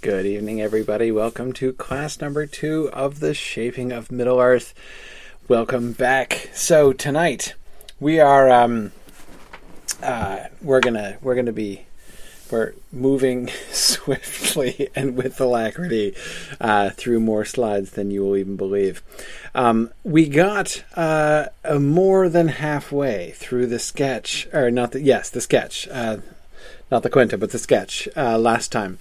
Good evening, everybody. Welcome to class number two of the Shaping of Middle Earth. Welcome back. So tonight we are um, uh, we're gonna we're gonna be we're moving swiftly and with alacrity uh, through more slides than you will even believe. Um, we got uh, more than halfway through the sketch, or not the yes, the sketch, uh, not the Quenta, but the sketch uh, last time.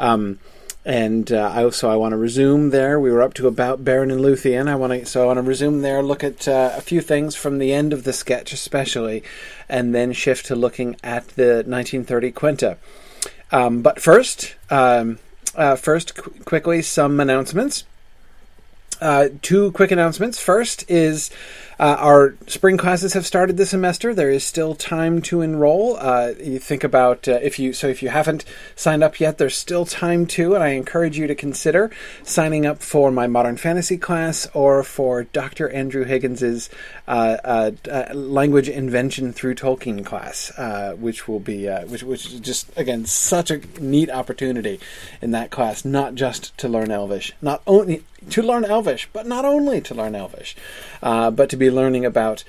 Um, and uh, I so I want to resume there. We were up to about Beren and Luthien. I want to so I want to resume there. Look at uh, a few things from the end of the sketch, especially, and then shift to looking at the 1930 Quenta. Um, but first, um, uh, first qu- quickly some announcements. Uh, two quick announcements. First is uh, our spring classes have started this semester. There is still time to enroll. Uh, you think about uh, if you so if you haven't signed up yet, there's still time to, and I encourage you to consider signing up for my modern fantasy class or for Dr. Andrew Higgins's uh, uh, uh, language invention through Tolkien class, which will be which which is just again such a neat opportunity in that class, not just to learn Elvish, not only to learn Elvish, but not only to learn Elvish, but to be learning about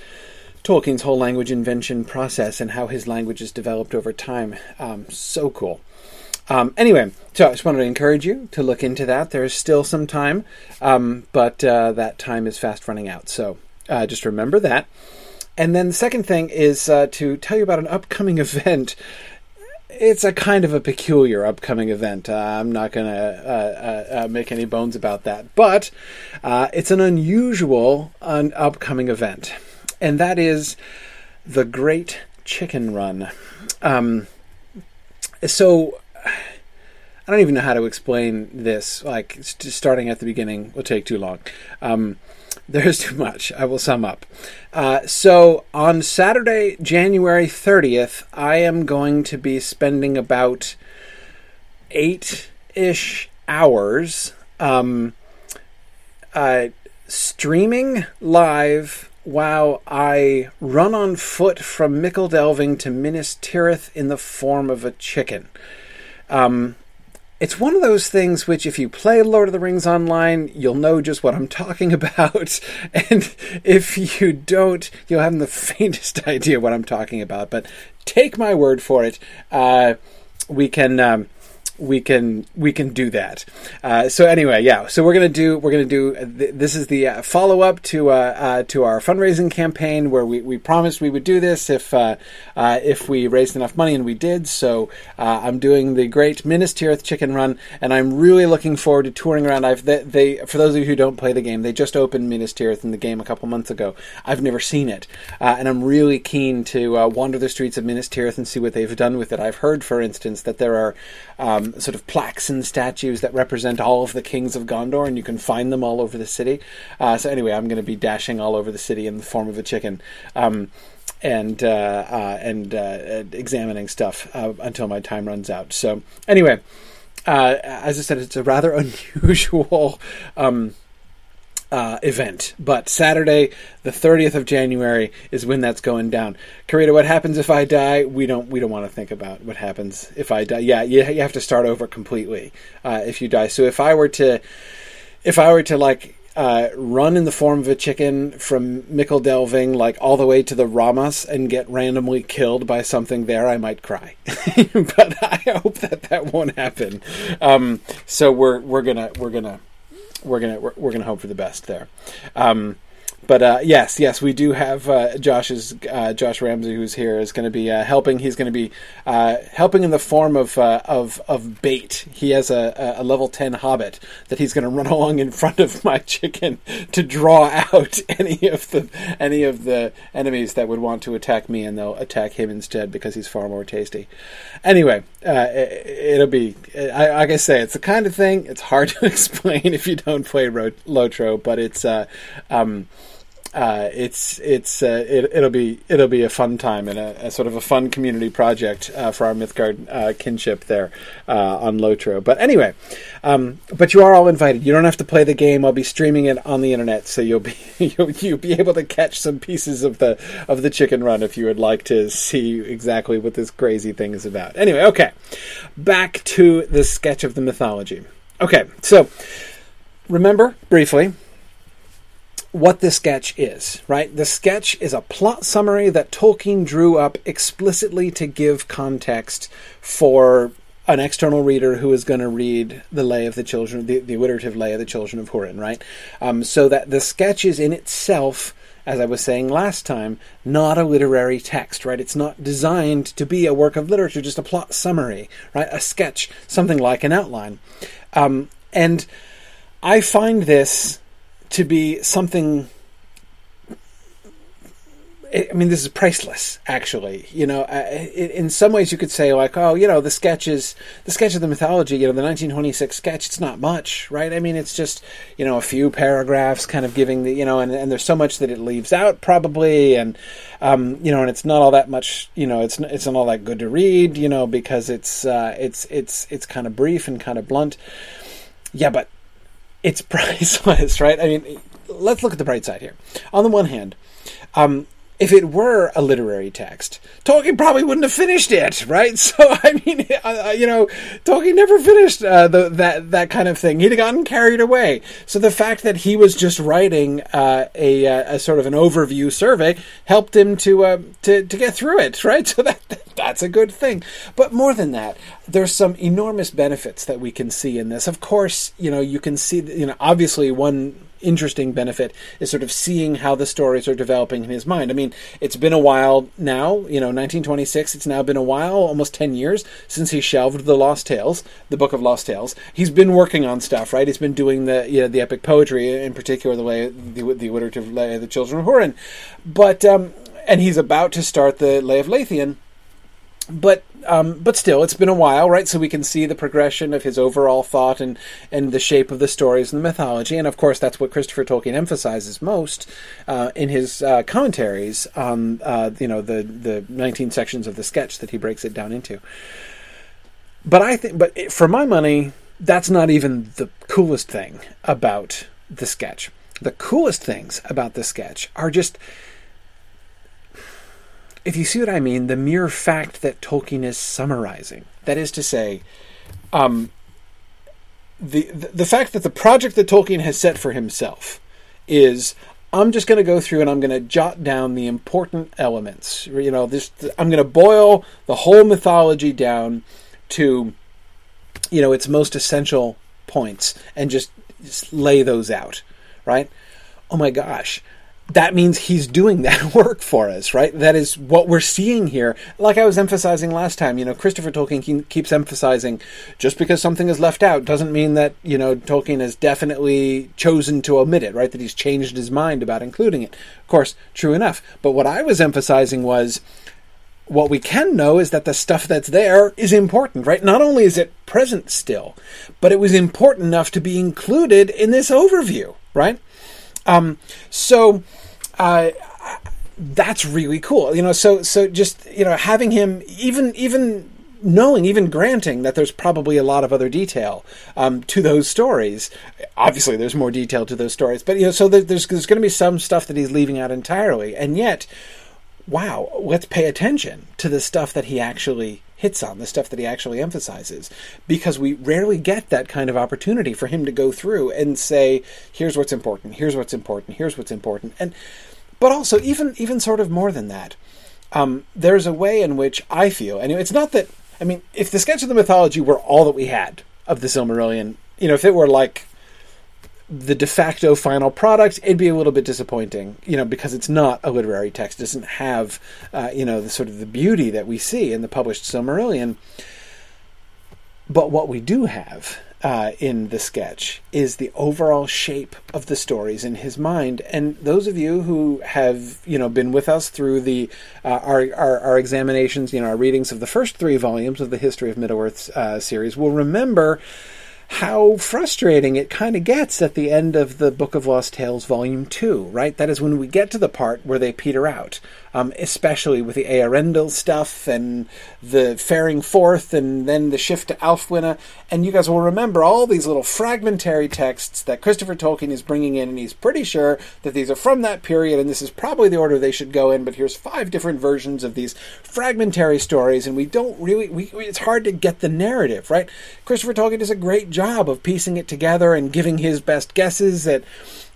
Tolkien's whole language invention process and how his language has developed over time. Um, so cool. Um, anyway, so I just wanted to encourage you to look into that. There is still some time, um, but uh, that time is fast running out. So uh, just remember that. And then the second thing is uh, to tell you about an upcoming event. It's a kind of a peculiar upcoming event. Uh, I'm not going to uh, uh, make any bones about that. But it's an unusual an upcoming event, and that is the Great Chicken Run. Um, so I don't even know how to explain this. Like starting at the beginning will take too long. Um, there's too much. I will sum up. Uh, so on Saturday, January 30th, I am going to be spending about eight ish hours um, uh, streaming live while I run on foot from Michel Delving to Minas Tirith in the form of a chicken. Um, it's one of those things which, if you play Lord of the Rings online, you'll know just what I'm talking about. And if you don't, you'll have the faintest idea what I'm talking about. But take my word for it. Uh, we can. Um, we can we can do that. Uh, so anyway, yeah. So we're gonna do we're gonna do th- this is the uh, follow up to uh, uh, to our fundraising campaign where we, we promised we would do this if uh, uh, if we raised enough money and we did. So I'm doing the great Minas Tirith Chicken Run and I'm really looking forward to touring around. I've they, they for those of you who don't play the game, they just opened Minas Tirith in the game a couple months ago. I've never seen it, and I'm really keen to wander the streets of Minas Tirith and see what they've done with it. I've heard, for instance, that there are um, sort of plaques and statues that represent all of the kings of Gondor, and you can find them all over the city. Uh, so anyway, I'm going to be dashing all over the city in the form of a chicken. Um, and uh, uh, and uh, examining stuff until my time runs out. So anyway, uh, as I said, it's a rather unusual um, uh, event. But Saturday, the 30th of January, is when that's going down. Karita, what happens if I die? We don't we don't want to think about what happens if I die. Yeah, you, you have to start over completely uh, if you die. So if I were to, if I were to like uh, run in the form of a chicken from Michel Delving, like all the way to the Rammas, and get randomly killed by something there, I might cry. but I hope that that won't happen. Um, so we're we're gonna we're gonna we're gonna we're, we're, gonna hope for the best there. Um, but uh, yes, yes, we do have uh, Josh's uh, Josh Ramsey, who's here, is going to be uh, helping. He's going to be uh, helping in the form of uh, of of bait. He has a, a level ten hobbit that he's going to run along in front of my chicken to draw out any of the any of the enemies that would want to attack me, and they'll attack him instead because he's far more tasty. Anyway, it, will be I, like I say, it's the kind of thing it's hard to explain if you don't play Ro- Lotro, but it's um, uh, it's it's uh, it, will be it'll be a fun time and a, a sort of a fun community project uh, for our Mythgard uh, kinship there uh, on Lotro. But anyway, um, but you are all invited. You don't have to play the game. I'll be streaming it on the internet, so you'll be you'll, you'll be able to catch some pieces of the of the chicken run if you would like to see exactly what this crazy thing is about. Anyway, okay, back to the sketch of the mythology. Okay, so remember briefly what the sketch is, right? The sketch is a plot summary that Tolkien drew up explicitly to give context for an external reader who is going to read the lay of the children, the, the alliterative lay of the children of Hurin, right? Um, so that the sketch is in itself, as I was saying last time, not a literary text, right? It's not designed to be a work of literature, just a plot summary, right? A sketch, something like an outline. Um, and I find this to be something I mean, this is priceless, actually. You know, in some ways you could say, like, oh, you know, the sketch is the sketch of the mythology. You know, the 1926 sketch. It's not much, right? I mean, it's just you know a few paragraphs, kind of giving the you know, and, and there's so much that it leaves out probably, and um, you know, and it's not all that much. You know, it's it's not all that good to read. You know, because it's uh, it's it's it's kind of brief and kind of blunt. Yeah, but it's priceless, right? I mean, let's look at the bright side here. On the one hand, um, if it were a literary text, Tolkien probably wouldn't have finished it, right? So I mean, uh, uh, you know, Tolkien never finished uh, the, that that kind of thing. He'd have gotten carried away. So the fact that he was just writing uh, a, uh, a, sort of an overview survey helped him to to to get through it, right? So that that's a good thing. But more than that, there's some enormous benefits that we can see in this. Of course, you know, you can see, you know, obviously one interesting benefit is sort of seeing how the stories are developing in his mind. I mean, it's been a while now, you know, 1926, it's now been a while, almost 10 years since he shelved the Lost Tales, the Book of Lost Tales. He's been working on stuff, right? He's been doing the, you know, the epic poetry, in particular the way, the, the alliterative lay of the children of Hurin. But, um, and he's about to start the Lay of Leithian but um, but still, it's been a while, right? So we can see the progression of his overall thought and and the shape of the stories and the mythology, and of course, that's what Christopher Tolkien emphasizes most uh, in his uh, commentaries on uh, you know the the nineteen sections of the sketch that he breaks it down into. But I think, but for my money, that's not even the coolest thing about the sketch. The coolest things about the sketch are just if you see what I mean, the mere fact that Tolkien is summarizing. That is to say, um, the, the, the fact that the project that Tolkien has set for himself is I'm just going to go through and I'm going to jot down the important elements. You know, this I'm going to boil the whole mythology down to you know its most essential points and just, just lay those out, right? Oh my gosh, that means he's doing that work for us, right? That is what we're seeing here. Like I was emphasizing last time, you know, Christopher Tolkien keeps emphasizing just because something is left out doesn't mean that, you know, Tolkien has definitely chosen to omit it, right? That he's changed his mind about including it. Of course, true enough. But what I was emphasizing was what we can know is that the stuff that's there is important, right? Not only is it present still, but it was important enough to be included in this overview, right? Um, so uh, that's really cool. You know, so so just you know having him even even knowing, even granting that there's probably a lot of other detail um, to those stories. Obviously, there's more detail to those stories, but you know, so there's there's going to be some stuff that he's leaving out entirely, and yet, wow, let's pay attention to the stuff that he actually hits on, the stuff that he actually emphasizes, because we rarely get that kind of opportunity for him to go through and say, "Here's what's important. Here's what's important. Here's what's important," and but also, even even sort of more than that, um, there's a way in which I feel, and it's not that. I mean, if the sketch of the mythology were all that we had of the Silmarillion, you know, if it were like the de facto final product, it'd be a little bit disappointing, you know, because it's not a literary text. It doesn't have, uh, you know, the sort of the beauty that we see in the published Silmarillion. But what we do have uh, in the sketch is the overall shape of the stories in his mind. And those of you who have, you know, been with us through the uh, our, our, our examinations, you know, our readings of the first three volumes of the History of Middle Earth uh, series, will remember how frustrating it kind of gets at the end of the Book of Lost Tales, Volume 2, right? That is when we get to the part where they peter out, um, especially with the Eärendil stuff and the faring forth and then the shift to Ælfwine. And you guys will remember all these little fragmentary texts that Christopher Tolkien is bringing in, and he's pretty sure that these are from that period, and this is probably the order they should go in, but here's five different versions of these fragmentary stories, and we don't really, we, it's hard to get the narrative, right? Christopher Tolkien does a great job of piecing it together and giving his best guesses at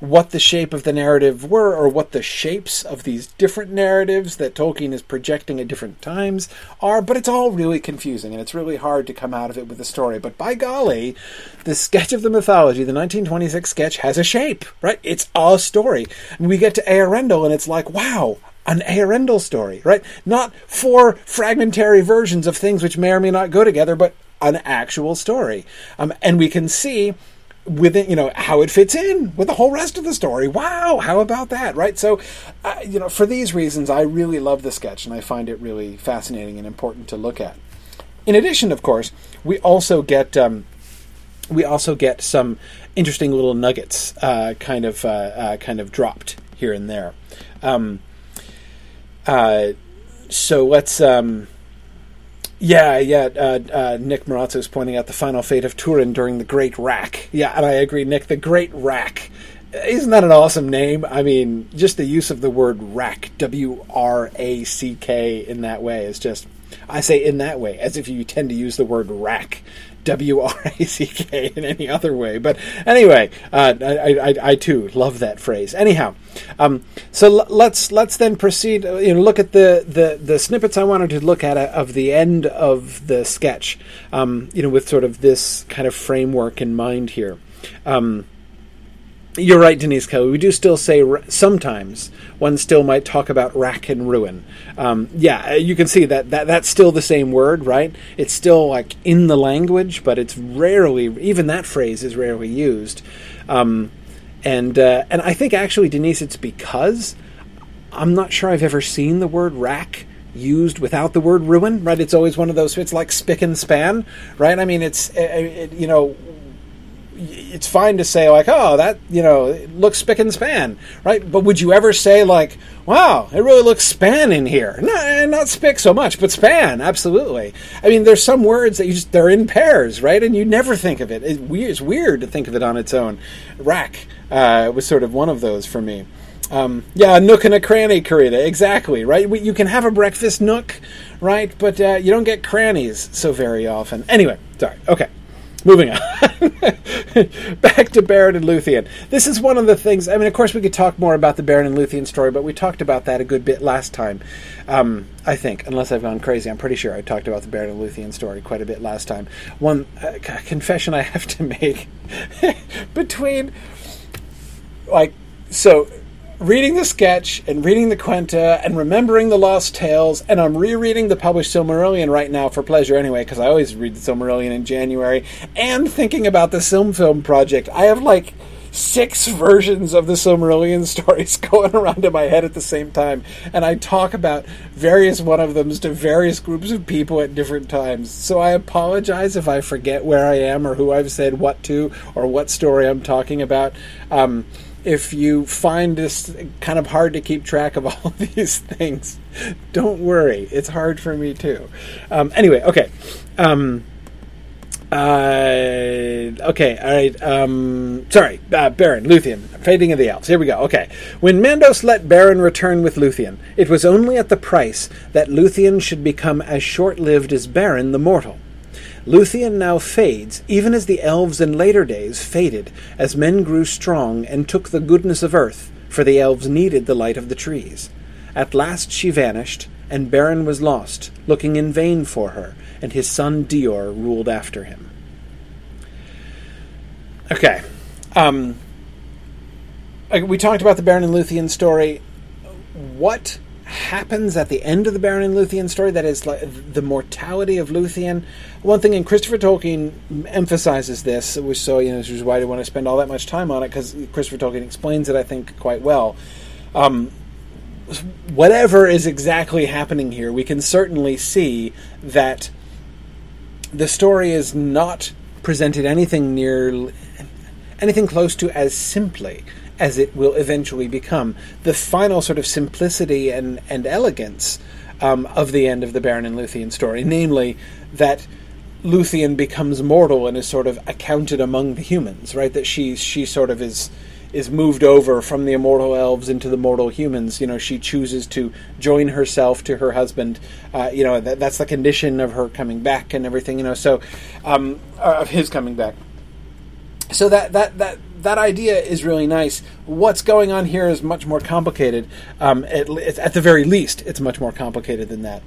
what the shape of the narrative were or what the shapes of these different narratives that Tolkien is projecting at different times are, but it's all really confusing and it's really hard to come out of it with a story. But by golly, the sketch of the mythology, the 1926 sketch, has a shape, right? It's a story. And we get to Eärendil and it's like, wow, an Eärendil story, right? Not four fragmentary versions of things which may or may not go together, but an actual story. Um, and we can see within you know how it fits in with the whole rest of the story. Wow how about that right? So uh, you know for these reasons i really love the sketch and i find it really fascinating and important to look at. In addition of course we also get um, we also get some interesting little nuggets uh, kind of uh, uh kind of dropped here and there. Um, uh, so let's um, yeah, yeah. Uh, uh, Nick Marazzo is pointing out the final fate of Turin during the Great Wrack. Yeah, and I agree, Nick. The Great Wrack. Isn't that an awesome name? I mean, just the use of the word wrack, W R A C K, in that way is just. I say in that way, as if you tend to use the word wrack W R A C K in any other way. But anyway, uh, I, I, I, too love that phrase. Anyhow, um, so l- let's let's then proceed. Uh, you know, look at the, the, the snippets I wanted to look at uh, of the end of the sketch. Um, you know, with sort of this kind of framework in mind here. Um, you're right, Denise Kelly. We do still say sometimes one still might talk about rack and ruin. Um, yeah, uh, you can see that, that that's still the same word, right? It's still like in the language, but it's rarely even that phrase is rarely used. Um, and uh, and I think actually, Denise, it's because I'm not sure I've ever seen the word wrack used without the word ruin. Right? It's always one of those. It's like spick and span, right? I mean, it's it, you know it's fine to say like, oh, that you know looks spick and span, right? But would you ever say like, wow, it really looks span in here? Not not spick so much, but span, absolutely. I mean, there's some words that you just they're in pairs, right? And you never think of it. It's weird to think of it on its own. Wrack uh, was sort of one of those for me. Um, yeah, a nook and a cranny, Karita. Exactly, right? You can have a breakfast nook, right? But uh, you don't get crannies so very often. Anyway, sorry. Okay. Moving on. Back to Beren and Luthien. This is one of the things. I mean, of course, we could talk more about the Beren and Luthien story, but we talked about that a good bit last time. Um, I think, unless I've gone crazy, I'm pretty sure I talked about the Beren and Luthien story quite a bit last time. One uh, confession I have to make between, like, so reading the sketch and reading the Quenta and remembering the Lost Tales, and I'm rereading the published Silmarillion right now for pleasure anyway, because I always read the Silmarillion in January, and thinking about the Silm Film project. I have like six versions of the Silmarillion stories going around in my head at the same time, and I talk about various one of them to various groups of people at different times. So I apologize if I forget where I am or who I've said what to or what story I'm talking about. Um, if you find this kind of hard to keep track of all these things, don't worry. It's hard for me too. Um, anyway, okay. Um, uh, okay, all right. Um, sorry, uh, Beren, Luthien, Fading of the Elves. Here we go. Okay. When Mandos let Beren return with Luthien, it was only at the price that Luthien should become as short lived as Beren the Mortal. Luthien now fades, even as the elves in later days faded, as men grew strong and took the goodness of earth, for the elves needed the light of the trees. At last she vanished, and Beren was lost, looking in vain for her, and his son Dior ruled after him. Okay. Um, we talked about the Beren and Luthien story. What happens at the end of the Beren and Luthien story, that is like the mortality of Luthien. One thing, and Christopher Tolkien emphasizes this, which so you know, is why I want to spend all that much time on it because Christopher Tolkien explains it, I think, quite well. Um, whatever is exactly happening here, we can certainly see that the story is not presented anything near anything close to as simply as it will eventually become. The final sort of simplicity and, and elegance um, of the end of the Beren and Luthien story, namely that Luthien becomes mortal and is sort of accounted among the humans, right? That she she sort of is is moved over from the immortal elves into the mortal humans. You know, she chooses to join herself to her husband. Uh, you know, that, that's the condition of her coming back and everything. You know, so um, uh, of his coming back. So that that that that idea is really nice. What's going on here is much more complicated. Um, at, at, the very least, it's much more complicated than that.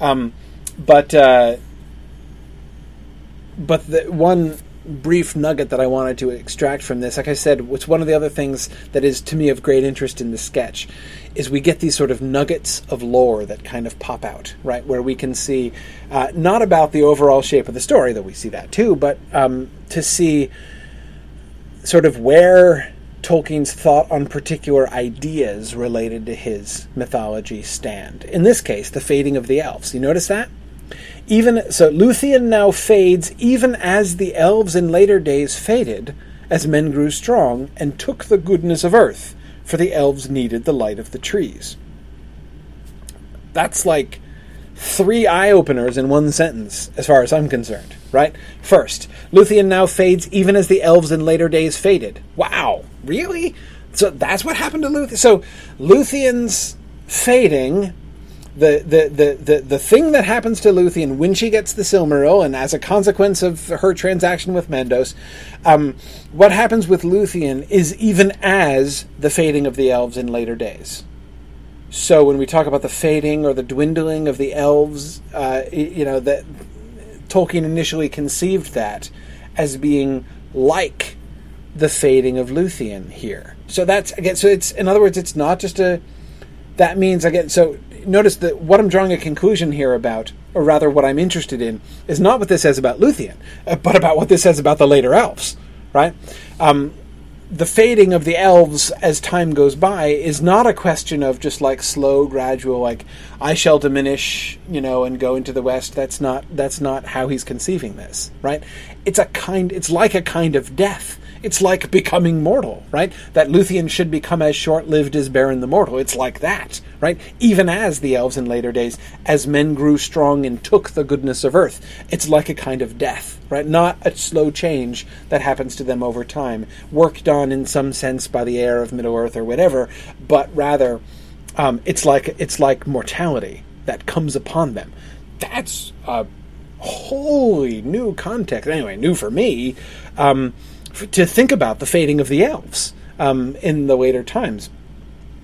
Um, but uh, but the one brief nugget that I wanted to extract from this, like I said, what's one of the other things that is to me of great interest in the sketch is we get these sort of nuggets of lore that kind of pop out, right? Where we can see uh, not about the overall shape of the story, though we see that too, but um, to see sort of where Tolkien's thought on particular ideas related to his mythology stand. In this case, the fading of the elves. You notice that? Even so, Luthien now fades, even as the elves in later days faded, as men grew strong and took the goodness of earth, for the elves needed the light of the trees. That's like three eye openers in one sentence, as far as I'm concerned, right? First, Luthien now fades even as the elves in later days faded. Wow, really? So that's what happened to Luthien. So Luthien's fading the, the, the, the, the thing that happens to Luthien when she gets the Silmaril, and as a consequence of her transaction with Mandos, um, what happens with Luthien is even as the fading of the elves in later days. So when we talk about the fading or the dwindling of the elves, uh, you know that Tolkien initially conceived that as being like the fading of Luthien here. So that's again. So it's in other words, it's not just a. That means again. So notice that what I'm drawing a conclusion here about, or rather, what I'm interested in, is not what this says about Luthien, uh, but about what this says about the later elves. Right. Um, the fading of the elves as time goes by is not a question of just like slow gradual like i shall diminish you know and go into the west. That's not that's not how he's conceiving this right? It's a kind it's like a kind of death it's like becoming mortal, right? That Luthien should become as short lived as Beren the Mortal. It's like that, right? Even as the elves in later days, as men grew strong and took the goodness of earth, it's like a kind of death, right? Not a slow change that happens to them over time, worked on in some sense by the air of Middle Earth or whatever, but rather um, it's like it's like mortality that comes upon them. That's a wholly new context. Anyway, new for me. Um, to think about the fading of the elves um, in the later times.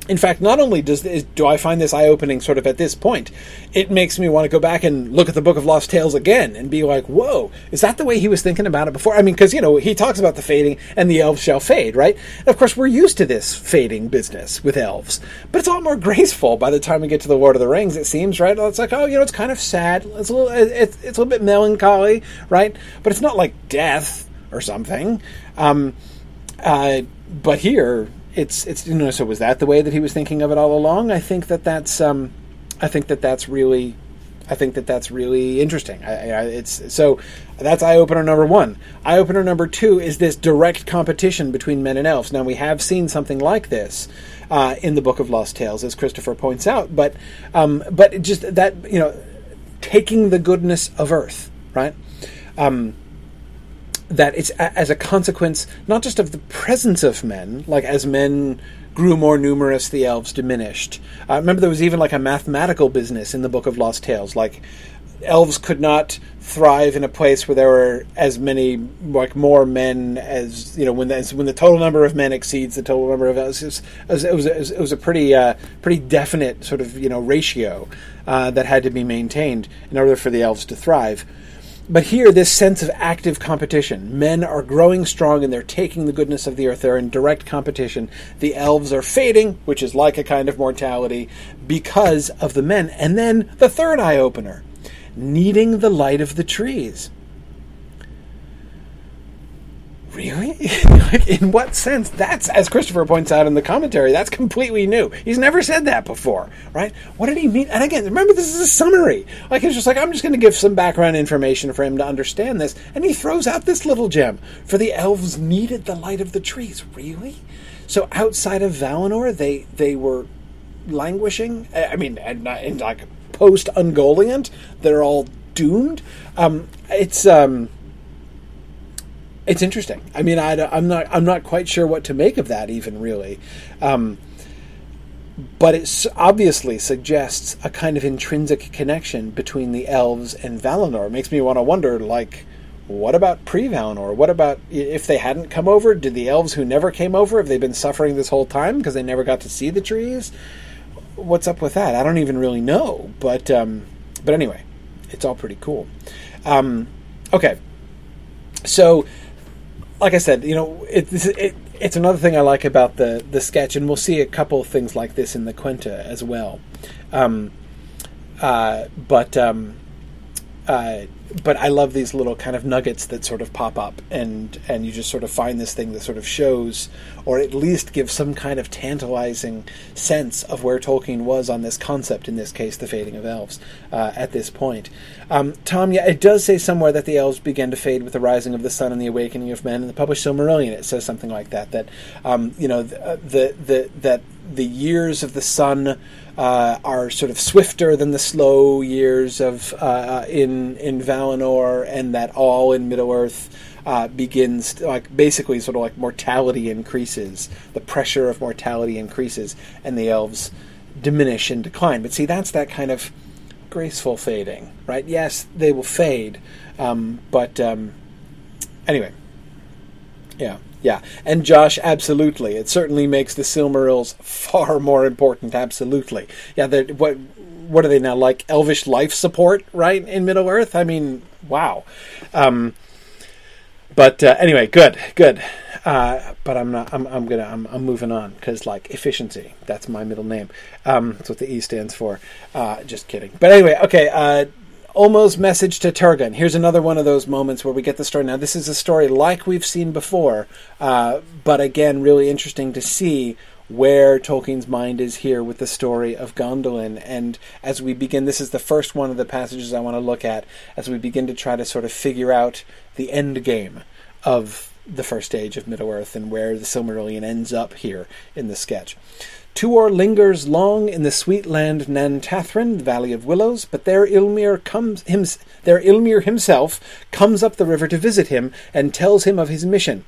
In fact, not only does do I find this eye opening sort of at this point, it makes me want to go back and look at the Book of Lost Tales again and be like, "Whoa, is that the way he was thinking about it before?" I mean, because you know he talks about the fading and the elves shall fade, right? And of course, we're used to this fading business with elves, but it's a lot more graceful by the time we get to the Lord of the Rings. It seems right. It's like, oh, you know, it's kind of sad. It's a little, it's, it's a little bit melancholy, right? But it's not like death or something. Um, uh, but here, it's it's you know. So was that the way that he was thinking of it all along? I think that that's um, I think that that's really. I think that that's really interesting. I, I, it's so that's eye opener number one. Eye opener number two is this direct competition between men and elves. Now we have seen something like this uh, in the Book of Lost Tales, as Christopher points out, but um, but just that you know, taking the goodness of Earth, right? Um, that it's a, as a consequence not just of the presence of men, like as men grew more numerous, the elves diminished. I uh, remember there was even like a mathematical business in the Book of Lost Tales, like elves could not thrive in a place where there were as many like more men as you know when the, when the total number of men exceeds the total number of elves. It was it was, it was, it was a pretty uh, pretty definite sort of you know ratio uh, that had to be maintained in order for the elves to thrive. But here, this sense of active competition. Men are growing strong and they're taking the goodness of the earth. They're in direct competition. The elves are fading, which is like a kind of mortality, because of the men. And then the third eye opener needing the light of the trees. Really? like, in what sense? That's, as Christopher points out in the commentary, that's completely new. He's never said that before, right? What did he mean? And again, remember, this is a summary. Like, it's just like, I'm just going to give some background information for him to understand this. And he throws out this little gem. For the elves needed the light of the trees. Really? So outside of Valinor, they, they were languishing? I mean, and, and like post Ungoliant, they're all doomed. Um, it's, um, it's interesting. I mean, I, am not I'm not quite sure what to make of that even really, um, but it obviously suggests a kind of intrinsic connection between the elves and Valinor. It makes me want to wonder, like, what about pre Valinor? What about if they hadn't come over? Did the elves who never came over have they been suffering this whole time because they never got to see the trees? What's up with that? I don't even really know. But um, but anyway, it's all pretty cool. Um, okay, so like I said, you know, it, it, it's another thing I like about the the sketch, and we'll see a couple of things like this in the Quenta as well. Um, uh, but um, uh, but I love these little kind of nuggets that sort of pop up, and and you just sort of find this thing that sort of shows, or at least gives some kind of tantalizing sense of where Tolkien was on this concept. In this case, the fading of elves. Uh, at this point, um, Tom, yeah, it does say somewhere that the elves began to fade with the rising of the sun and the awakening of men. In the published Silmarillion, it says something like that. That um, you know the, uh, the the that the years of the sun uh, are sort of swifter than the slow years of uh, in in Valinor, and that all in Middle Earth uh, begins to, like basically sort of like mortality increases, the pressure of mortality increases, and the elves diminish and decline. But see, that's that kind of graceful fading, right? Yes, they will fade, um, but um, anyway, yeah. Yeah, and Josh, absolutely. It certainly makes the Silmarils far more important. Absolutely. Yeah. What what are they now like? Elvish life support, right? In Middle Earth. I mean, wow. Um, but uh, anyway, good, good. Uh, but I'm not. I'm, I'm gonna. I'm, I'm moving on because like efficiency. That's my middle name. Um, that's what the E stands for. Uh, just kidding. But anyway, okay. Ulmo's message to Turgon. Here's another one of those moments where we get the story. Now, this is a story like we've seen before, uh, but again, really interesting to see where Tolkien's mind is here with the story of Gondolin. And as we begin, this is the first one of the passages I want to look at as we begin to try to sort of figure out the end game of the first age of Middle Earth and where the Silmarillion ends up here in the sketch. Tuor lingers long in the sweet land Nantathrin, the Valley of Willows, but there Ylmir comes him, there Ylmir himself comes up the river to visit him and tells him of his mission.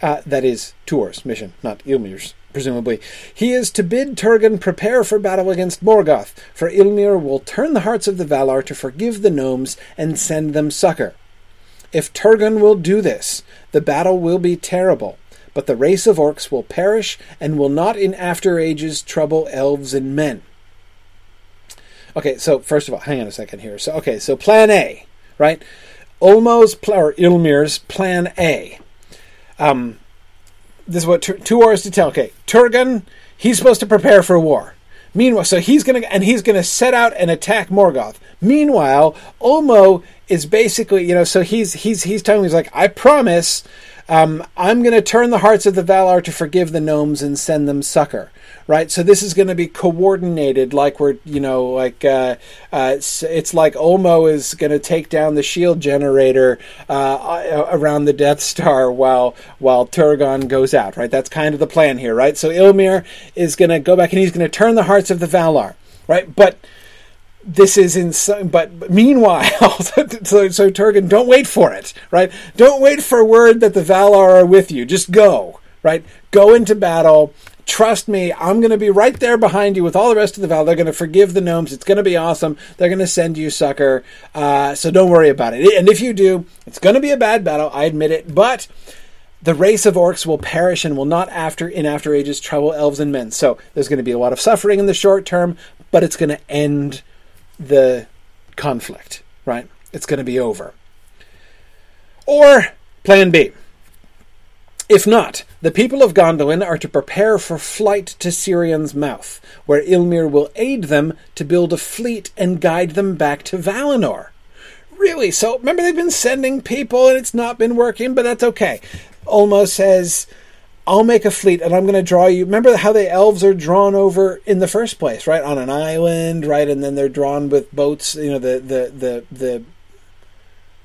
Uh, that is Tuor's mission, not Ylmir's, presumably. He is to bid Turgon prepare for battle against Morgoth, for Ylmir will turn the hearts of the Valar to forgive the gnomes and send them succor. If Turgon will do this, the battle will be terrible but the race of orcs will perish and will not in after ages trouble elves and men. Okay, so first of all, hang on a second here. So, okay, so plan A, right? Ulmo's, pl- or Ylmir's plan A. Um, this is what Tuor is to tell. Okay, Turgon, he's supposed to prepare for war. Meanwhile, so he's gonna and he's gonna set out and attack Morgoth. Meanwhile, Ulmo is basically, you know, so he's he's he's telling me he's like, I promise um, I'm going to turn the hearts of the Valar to forgive the gnomes and send them succor. Right, so this is going to be coordinated, like we're, you know, like uh, uh, it's, it's, like Ulmo is going to take down the shield generator uh, around the Death Star while while Turgon goes out. Right, that's kind of the plan here. Right, so Ylmir is going to go back and he's going to turn the hearts of the Valar. Right, but this is insane. But meanwhile, so, so Turgon, don't wait for it, right? Don't wait for word that the Valar are with you. Just go, right? Go into battle. Trust me, I'm going to be right there behind you with all the rest of the Valar. They're going to forgive the gnomes. It's going to be awesome. They're going to send you succor. Uh, so don't worry about it. And if you do, it's going to be a bad battle. I admit it. But the race of orcs will perish and will not after in after ages trouble elves and men. So there's going to be a lot of suffering in the short term, but it's going to end the conflict, right? It's going to be over. Or plan B. If not, the people of Gondolin are to prepare for flight to Sirion's mouth, where Ylmir will aid them to build a fleet and guide them back to Valinor. Really? So remember they've been sending people and it's not been working, but that's okay. Ulmo says, I'll make a fleet and I'm going to draw you. Remember how the elves are drawn over in the first place, right? On an island, right? And then they're drawn with boats, you know, the, the, the, the,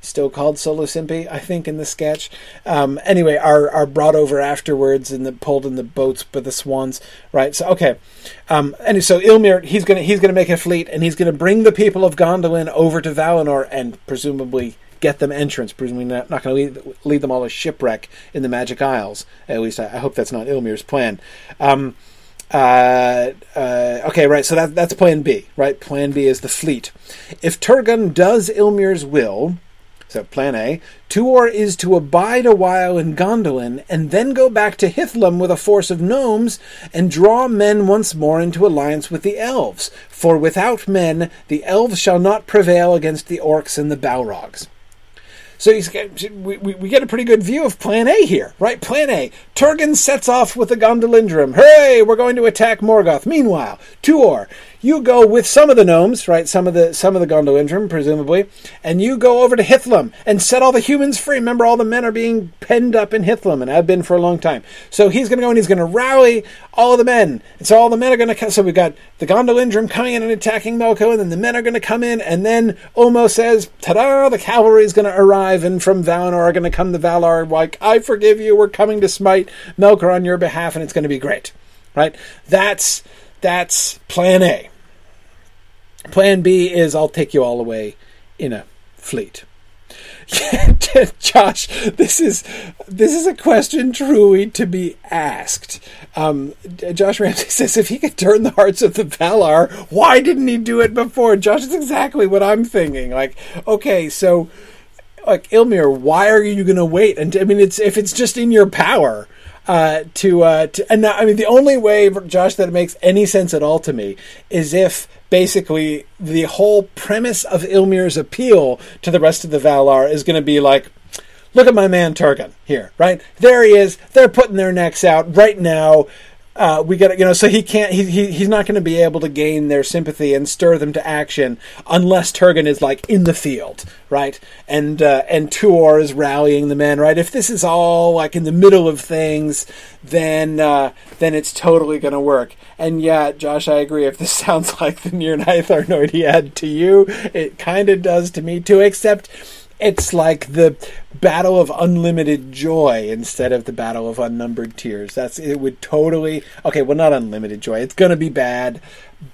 still called Solo-Simpi, I think, in the sketch. Um, anyway, are are brought over afterwards and the, pulled in the boats by the swans, right? So okay, um, and so Ylmir he's gonna he's gonna make a fleet and he's gonna bring the people of Gondolin over to Valinor and presumably get them entrance, presumably not, not going to lead, them all to shipwreck in the Magic Isles. At least I, I hope that's not Ylmir's plan. Um, uh, uh, okay, right. So that that's Plan B, right? Plan B is the fleet. If Turgon does Ylmir's will, so Plan A, Tuor is to abide a while in Gondolin and then go back to Hithlum with a force of gnomes and draw men once more into alliance with the elves. For without men, the elves shall not prevail against the orcs and the Balrogs. So we, we get a pretty good view of Plan A here, right? Plan A. Turgon sets off with the Gondolindrim. Hooray! We're going to attack Morgoth. Meanwhile, Tuor you go with some of the gnomes, right? Some of the some of the Gondolindrim, presumably, and you go over to Hithlum and set all the humans free. Remember, all the men are being penned up in Hithlum, and have been for a long time. So he's going to go and he's going to rally all the men, and so all the men are going to. Come. So we've got the Gondolindrim coming in and attacking Melko, and then the men are going to come in, and then Ulmo says, "Ta-da! The cavalry is going to arrive, and from Valinor are going to come the Valar. Like, I forgive you. We're coming to smite Melkor on your behalf, and it's going to be great." Right? That's that's Plan A. Plan B is I'll take you all away in a fleet. Josh, this is this is a question truly to be asked. Um, Josh Ramsey says if he could turn the hearts of the Valar, why didn't he do it before? Josh is exactly what I'm thinking. Like, okay, so like Ylmir, why are you going to wait? And I mean, it's if it's just in your power uh, to, uh, to and now, I mean the only way, Josh, that it makes any sense at all to me is if basically the whole premise of Ylmir's appeal to the rest of the Valar is going to be like, look at my man Turgon here, right? There he is. They're putting their necks out right now. Uh, we got you know, so he can't. He, he he's not going to be able to gain their sympathy and stir them to action unless Turgon is like in the field, right? And uh, and Tuor is rallying the men, right? If this is all like in the middle of things, then uh, then it's totally going to work. And yeah, Josh, I agree. If this sounds like the Nirnaeth Arnoediad to you, it kind of does to me too. Except it's like the battle of unlimited joy instead of the battle of unnumbered tears. That's it would totally okay. Well, not unlimited joy. It's going to be bad,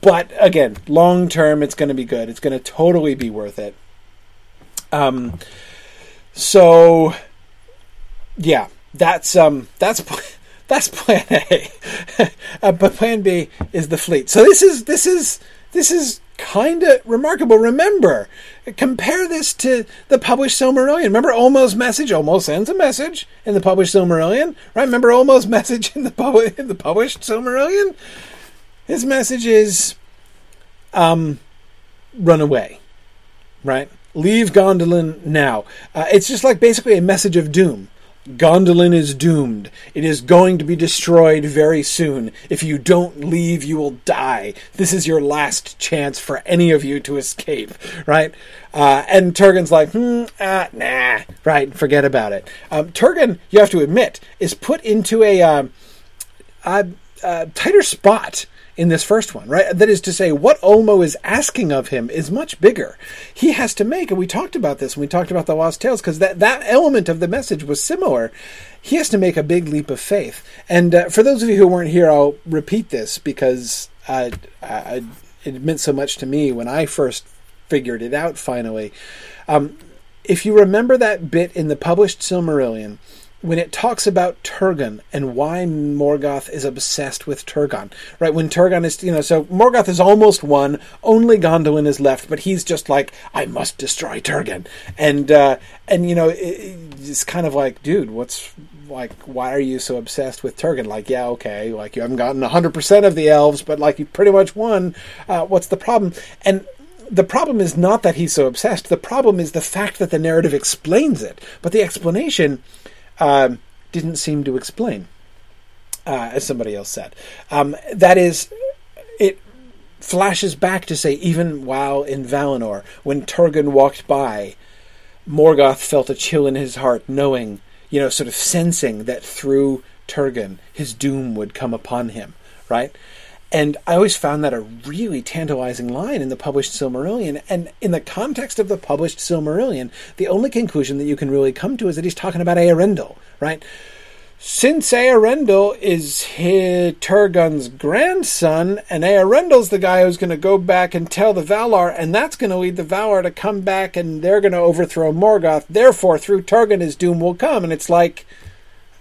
but again, long term, it's going to be good. It's going to totally be worth it. Um, so yeah, that's um, that's. That's plan A, uh, but plan B is the fleet. So this is this is this is kind of remarkable. Remember, compare this to the published Silmarillion. Remember Ulmo's message? Ulmo sends a message in the published Silmarillion, right? Remember Ulmo's message in the, pub- in the published Silmarillion? His message is, um, run away, right? Leave Gondolin now. Uh, it's just like basically a message of doom. Gondolin is doomed. It is going to be destroyed very soon. If you don't leave, you will die. This is your last chance for any of you to escape, right? Uh, and Turgon's like, hmm, uh, nah, right, forget about it. Um, Turgon, you have to admit, is put into a, a, a tighter spot in this first one, right? That is to say, what Ulmo is asking of him is much bigger. He has to make, and we talked about this when we talked about the Lost Tales, because that, that element of the message was similar. He has to make a big leap of faith. And uh, for those of you who weren't here, I'll repeat this because I, I, it meant so much to me when I first figured it out finally. Um, if you remember that bit in the published Silmarillion, when it talks about Turgon and why Morgoth is obsessed with Turgon, right? When Turgon is, you know, so Morgoth is almost won, only Gondolin is left, but he's just like, I must destroy Turgon, and uh, and you know, it, it's kind of like, dude, what's like, why are you so obsessed with Turgon? Like, yeah, okay, like you haven't gotten hundred percent of the elves, but like you pretty much won. Uh, what's the problem? And the problem is not that he's so obsessed. The problem is the fact that the narrative explains it, but the explanation um, didn't seem to explain, uh, as somebody else said. Um, that is, it flashes back to say, even while in Valinor, when Turgon walked by, Morgoth felt a chill in his heart, knowing you know, sort of sensing that through Turgon his doom would come upon him, right? And I always found that a really tantalizing line in the published Silmarillion. And in the context of the published Silmarillion, the only conclusion that you can really come to is that he's talking about Eärendil, right? Since Eärendil is Turgon's grandson, and Eärendil's the guy who's going to go back and tell the Valar, and that's going to lead the Valar to come back and they're going to overthrow Morgoth. Therefore, through Turgon, his doom will come. And it's like,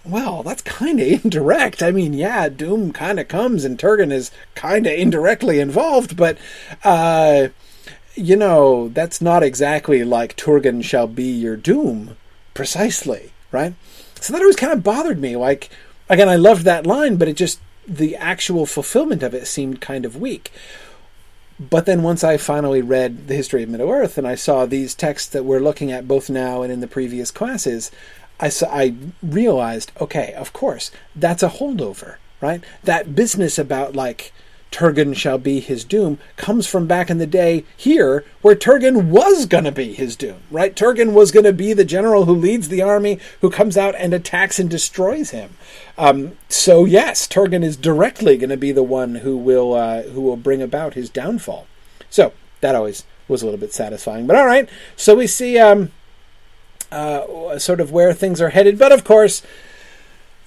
well, that's kind of indirect. I mean, yeah, Doom kind of comes and Turgon is kind of indirectly involved, but, uh, you know, that's not exactly like Turgon shall be your Doom, precisely, right? So that always kind of bothered me. Like, again, I loved that line, but it just, the actual fulfillment of it seemed kind of weak. But then once I finally read the history of Middle Earth and I saw these texts that we're looking at both now and in the previous classes, I, I realized, okay, of course, that's a holdover, right? That business about like Turgon shall be his doom comes from back in the day here, where Turgon was going to be his doom, right? Turgon was going to be the general who leads the army, who comes out and attacks and destroys him. Um, so yes, Turgon is directly going to be the one who will uh, who will bring about his downfall. So that always was a little bit satisfying. But all right, so we see. Um, uh, sort of where things are headed. But of course,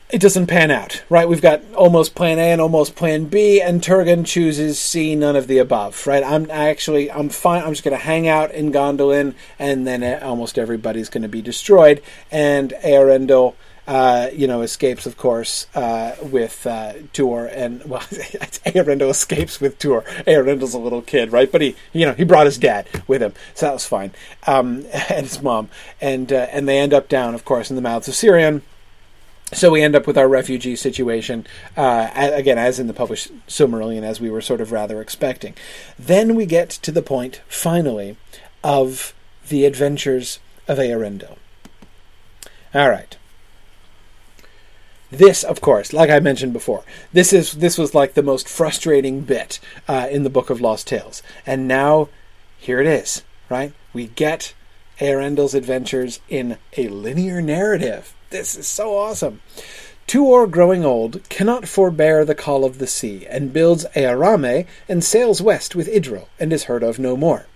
it doesn't pan out, right? We've got almost plan A and almost plan B, and Turgon chooses C, none of the above, right? I'm actually, I'm fine. I'm just going to hang out in Gondolin, and then almost everybody's going to be destroyed. And Eärendil uh, you know, escapes, of course, uh, with uh, Tuor, and well, Eärendil escapes with Tuor. Eärendil's a little kid, right? But he, you know, he brought his dad with him, so that was fine, um, and his mom, and uh, and they end up down, of course, in the mouths of Sirion. So we end up with our refugee situation uh, again, as in the published Silmarillion, as we were sort of rather expecting. Then we get to the point, finally, of the adventures of Eärendil. All right. This, of course, like I mentioned before, this is this was like the most frustrating bit uh, in the Book of Lost Tales, and now here it is. Right, we get Eärendil's adventures in a linear narrative. This is so awesome. Tuor, growing old, cannot forbear the call of the sea, and builds Eärame and sails west with Idril, and is heard of no more.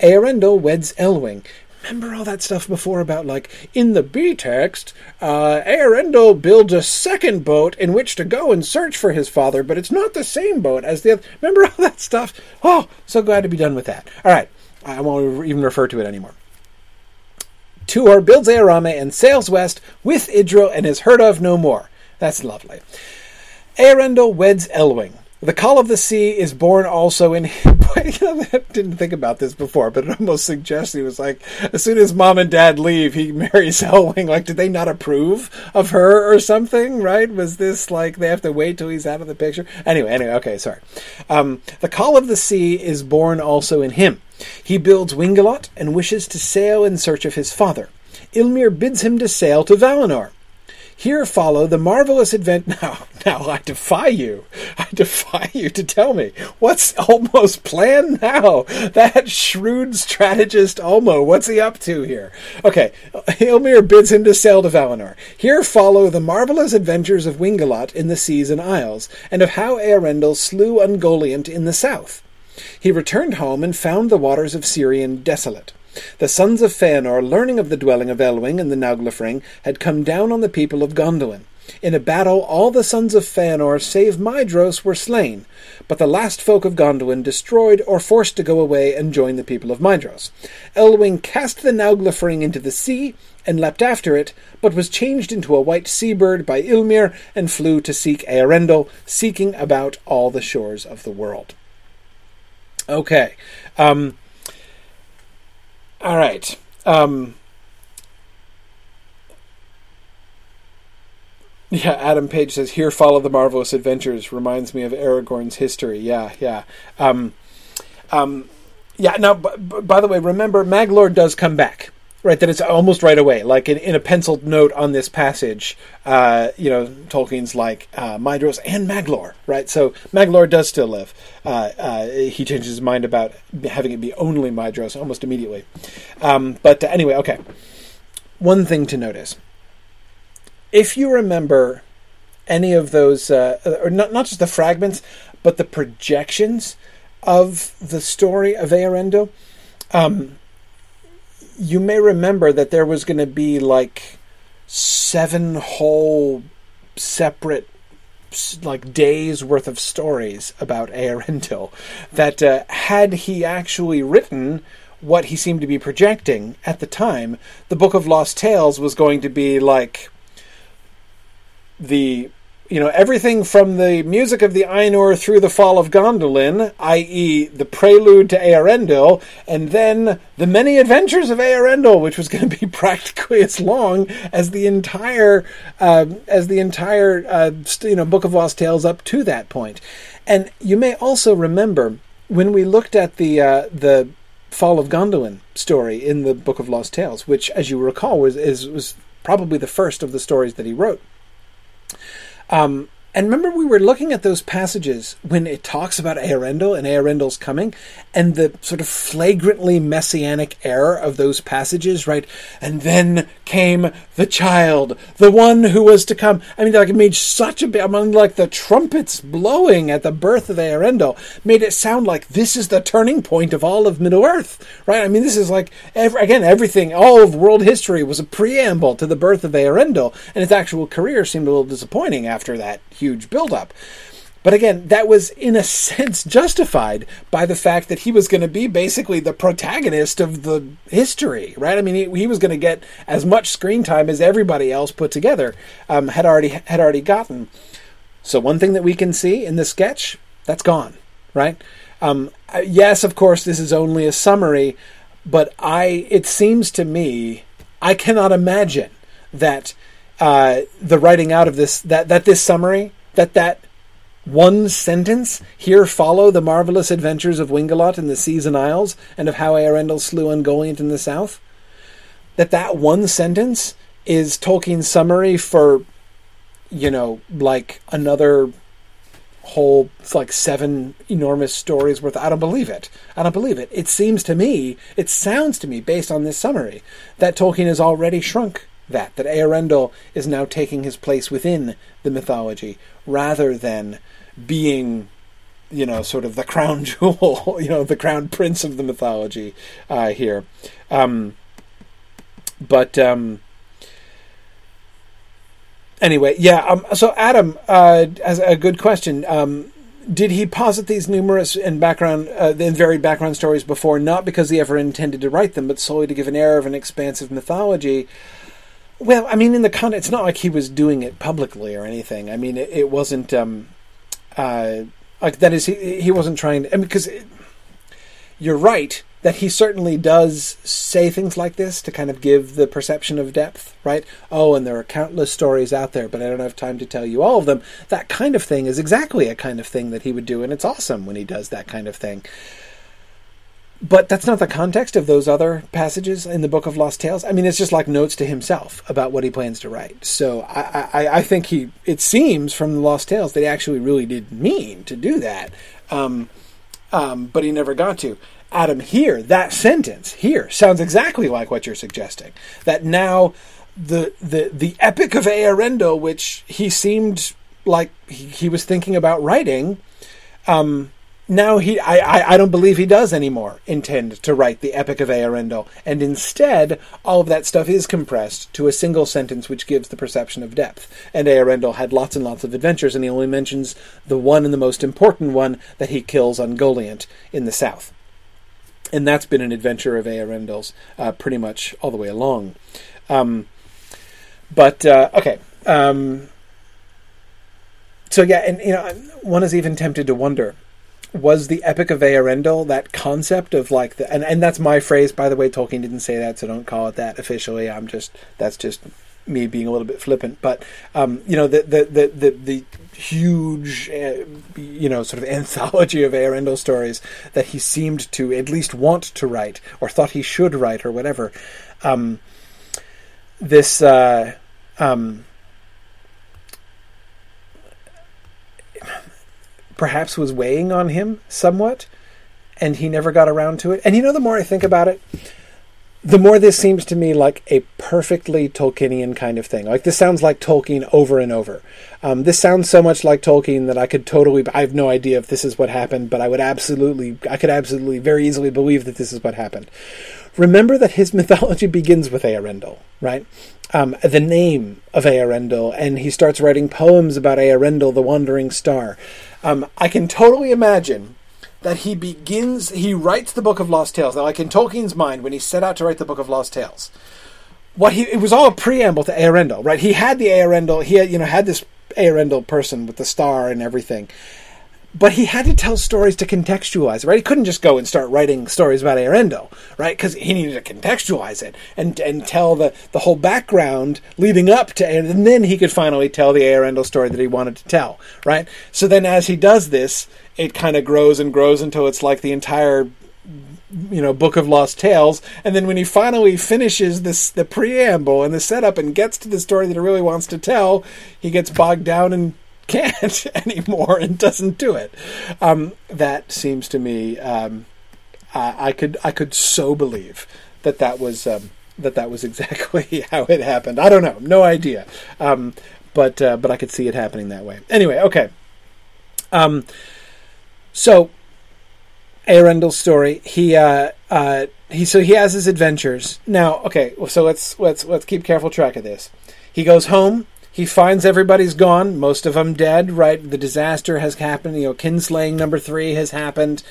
Eärendil weds Elwing, remember all that stuff before about like in the B text, uh, Eärendil builds a second boat in which to go and search for his father, but it's not the same boat as the other. Remember all that stuff? Oh, so glad to be done with that. All right, I won't even refer to it anymore. Tuor builds Eärame and sails west with Idril and is heard of no more. That's lovely. Eärendil weds Elwing. The Call of the Sea is born also in. Him. I didn't think about this before, but it almost suggests he was like, as soon as mom and dad leave, he marries Elwing. Like, did they not approve of her or something? Right? Was this like they have to wait till he's out of the picture? Anyway, anyway, okay, sorry. Um, the Call of the Sea is born also in him. He builds Wingelot and wishes to sail in search of his father. Ylmir bids him to sail to Valinor. Here follow the marvelous event. Now, now I defy you. I defy you to tell me what's Ulmo's plan now. That shrewd strategist Ulmo, what's he up to here? Okay, Ylmir bids him to sail to Valinor. Here follow the marvelous adventures of Wingelot in the seas and isles, and of how Eärendil slew Ungoliant in the south. He returned home and found the waters of Sirion desolate. The sons of Feanor, learning of the dwelling of Elwing and the Nauglafring, had come down on the people of Gondolin. In a battle, all the sons of Feanor, save Maedhros, were slain, but the last folk of Gondolin destroyed or forced to go away and join the people of Maedhros. Elwing cast the Nauglafring into the sea and leapt after it, but was changed into a white sea-bird by Ylmir and flew to seek Eärendil, seeking about all the shores of the world. Okay. Um, all right. Um, yeah, Adam Page says, Here follow the marvelous adventures. Reminds me of Aragorn's history. Yeah, yeah. Um, um, yeah, now, b- b- by the way, remember, Maglor does come back right that it's almost right away. Like in, in a penciled note on this passage uh, you know tolkien's like uh, Maedhros and maglor right? So maglor does still live. Uh, uh, he changes his mind about having it be only Maedhros almost immediately. Um, but anyway okay. One thing to notice. If you remember any of those, uh, or not not just the fragments, but the projections of the story of Earendel, um, you may remember that there was going to be like seven whole separate like days worth of stories about Earendil that uh, had he actually written what he seemed to be projecting at the time the book of lost tales was going to be like the you know, everything from the music of the Ainur through the fall of Gondolin, i.e., the prelude to Earendil, and then the many adventures of Earendil, which was going to be practically as long as the entire uh, as the entire uh, you know Book of Lost Tales up to that point. And you may also remember when we looked at the uh, the fall of Gondolin story in the Book of Lost Tales, which, as you recall, was is, was probably the first of the stories that he wrote. Um, and remember, we were looking at those passages when it talks about Earendil and Earendil's coming, and the sort of flagrantly messianic error of those passages, right? And then came the child, the one who was to come. I mean, like it made such a big, among like the trumpets blowing at the birth of Earendil, made it sound like this is the turning point of all of Middle Earth, right? I mean, this is like every, again everything, all of world history was a preamble to the birth of Earendil, and his actual career seemed a little disappointing after that huge buildup. But again, that was in a sense justified by the fact that he was going to be basically the protagonist of the history, right? I mean, he, he was going to get as much screen time as everybody else put together um, had already had already gotten. So one thing that we can see in the sketch that's gone, right? Um, yes, of course, this is only a summary, but I it seems to me I cannot imagine that uh, the writing out of this that that this summary that that one sentence here follow the marvelous adventures of Wingelot in the seas and isles and of how Earendil slew Ungoliant in the south that that one sentence is Tolkien's summary for you know like another whole like seven enormous stories worth I don't believe it. I don't believe it. It seems to me, it sounds to me based on this summary that Tolkien has already shrunk that, that Earendil is now taking his place within the mythology rather than being, you know, sort of the crown jewel, you know, the crown prince of the mythology uh, here. Um, but um, anyway, yeah. Um, so Adam, uh, as a good question. Um, did he posit these numerous and background uh, and varied background stories before, not because he ever intended to write them, but solely to give an air of an expansive mythology? Well, I mean, in the con, it's not like he was doing it publicly or anything. I mean, it, it wasn't um, uh, like that is he he wasn't trying to. I mean, because you're right that he certainly does say things like this to kind of give the perception of depth, right? Oh, and there are countless stories out there, but I don't have time to tell you all of them. That kind of thing is exactly a kind of thing that he would do, and it's awesome when he does that kind of thing. But that's not the context of those other passages in the Book of Lost Tales. I mean, it's just like notes to himself about what he plans to write. So I, I, I think he, it seems from the Lost Tales that he actually really did mean to do that, um, um, but he never got to. Adam, here, that sentence here sounds exactly like what you're suggesting. That now the the the epic of Earendil, which he seemed like he, he was thinking about writing, um, now he I, I, I, don't believe he does anymore intend to write the epic of Earendil, and instead all of that stuff is compressed to a single sentence which gives the perception of depth. And Earendil had lots and lots of adventures, and he only mentions the one and the most important one that he kills Ungoliant in the south. And that's been an adventure of Earendil's uh, pretty much all the way along. Um, but uh, okay. Um, so yeah, and you know, one is even tempted to wonder was the Epic of Earendil that concept of like the and, and that's my phrase by the way Tolkien didn't say that so don't call it that officially. I'm just that's just me being a little bit flippant. But um, you know the the the the, the huge uh, you know sort of anthology of Earendil stories that he seemed to at least want to write or thought he should write or whatever um, this uh, um, perhaps was weighing on him somewhat, and he never got around to it. And you know, the more I think about it, the more this seems to me like a perfectly Tolkienian kind of thing. Like this sounds like Tolkien over and over. Um, this sounds so much like Tolkien that I could totally. I have no idea if this is what happened, but I would absolutely, I could absolutely, very easily believe that this is what happened. Remember that his mythology begins with Eärendil, right? Um, the name of Eärendil, and he starts writing poems about Eärendil, the wandering star. Um, I can totally imagine that he begins, he writes the Book of Lost Tales. Now, like in Tolkien's mind, when he set out to write the Book of Lost Tales, what he it was all a preamble to Eärendil, right? He had the Eärendil, he had, you know had this Eärendil person with the star and everything, but he had to tell stories to contextualize, right? He couldn't just go and start writing stories about Eärendil, right? Because he needed to contextualize it and and tell the the whole background leading up to, and then he could finally tell the Eärendil story that he wanted to tell, right? So then, as he does this, it kind of grows and grows until it's like the entire you know book of lost tales and then when he finally finishes this the preamble and the setup and gets to the story that he really wants to tell he gets bogged down and can't anymore and doesn't do it um, that seems to me um, I, I, could i could so believe that that was um, that that was exactly how it happened i don't know no idea um, but uh, but i could see it happening that way anyway okay um, so Eärendil's story. He uh, uh, he so he has his adventures now. Okay, so let's let's let's keep careful track of this. He goes home. He finds everybody's gone, most of them dead. Right, the disaster has happened. You know, kinslaying number three has happened.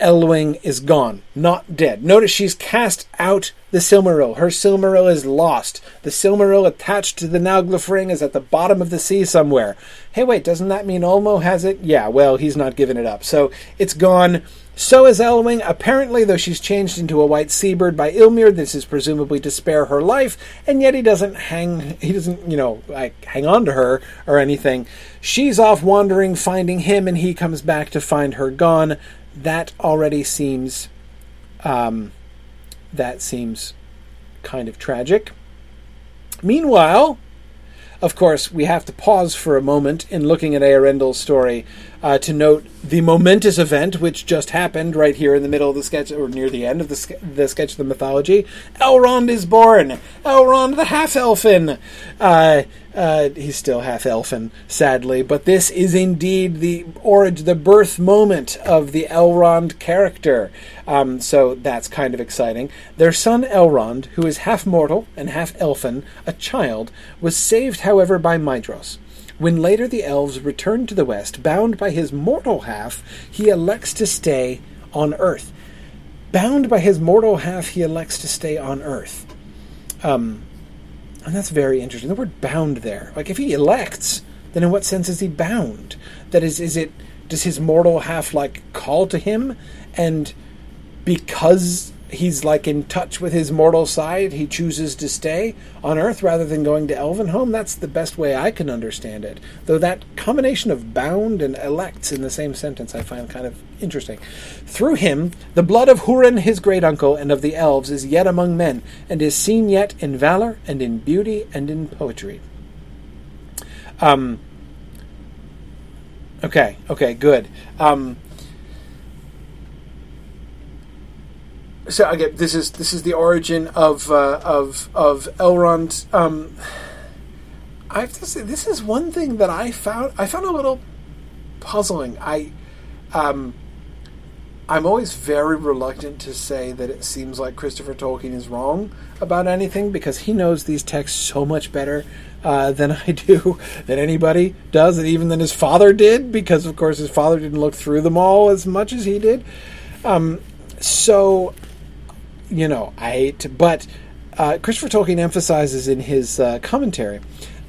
Elwing is gone, not dead. Notice she's cast out the Silmaril. Her Silmaril is lost. The Silmaril attached to the Nauglafring is at the bottom of the sea somewhere. Hey, wait, doesn't that mean Ulmo has it? Yeah, well, he's not giving it up. So it's gone. So is Elwing. Apparently, though she's changed into a white seabird by Ylmir, this is presumably to spare her life, and yet he doesn't hang, he doesn't, you know, like hang on to her or anything. She's off wandering, finding him, and he comes back to find her gone that already seems um, that seems kind of tragic. Meanwhile, of course, we have to pause for a moment in looking at Eärendil's story uh, to note the momentous event which just happened right here in the middle of the sketch, or near the end of the, the sketch of the mythology. Elrond is born. Elrond the half elfin. Uh, uh, he's still half elfin, sadly, but this is indeed the origin, the birth moment of the Elrond character. Um, so that's kind of exciting. Their son Elrond, who is half mortal and half elfin, a child, was saved, however, by Maedhros. When later the elves return to the west, bound by his mortal half, he elects to stay on Earth. Bound by his mortal half, he elects to stay on Earth. Um, and that's very interesting. The word bound there. Like, if he elects, then in what sense is he bound? That is, is it, does his mortal half, like, call to him? And because he's like in touch with his mortal side. He chooses to stay on Earth rather than going to Elvenhome. That's the best way I can understand it. Though that combination of bound and elects in the same sentence I find kind of interesting. Through him, the blood of Hurin, his great uncle, and of the elves is yet among men, and is seen yet in valor and in beauty and in poetry. Um. Okay. Okay. Good. Um. So again, this is this is the origin of uh, of of Elrond. Um, I have to say, this is one thing that I found I found a little puzzling. I, um, I'm always very reluctant to say that it seems like Christopher Tolkien is wrong about anything because he knows these texts so much better uh, than I do, than anybody does, and even than his father did, because of course his father didn't look through them all as much as he did. Um, so you know, I hate but uh, Christopher Tolkien emphasizes in his uh, commentary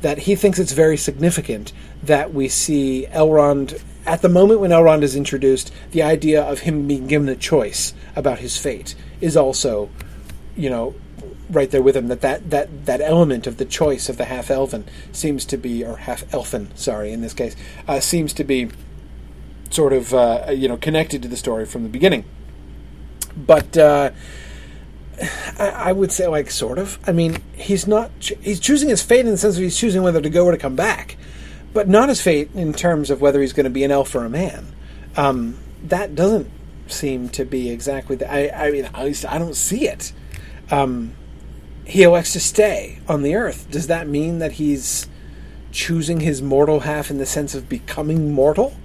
that he thinks it's very significant that we see Elrond at the moment when Elrond is introduced, the idea of him being given a choice about his fate is also, you know, right there with him. That that that that element of the choice of the half elven seems to be, or half elfin, sorry, in this case, uh, seems to be sort of uh, you know connected to the story from the beginning. But uh, I, would say like sort of. I mean, he's not. He's choosing his fate in the sense of he's choosing whether to go or to come back, but not his fate in terms of whether he's going to be an elf or a man. Um, that doesn't seem to be exactly. The, I, I mean, at least I don't see it. um, he elects to stay on the earth. Does that mean that he's choosing his mortal half in the sense of becoming mortal?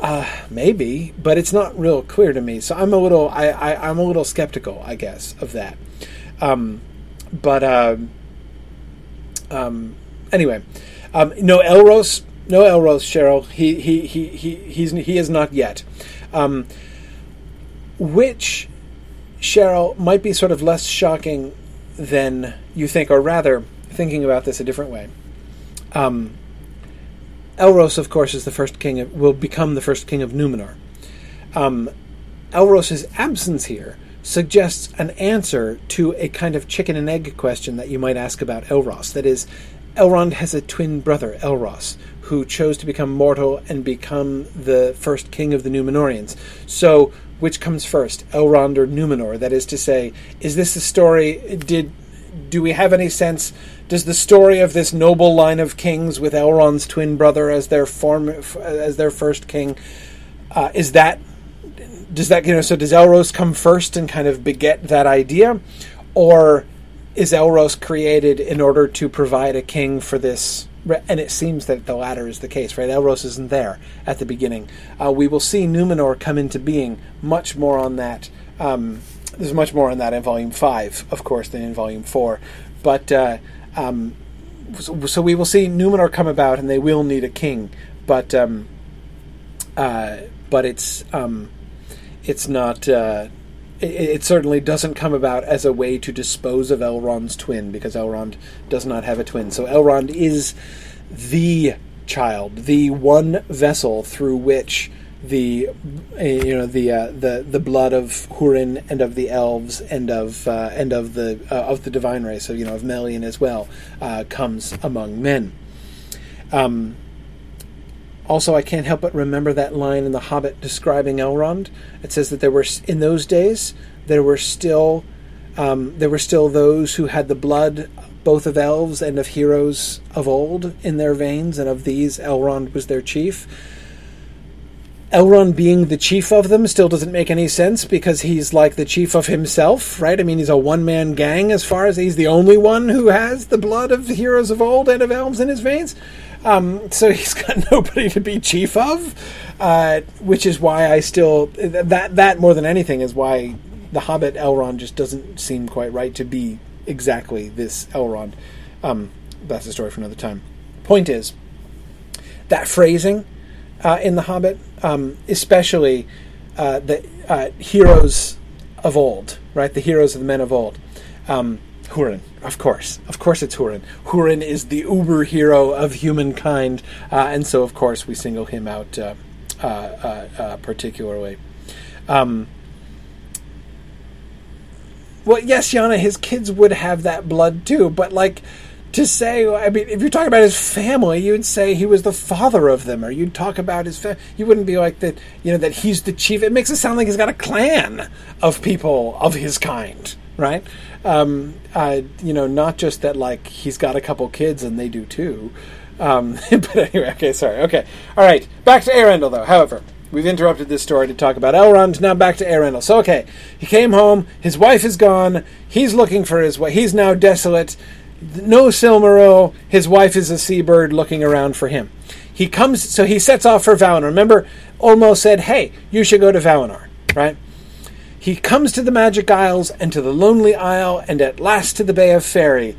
Uh, maybe, but it's not real clear to me. So I'm a little, I, I am a little skeptical, I guess, of that. Um, but uh, um, anyway, um, no Elros, no Elros, Cheryl. He he he he he's he is not yet. Um, which Cheryl might be sort of less shocking than you think, or rather, thinking about this a different way. Um, Elros, of course, is the first king. Of, will become the first king of Numenor. Um, Elros's absence here suggests an answer to a kind of chicken and egg question that you might ask about Elros. That is, Elrond has a twin brother, Elros, who chose to become mortal and become the first king of the Numenorians. So, which comes first, Elrond or Numenor? That is to say, is this a story? Did do we have any sense? Does the story of this noble line of kings with Elrond's twin brother as their form as their first king uh, is that does that you know so does Elros come first and kind of beget that idea, or is Elros created in order to provide a king for this? And it seems that the latter is the case, right? Elros isn't there at the beginning. Uh, we will see Numenor come into being. Much more on that. Um, there's much more on that in Volume Five, of course, than in Volume Four. But uh, um, so, so, we will see Numenor come about, and they will need a king. But um, uh, but it's um, it's not. Uh, it, it, certainly doesn't come about as a way to dispose of Elrond's twin because Elrond does not have a twin. So Elrond is the child, the one vessel through which the you know the uh, the the blood of Hurin and of the elves and of uh, and of the uh, of the divine race, so you know of Melian as well, uh, comes among men. Um, also, I can't help but remember that line in The Hobbit describing Elrond. It says that there were in those days there were still um, there were still those who had the blood both of elves and of heroes of old in their veins, and of these Elrond was their chief. Elrond being the chief of them still doesn't make any sense because he's like the chief of himself, right? I mean, he's a one man gang as far as he's the only one who has the blood of the heroes of old and of elves in his veins. Um, so he's got nobody to be chief of, uh, which is why I still that that more than anything is why the Hobbit Elrond just doesn't seem quite right to be exactly this Elrond. Um, that's a story for another time. Point is that phrasing uh, in the Hobbit, um, especially uh, the uh, heroes of old, right? The heroes of the men of old. Um, Hurin, of course. Of course it's Hurin. Hurin is the uber hero of humankind, uh, and so, of course, we single him out uh, uh, particularly. Um, well, yes, Yana, his kids would have that blood too, but like to say, I mean, if you're talking about his family, you'd say he was the father of them, or you'd talk about his family. You wouldn't be like that, you know, that he's the chief. It makes it sound like he's got a clan of people of his kind, right? Um, uh, you know, not just that like he's got a couple kids and they do too. Um, but anyway, okay, sorry. Okay, all right. Back to Eärendil, though. However, we've interrupted this story to talk about Elrond. Now back to Eärendil. So okay, he came home. His wife is gone. He's looking for his wife. He's now desolate. No Silmaril. His wife is a seabird looking around for him. He comes. So he sets off for Valinor. Remember, Ulmo said, "Hey, you should go to Valinor." Right? He comes to the Magic Isles and to the Lonely Isle and at last to the Bay of Faerie.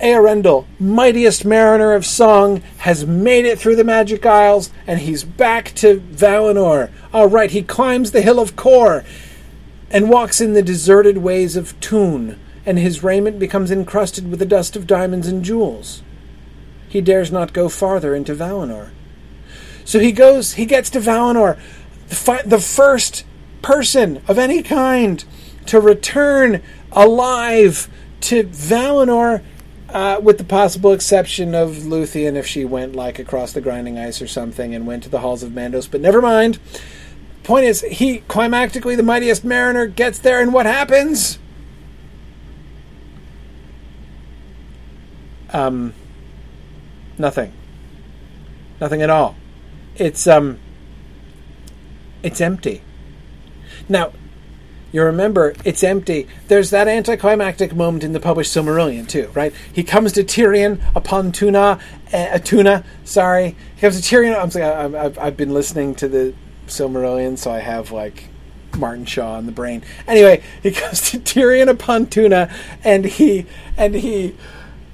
Eärendil, mightiest mariner of song, has made it through the Magic Isles and he's back to Valinor. All right, he climbs the hill of Kor and walks in the deserted ways of Tûn, and his raiment becomes encrusted with the dust of diamonds and jewels. He dares not go farther into Valinor. So he goes, he gets to Valinor, the, fi- the first person of any kind to return alive to Valinor, uh, with the possible exception of Luthien if she went like across the grinding ice or something and went to the halls of Mandos. But never mind. Point is, he climactically, the mightiest mariner, gets there, and what happens? Um, nothing. Nothing at all. It's um, it's empty. Now, you remember it's empty. There's that anticlimactic moment in the published Silmarillion too, right? He comes to Tirion upon Túna, uh, Túna. Sorry, he comes to Tirion. I'm sorry, I've, I've been listening to the Silmarillion, so I have like Martin Shaw in the brain. Anyway, he comes to Tirion upon Túna, and he and he.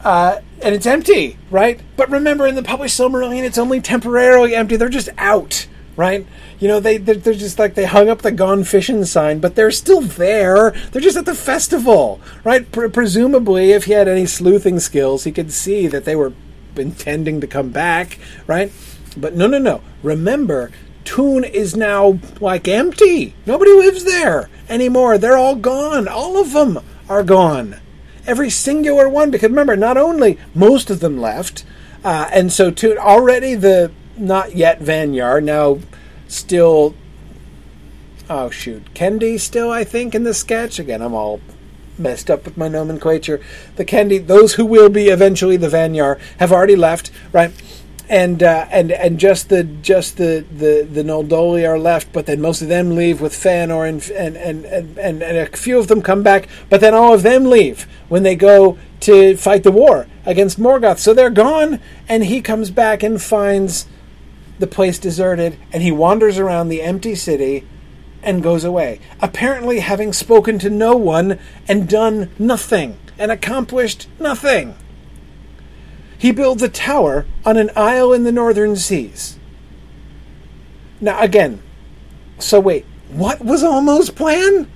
Uh, and it's empty, right? But remember, in the published Silmarillion, it's only temporarily empty. They're just out, right? You know, they they're, they're, just like they hung up the gone fishing sign, but they're still there. They're just at the festival, right? Pre- presumably, if he had any sleuthing skills, he could see that they were intending to come back, right? But no, no, no. Remember, Tûn is now like empty. Nobody lives there anymore. They're all gone. All of them are gone. Every singular one. Because remember, not only most of them left, uh, and so Tûn already the not yet Vanyar now still. Oh shoot, Quendi still I think in the sketch again. I'm all messed up with my nomenclature. The Quendi, those who will be eventually the Vanyar, have already left. Right and uh, and and just the just the the the Noldoli are left, but then most of them leave with Feanor, and and, and and and and a few of them come back, but then all of them leave when they go to fight the war against Morgoth. So they're gone, and he comes back and finds the place deserted, and he wanders around the empty city and goes away, apparently having spoken to no one and done nothing and accomplished nothing. He builds a tower on an isle in the northern seas. Now, again, so wait, what was Ulmo's plan?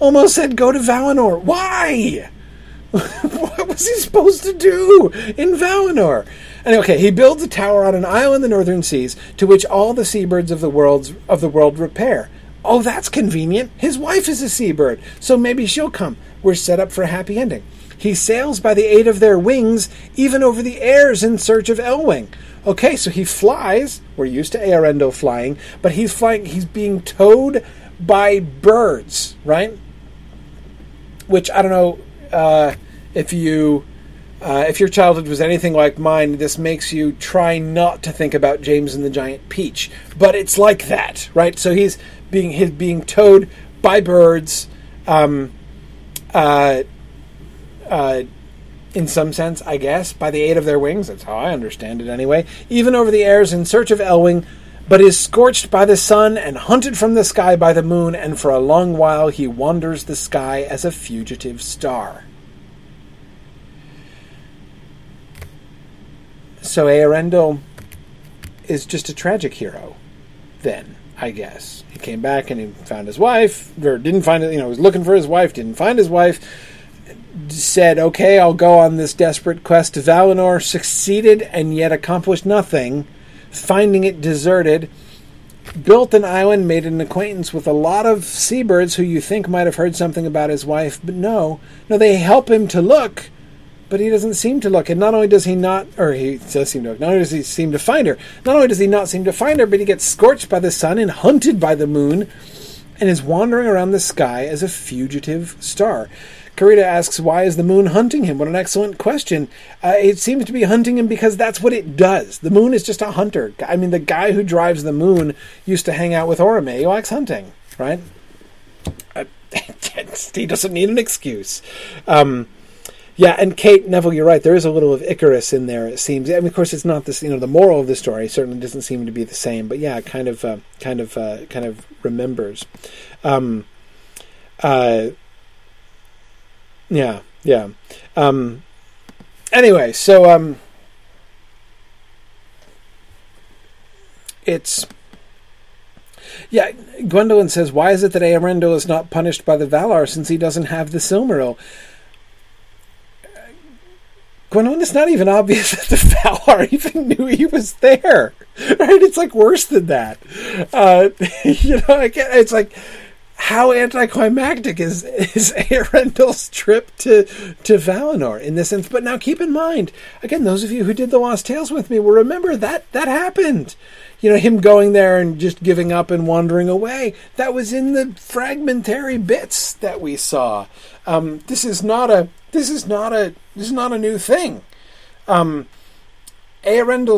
Ulmo said go to Valinor. Why? what was he supposed to do in Valinor? And okay, he builds a tower on an isle in the northern seas to which all the seabirds of the world's of the world repair. Oh, that's convenient. His wife is a seabird, so maybe she'll come. We're set up for a happy ending. He sails by the aid of their wings, even over the airs in search of Elwing. Okay, so he flies. We're used to Eärendil flying, but he's flying. He's being towed by birds, right? Which I don't know uh, if you, uh, if your childhood was anything like mine. This makes you try not to think about James and the Giant Peach, but it's like that, right? So he's being he's being towed by birds. Um, uh, uh, in some sense, I guess, by the aid of their wings. That's how I understand it anyway. Even over the airs in search of Elwing, but is scorched by the sun and hunted from the sky by the moon, and for a long while he wanders the sky as a fugitive star. So Eärendil is just a tragic hero, then, I guess. He came back and he found his wife, or didn't find it, you know, he was looking for his wife, didn't find his wife said, okay, I'll go on this desperate quest to Valinor, succeeded and yet accomplished nothing, finding it deserted, built an island, made an acquaintance with a lot of seabirds who you think might have heard something about his wife, but no. No, they help him to look, but he doesn't seem to look. And not only does he not, or he does seem to look, not only does he seem to find her, not only does he not seem to find her, but he gets scorched by the sun and hunted by the moon and is wandering around the sky as a fugitive star. Karita asks, why is the moon hunting him? What an excellent question. Uh, it seems to be hunting him because that's what it does. The moon is just a hunter. I mean, the guy who drives the moon used to hang out with Orome. He likes hunting, right? Uh, he doesn't need an excuse. Um, yeah, and Kate Neville, you're right. There is a little of Icarus in there. It seems. I mean, of course, it's not this. You know, the moral of the story certainly doesn't seem to be the same. But yeah, kind of, uh, kind of, uh, kind of remembers. Um, uh, yeah, yeah. Um, anyway, so um, it's yeah. Gwendolyn says, "Why is it that Eärendil is not punished by the Valar since he doesn't have the Silmaril?" Gwendolyn, it's not even obvious that the Valar even knew he was there. Right? It's like worse than that. Uh, you know, it's like how anticlimactic is is Eärendil's trip to to Valinor in this sense? But now keep in mind, again, those of you who did the Lost Tales with me will remember that that happened. You know, him going there and just giving up and wandering away. That was in the fragmentary bits that we saw. Um, this is not a this is not a this is not a new thing. Um,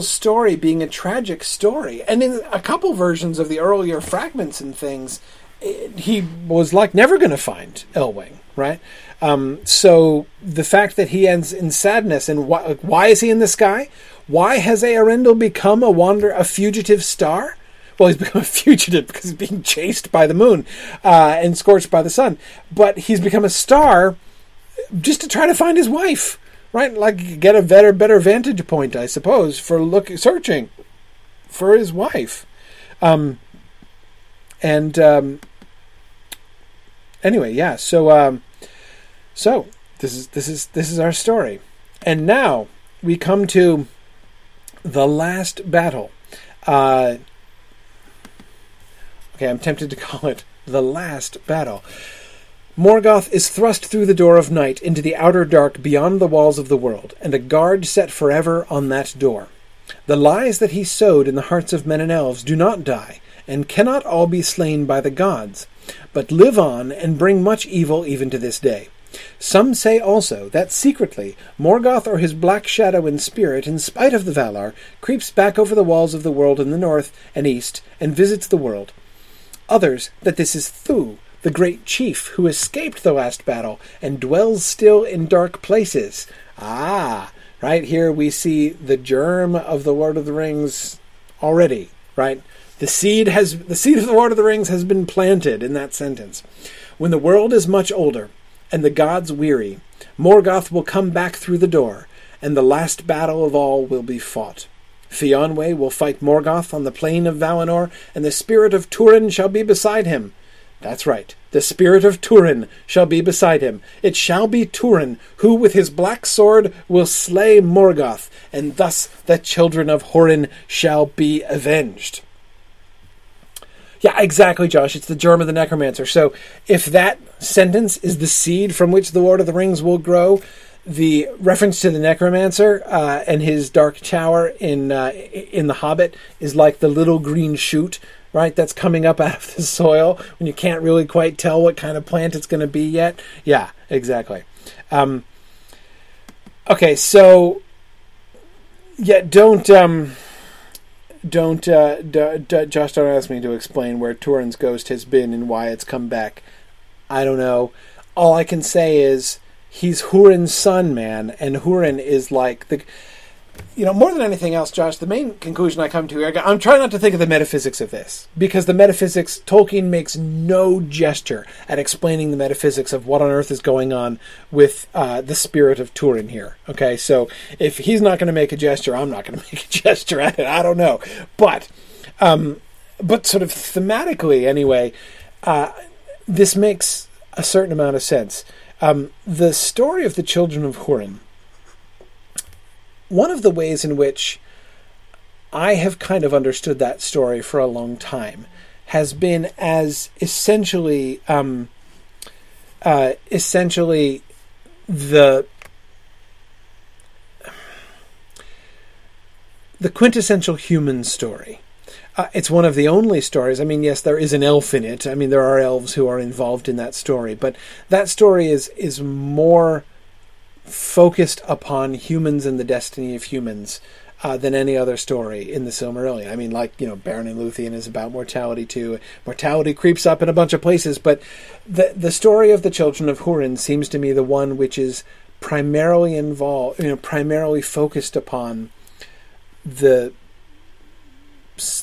story being a tragic story, and in a couple versions of the earlier fragments and things, he was like never going to find Elwing, right? Um, so the fact that he ends in sadness and why, why is he in the sky? Why has Eärendil become a wander, a fugitive star? Well, he's become a fugitive because he's being chased by the moon uh, and scorched by the sun. But he's become a star just to try to find his wife, right? Like get a better, better vantage point, I suppose, for looking, searching for his wife. Um, and um, anyway, yeah. So, um, so this is this is this is our story, and now we come to the last battle. Uh, okay, I'm tempted to call it the last battle. Morgoth is thrust through the door of night into the outer dark beyond the walls of the world, and a guard set forever on that door. The lies that he sowed in the hearts of men and elves do not die, and cannot all be slain by the gods, but live on and bring much evil even to this day. Some say also that secretly Morgoth or his black shadow in spirit, in spite of the Valar, creeps back over the walls of the world in the north and east and visits the world. Others that this is Thu, the great chief who escaped the last battle and dwells still in dark places. Ah, right here we see the germ of the Lord of the Rings already, right? The seed has the seed of the Lord of the Rings has been planted in that sentence. When the world is much older and the gods weary, Morgoth will come back through the door, and the last battle of all will be fought. Fionwe will fight Morgoth on the plain of Valinor, and the spirit of Turin shall be beside him. That's right. The spirit of Turin shall be beside him. It shall be Turin who with his black sword will slay Morgoth, and thus the children of Hurin shall be avenged. Yeah, exactly, Josh. It's the germ of the necromancer. So if that sentence is the seed from which the Lord of the Rings will grow, the reference to the necromancer uh, and his dark tower in uh, in the Hobbit is like the little green shoot, right? That's coming up out of the soil when you can't really quite tell what kind of plant it's going to be yet. Yeah, exactly. Um, okay, so yeah, don't. Um, don't uh, d- d- Josh don't ask me to explain where Turin's ghost has been and why it's come back. I don't know. All I can say is he's Hurin's son, man, and Hurin is like the you know, more than anything else, Josh, the main conclusion I come to, here, I'm trying not to think of the metaphysics of this because the metaphysics, Tolkien makes no gesture at explaining the metaphysics of what on earth is going on with uh, the spirit of Turin here. Okay, so if he's not going to make a gesture, I'm not going to make a gesture at it. I don't know, but, um, but sort of thematically, anyway, uh, this makes a certain amount of sense. Um, the story of the children of Hurin one of the ways in which I have kind of understood that story for a long time has been as essentially, um, uh, essentially the the quintessential human story. Uh, it's one of the only stories. I mean, yes, there is an elf in it. I mean, there are elves who are involved in that story, but that story is is more focused upon humans and the destiny of humans uh, than any other story in the Silmarillion. I mean, like you know, Beren and Luthien is about mortality too. Mortality creeps up in a bunch of places, but the the story of the children of Hurin seems to me the one which is primarily involved, you know, primarily focused upon the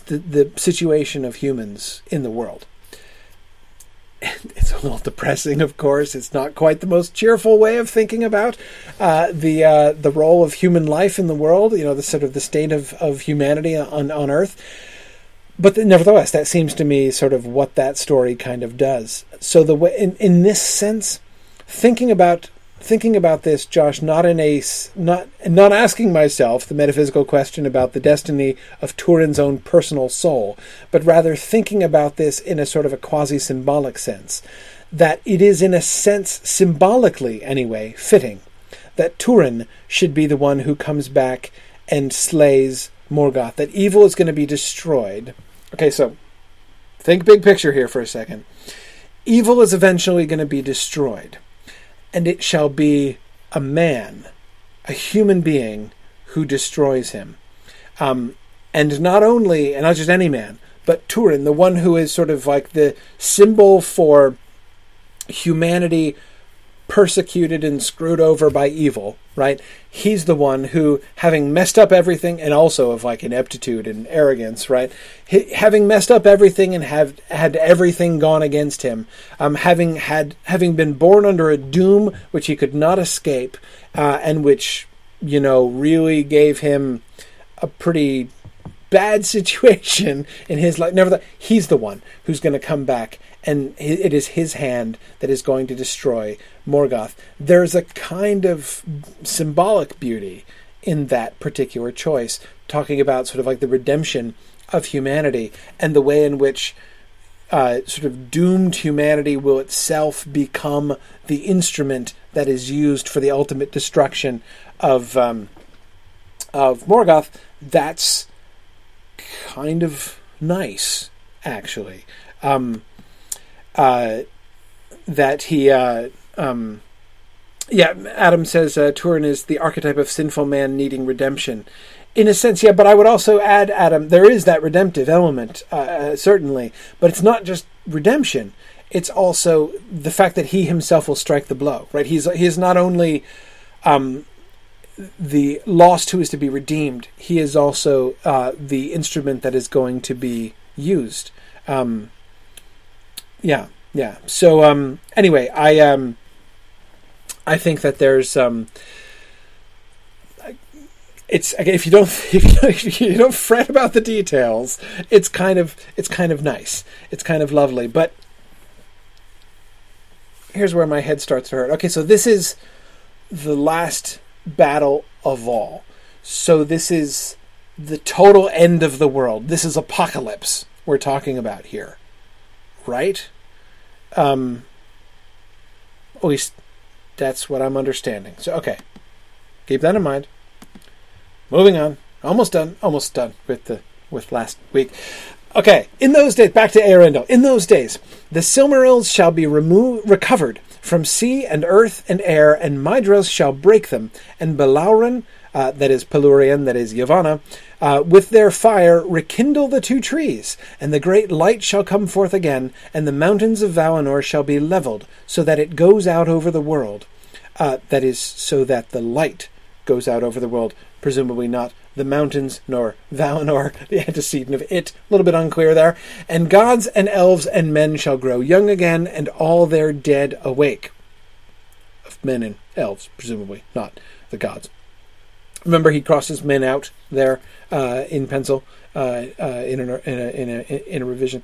the, the situation of humans in the world. it's a little depressing, of course. It's not quite the most cheerful way of thinking about uh, the uh, the role of human life in the world. You know, the sort of the state of, of humanity on on Earth. But the, nevertheless, that seems to me sort of what that story kind of does. So the way, in, in this sense, thinking about thinking about this, Josh, not in a not not asking myself the metaphysical question about the destiny of Turin's own personal soul, but rather thinking about this in a sort of a quasi symbolic sense, that it is in a sense symbolically anyway fitting that Turin should be the one who comes back and slays Morgoth, that evil is going to be destroyed. Okay, so think big picture here for a second. Evil is eventually going to be destroyed and it shall be a man, a human being, who destroys him. Um, and not only, and not just any man, but Turin, the one who is sort of like the symbol for humanity persecuted and screwed over by evil, right? He's the one who, having messed up everything, and also of like ineptitude and arrogance, right? H- having messed up everything and have had everything gone against him, um, having had having been born under a doom which he could not escape, uh, and which you know really gave him a pretty bad situation in his life. Nevertheless, he's the one who's going to come back, and it is his hand that is going to destroy Morgoth. There's a kind of symbolic beauty in that particular choice, talking about sort of like the redemption of humanity and the way in which. Uh, sort of doomed humanity will itself become the instrument that is used for the ultimate destruction of um, of Morgoth. That's kind of nice, actually. Um, uh, that he, uh, um, yeah, Adam says uh, Turin is the archetype of sinful man needing redemption. In a sense, yeah, but I would also add, Adam, there is that redemptive element, uh, uh, certainly, but it's not just redemption. It's also the fact that he himself will strike the blow, right? He's he is not only um, the lost who is to be redeemed, he is also uh, the instrument that is going to be used. Um, yeah, yeah. So um, anyway, I um, I think that there's um, it's if you don't if you don't fret about the details, it's kind of it's kind of nice. It's kind of lovely, but here's where my head starts to hurt. Okay, so this is the last battle of all. So this is the total end of the world. This is apocalypse we're talking about here. Right? Um at least that's what I'm understanding. So okay. Keep that in mind. Moving on. Almost done. Almost done with the with last week. Okay, in those days, back to Eärendil. In those days, the Silmarils shall be removed, recovered from sea and earth and air, and Maedhros shall break them, and Belaurin, uh, that is Palúrien, that is Yavanna, uh, with their fire rekindle the two trees, and the great light shall come forth again, and the mountains of Valinor shall be levelled, so that it goes out over the world. Uh, that is, so that the light goes out over the world, presumably not the mountains, nor Valinor, the antecedent of it. A little bit unclear there. And gods and elves and men shall grow young again, and all their dead awake. Of men and elves, presumably, not the gods. Remember, he crosses men out there uh, in pencil uh, uh, in, a, in, a, in, a, in a revision.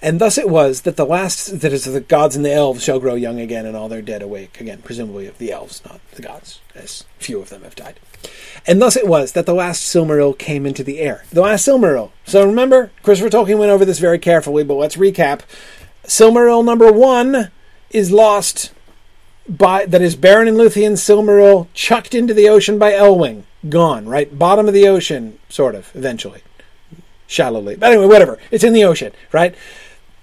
And thus it was that the last, that is, the gods and the elves shall grow young again, and all their dead awake again, presumably of the elves, not the gods, as few of them have died. And thus it was that the last Silmaril came into the air. The last Silmaril. So remember, Christopher Tolkien went over this very carefully, but let's recap. Silmaril number one is lost by that is Beren and Luthien Silmaril chucked into the ocean by Elwing. Gone, right? Bottom of the ocean, sort of, eventually. Shallowly. But anyway, whatever. It's in the ocean, right?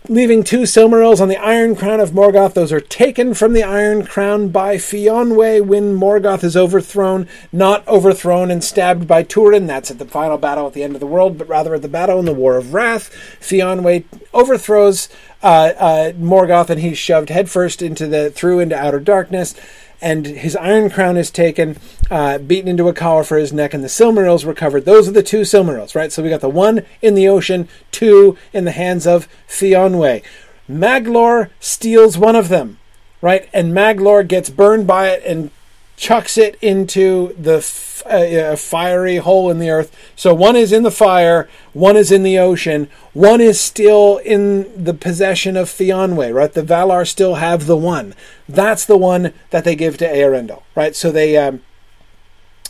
Leaving two Silmarils on the Iron Crown of Morgoth. Those are taken from the Iron Crown by Fionwe when Morgoth is overthrown, not overthrown and stabbed by Turin. That's at the final battle at the end of the world, but rather at the battle in the War of Wrath. Fionwe overthrows uh, uh, Morgoth and he's shoved headfirst into the through into outer darkness and his iron crown is taken, uh, beaten into a collar for his neck, and the Silmarils recovered. Those are the two Silmarils, right? So we got the one in the ocean, two in the hands of Fionwe. Maglor steals one of them, right? And Maglor gets burned by it and chucks it into the f- uh, fiery hole in the earth. So one is in the fire, one is in the ocean, one is still in the possession of Fionwe, right? The Valar still have the one. That's the one that they give to Eärendil, right? So they um,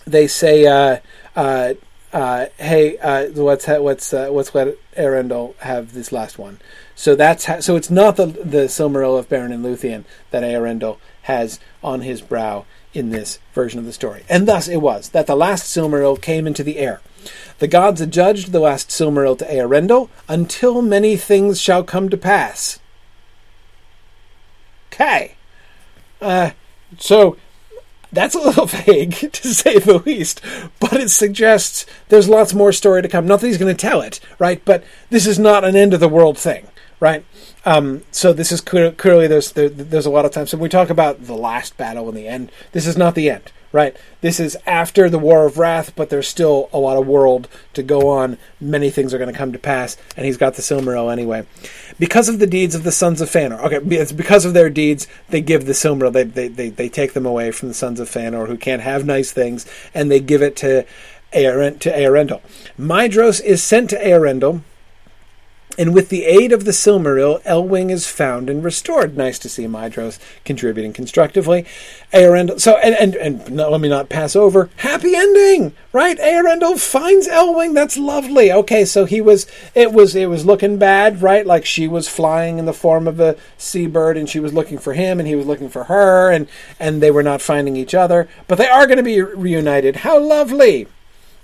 they say, uh, uh, uh "Hey, uh, what's what's uh, what's let Eärendil have this last one?" So that's how, so it's not the the Silmaril of Beren and Luthien that Eärendil has on his brow in this version of the story. And thus it was that the last Silmaril came into the air. The gods adjudged the last Silmaril to Eärendil until many things shall come to pass. Okay. Uh, so that's a little vague to say the least, but it suggests there's lots more story to come. Not that he's going to tell it, right? But this is not an end of the world thing, right? Um, so this is clear, clearly there's there, there's a lot of times. So when we talk about the last battle in the end, this is not the end, right? This is after the War of Wrath, but there's still a lot of world to go on. Many things are going to come to pass, and he's got the Silmaril anyway. Because of the deeds of the sons of Fëanor. Okay, it's because of their deeds, they give the Silmaril. They, they, they, they take them away from the sons of Fëanor, who can't have nice things, and they give it to, Earendil. to Eärendil. Maedhros is sent to Eärendil and with the aid of the Silmaril, Elwing is found and restored. Nice to see Maedhros contributing constructively. Eärendil, so and, and and no, let me not pass over. Happy ending, right? Eärendil finds Elwing. That's lovely. Okay, so he was it was it was looking bad, right? Like she was flying in the form of a seabird, and she was looking for him, and he was looking for her, and and they were not finding each other, but they are going to be reunited. How lovely.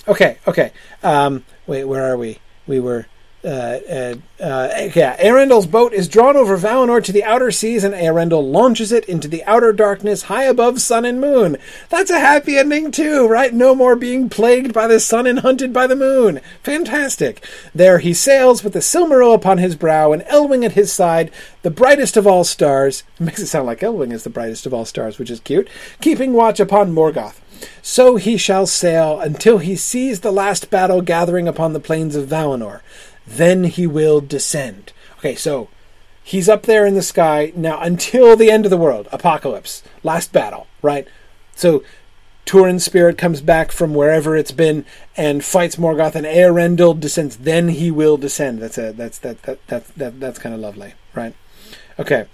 Okay, okay. Um, wait, where are we? We were uh, uh, yeah, Eärendil's boat is drawn over Valinor to the outer seas, and Eärendil launches it into the outer darkness high above sun and moon. That's a happy ending too, right? No more being plagued by the sun and hunted by the moon. Fantastic. There he sails with the Silmaril upon his brow and Elwing at his side, the brightest of all stars. It makes it sound like Elwing is the brightest of all stars, which is cute. Keeping watch upon Morgoth. So he shall sail until he sees the last battle gathering upon the plains of Valinor then he will descend. Okay, so he's up there in the sky now until the end of the world, apocalypse, last battle, right? So Turin's spirit comes back from wherever it's been and fights Morgoth, and Eärendil descends. Then he will descend. That's a that's that that that, that that's kind of lovely, right? Okay.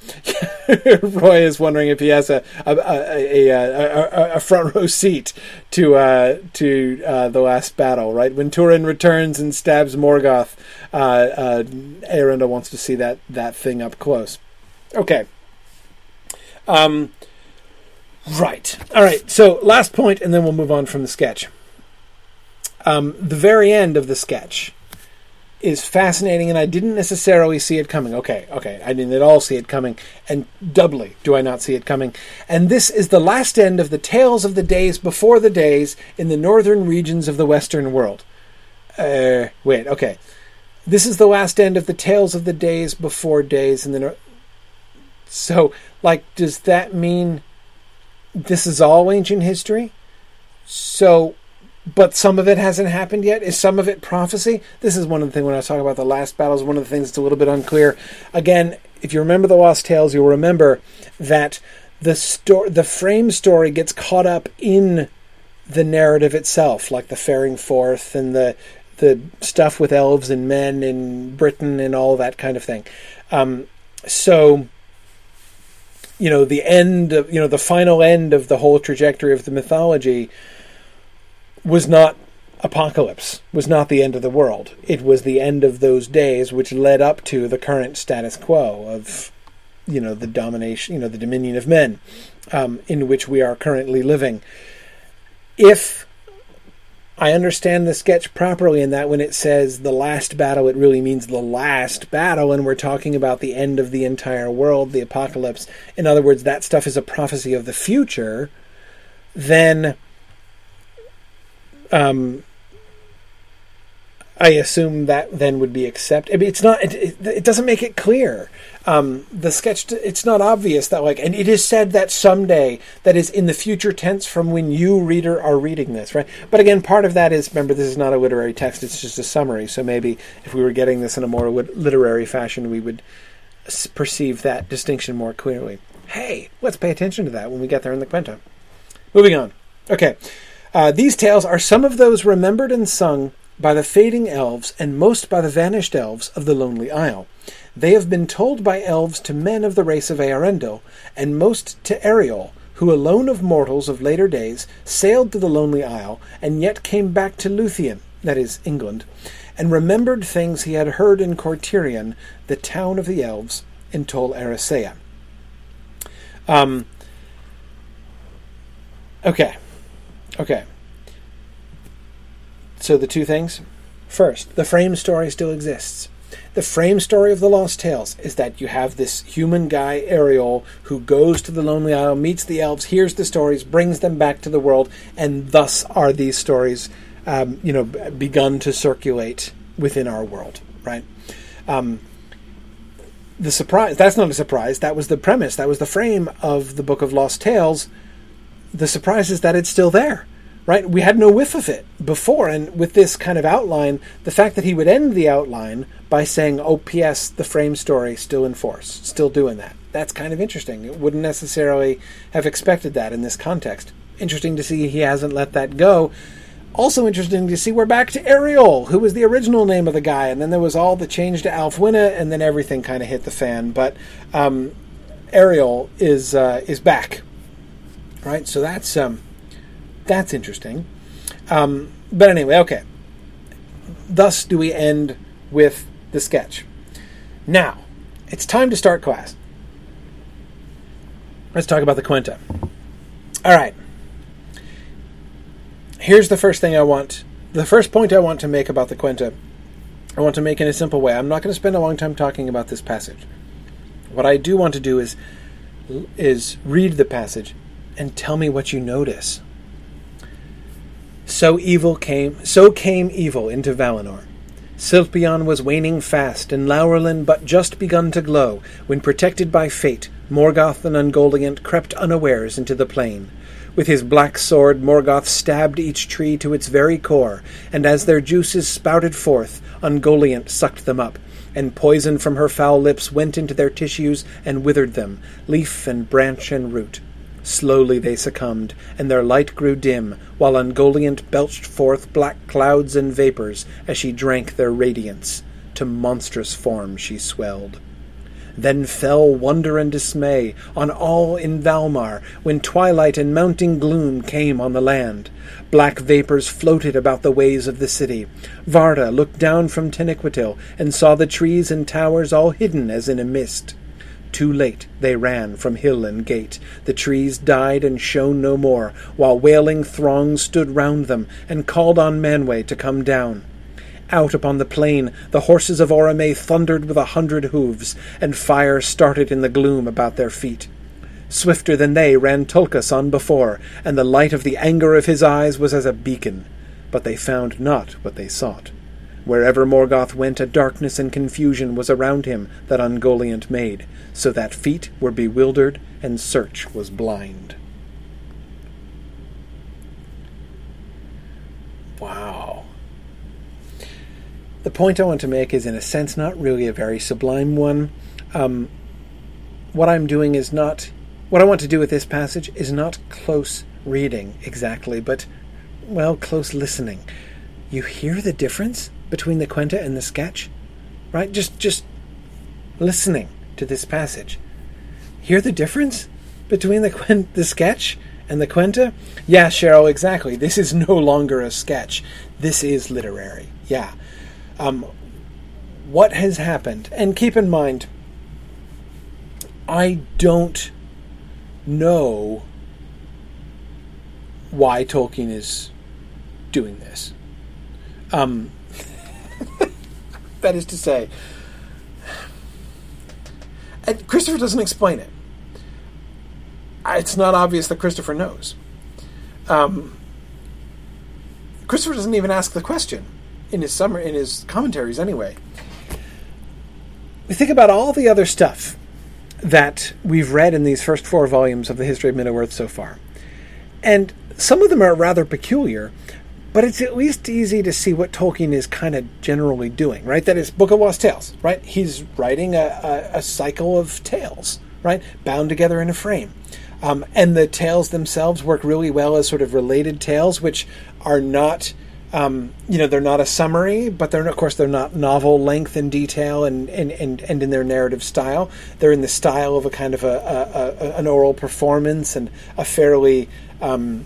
Roy is wondering if he has a a, a, a, a front row seat to uh, to uh, the last battle. Right when Turin returns and stabs Morgoth, uh, uh, wants to see that that thing up close. Okay. Um. Right. All right. So last point, and then we'll move on from the sketch. Um, the very end of the sketch is fascinating, and I didn't necessarily see it coming. Okay, okay, I didn't at all see it coming, and doubly do I not see it coming. And this is the last end of the tales of the days before the days in the northern regions of the Western world. Uh, wait, okay. This is the last end of the tales of the days before days in the. So, like, does that mean this is all ancient history? So, but some of it hasn't happened yet. Is some of it prophecy? This is one of the things when I was talking about the last battles. One of the things that's a little bit unclear. Again, if you remember the Lost Tales, you'll remember that the story, the frame story, gets caught up in the narrative itself, like the faring forth and the the stuff with elves and men in Britain and all that kind of thing. Um, so, you know, the end of you know the final end of the whole trajectory of the mythology was not apocalypse, was not the end of the world. It was the end of those days which led up to the current status quo of, you know, the domination, you know, the dominion of men um, in which we are currently living. If I understand the sketch properly in that when it says the last battle, it really means the last battle, and we're talking about the end of the entire world, the apocalypse. In other words, that stuff is a prophecy of the future, then um, I assume that then would be accepted. I mean, it's not. It, it, it doesn't make it clear. Um, the sketch. It's not obvious that like, and it is said that someday that is in the future tense from when you reader are reading this, right? But again, part of that is remember this is not a literary text; it's just a summary. So maybe if we were getting this in a more literary fashion, we would perceive that distinction more clearly. Hey, let's pay attention to that when we get there in the Quenta. Moving on. Okay. Uh, these tales are some of those remembered and sung by the fading elves and most by the vanished elves of the Lonely Isle. They have been told by elves to men of the race of Eärendil, and most to Eriol, who alone of mortals of later days sailed to the Lonely Isle, and yet came back to Luthien, that is, England, and remembered things he had heard in Cortirion, the town of the elves, in Tol Eressëa. Um, okay. Okay. So the two things. First, the frame story still exists. The frame story of the Lost Tales is that you have this human guy, Eriol, who goes to the Lonely Isle, meets the elves, hears the stories, brings them back to the world, and thus are these stories, um, you know, begun to circulate within our world, right? Um, the surprise that's not a surprise that was the premise that was the frame of the book of lost tales the surprise is that it's still there right? We had no whiff of it before. And with this kind of outline the fact that he would end the outline by saying oh ps the frame story still in force still doing that. That's kind of interesting. It wouldn't necessarily have expected that in this context. Interesting to see he hasn't let that go. Also interesting to see we're back to Eriol, who was the original name of the guy, and then there was all the change to Ælfwine, and then everything kind of hit the fan. But um, Eriol is uh, is back, right? So that's um, that's interesting. Um, but anyway, okay. Thus do we end with the sketch. Now it's time to start class. Let's talk about the Quenta. All right here's the first thing I want. The first point I want to make about the Quenta, I want to make in a simple way. I'm not going to spend a long time talking about this passage. What I do want to do is is read the passage and tell me what you notice. So evil came, so came evil into Valinor. Silpion was waning fast, and Laurelin but just begun to glow, when protected by fate, Morgoth and Ungoliant crept unawares into the plain. With his black sword, Morgoth stabbed each tree to its very core, and as their juices spouted forth, Ungoliant sucked them up, and poison from her foul lips went into their tissues and withered them, leaf and branch and root. Slowly they succumbed, and their light grew dim, while Ungoliant belched forth black clouds and vapors as she drank their radiance. To monstrous form she swelled. Then fell wonder and dismay on all in Valmar when twilight and mounting gloom came on the land. Black vapors floated about the ways of the city. Varda looked down from Taniquetil and saw the trees and towers all hidden as in a mist. Too late they ran from hill and gate. The trees died and shone no more, while wailing throngs stood round them and called on Manwë to come down. Out upon the plain the horses of Orome thundered with a hundred hoofs, and fire started in the gloom about their feet. Swifter than they ran Tulkas on before, and the light of the anger of his eyes was as a beacon. But they found not what they sought. Wherever Morgoth went, a darkness and confusion was around him that Ungoliant made, so that feet were bewildered and search was blind. Wow. The point I want to make is, in a sense, not really a very sublime one. Um, what I'm doing is not. What I want to do with this passage is not close reading exactly, but, well, close listening. You hear the difference between the Quenta and the sketch? Right? Just, just listening to this passage. Hear the difference between the, Quen- the sketch and the Quenta? Yeah, Cheryl, exactly. This is no longer a sketch. This is literary. Yeah um, what has happened. And keep in mind, I don't know why Tolkien is doing this. Um, that is to say, Christopher doesn't explain it. It's not obvious that Christopher knows. Um, Christopher doesn't even ask the question in his summer in his commentaries anyway. We think about all the other stuff that we've read in these first four volumes of the history of Middle Earth so far. And some of them are rather peculiar, but it's at least easy to see what Tolkien is kind of generally doing, right? That is Book of Lost Tales, right? He's writing a, a, a cycle of tales, right? Bound together in a frame. Um, and the tales themselves work really well as sort of related tales, which are not um, you know, they're not a summary, but they're of course they're not novel length and detail and, and, and, and in their narrative style. They're in the style of a kind of a, a, a an oral performance and a fairly um,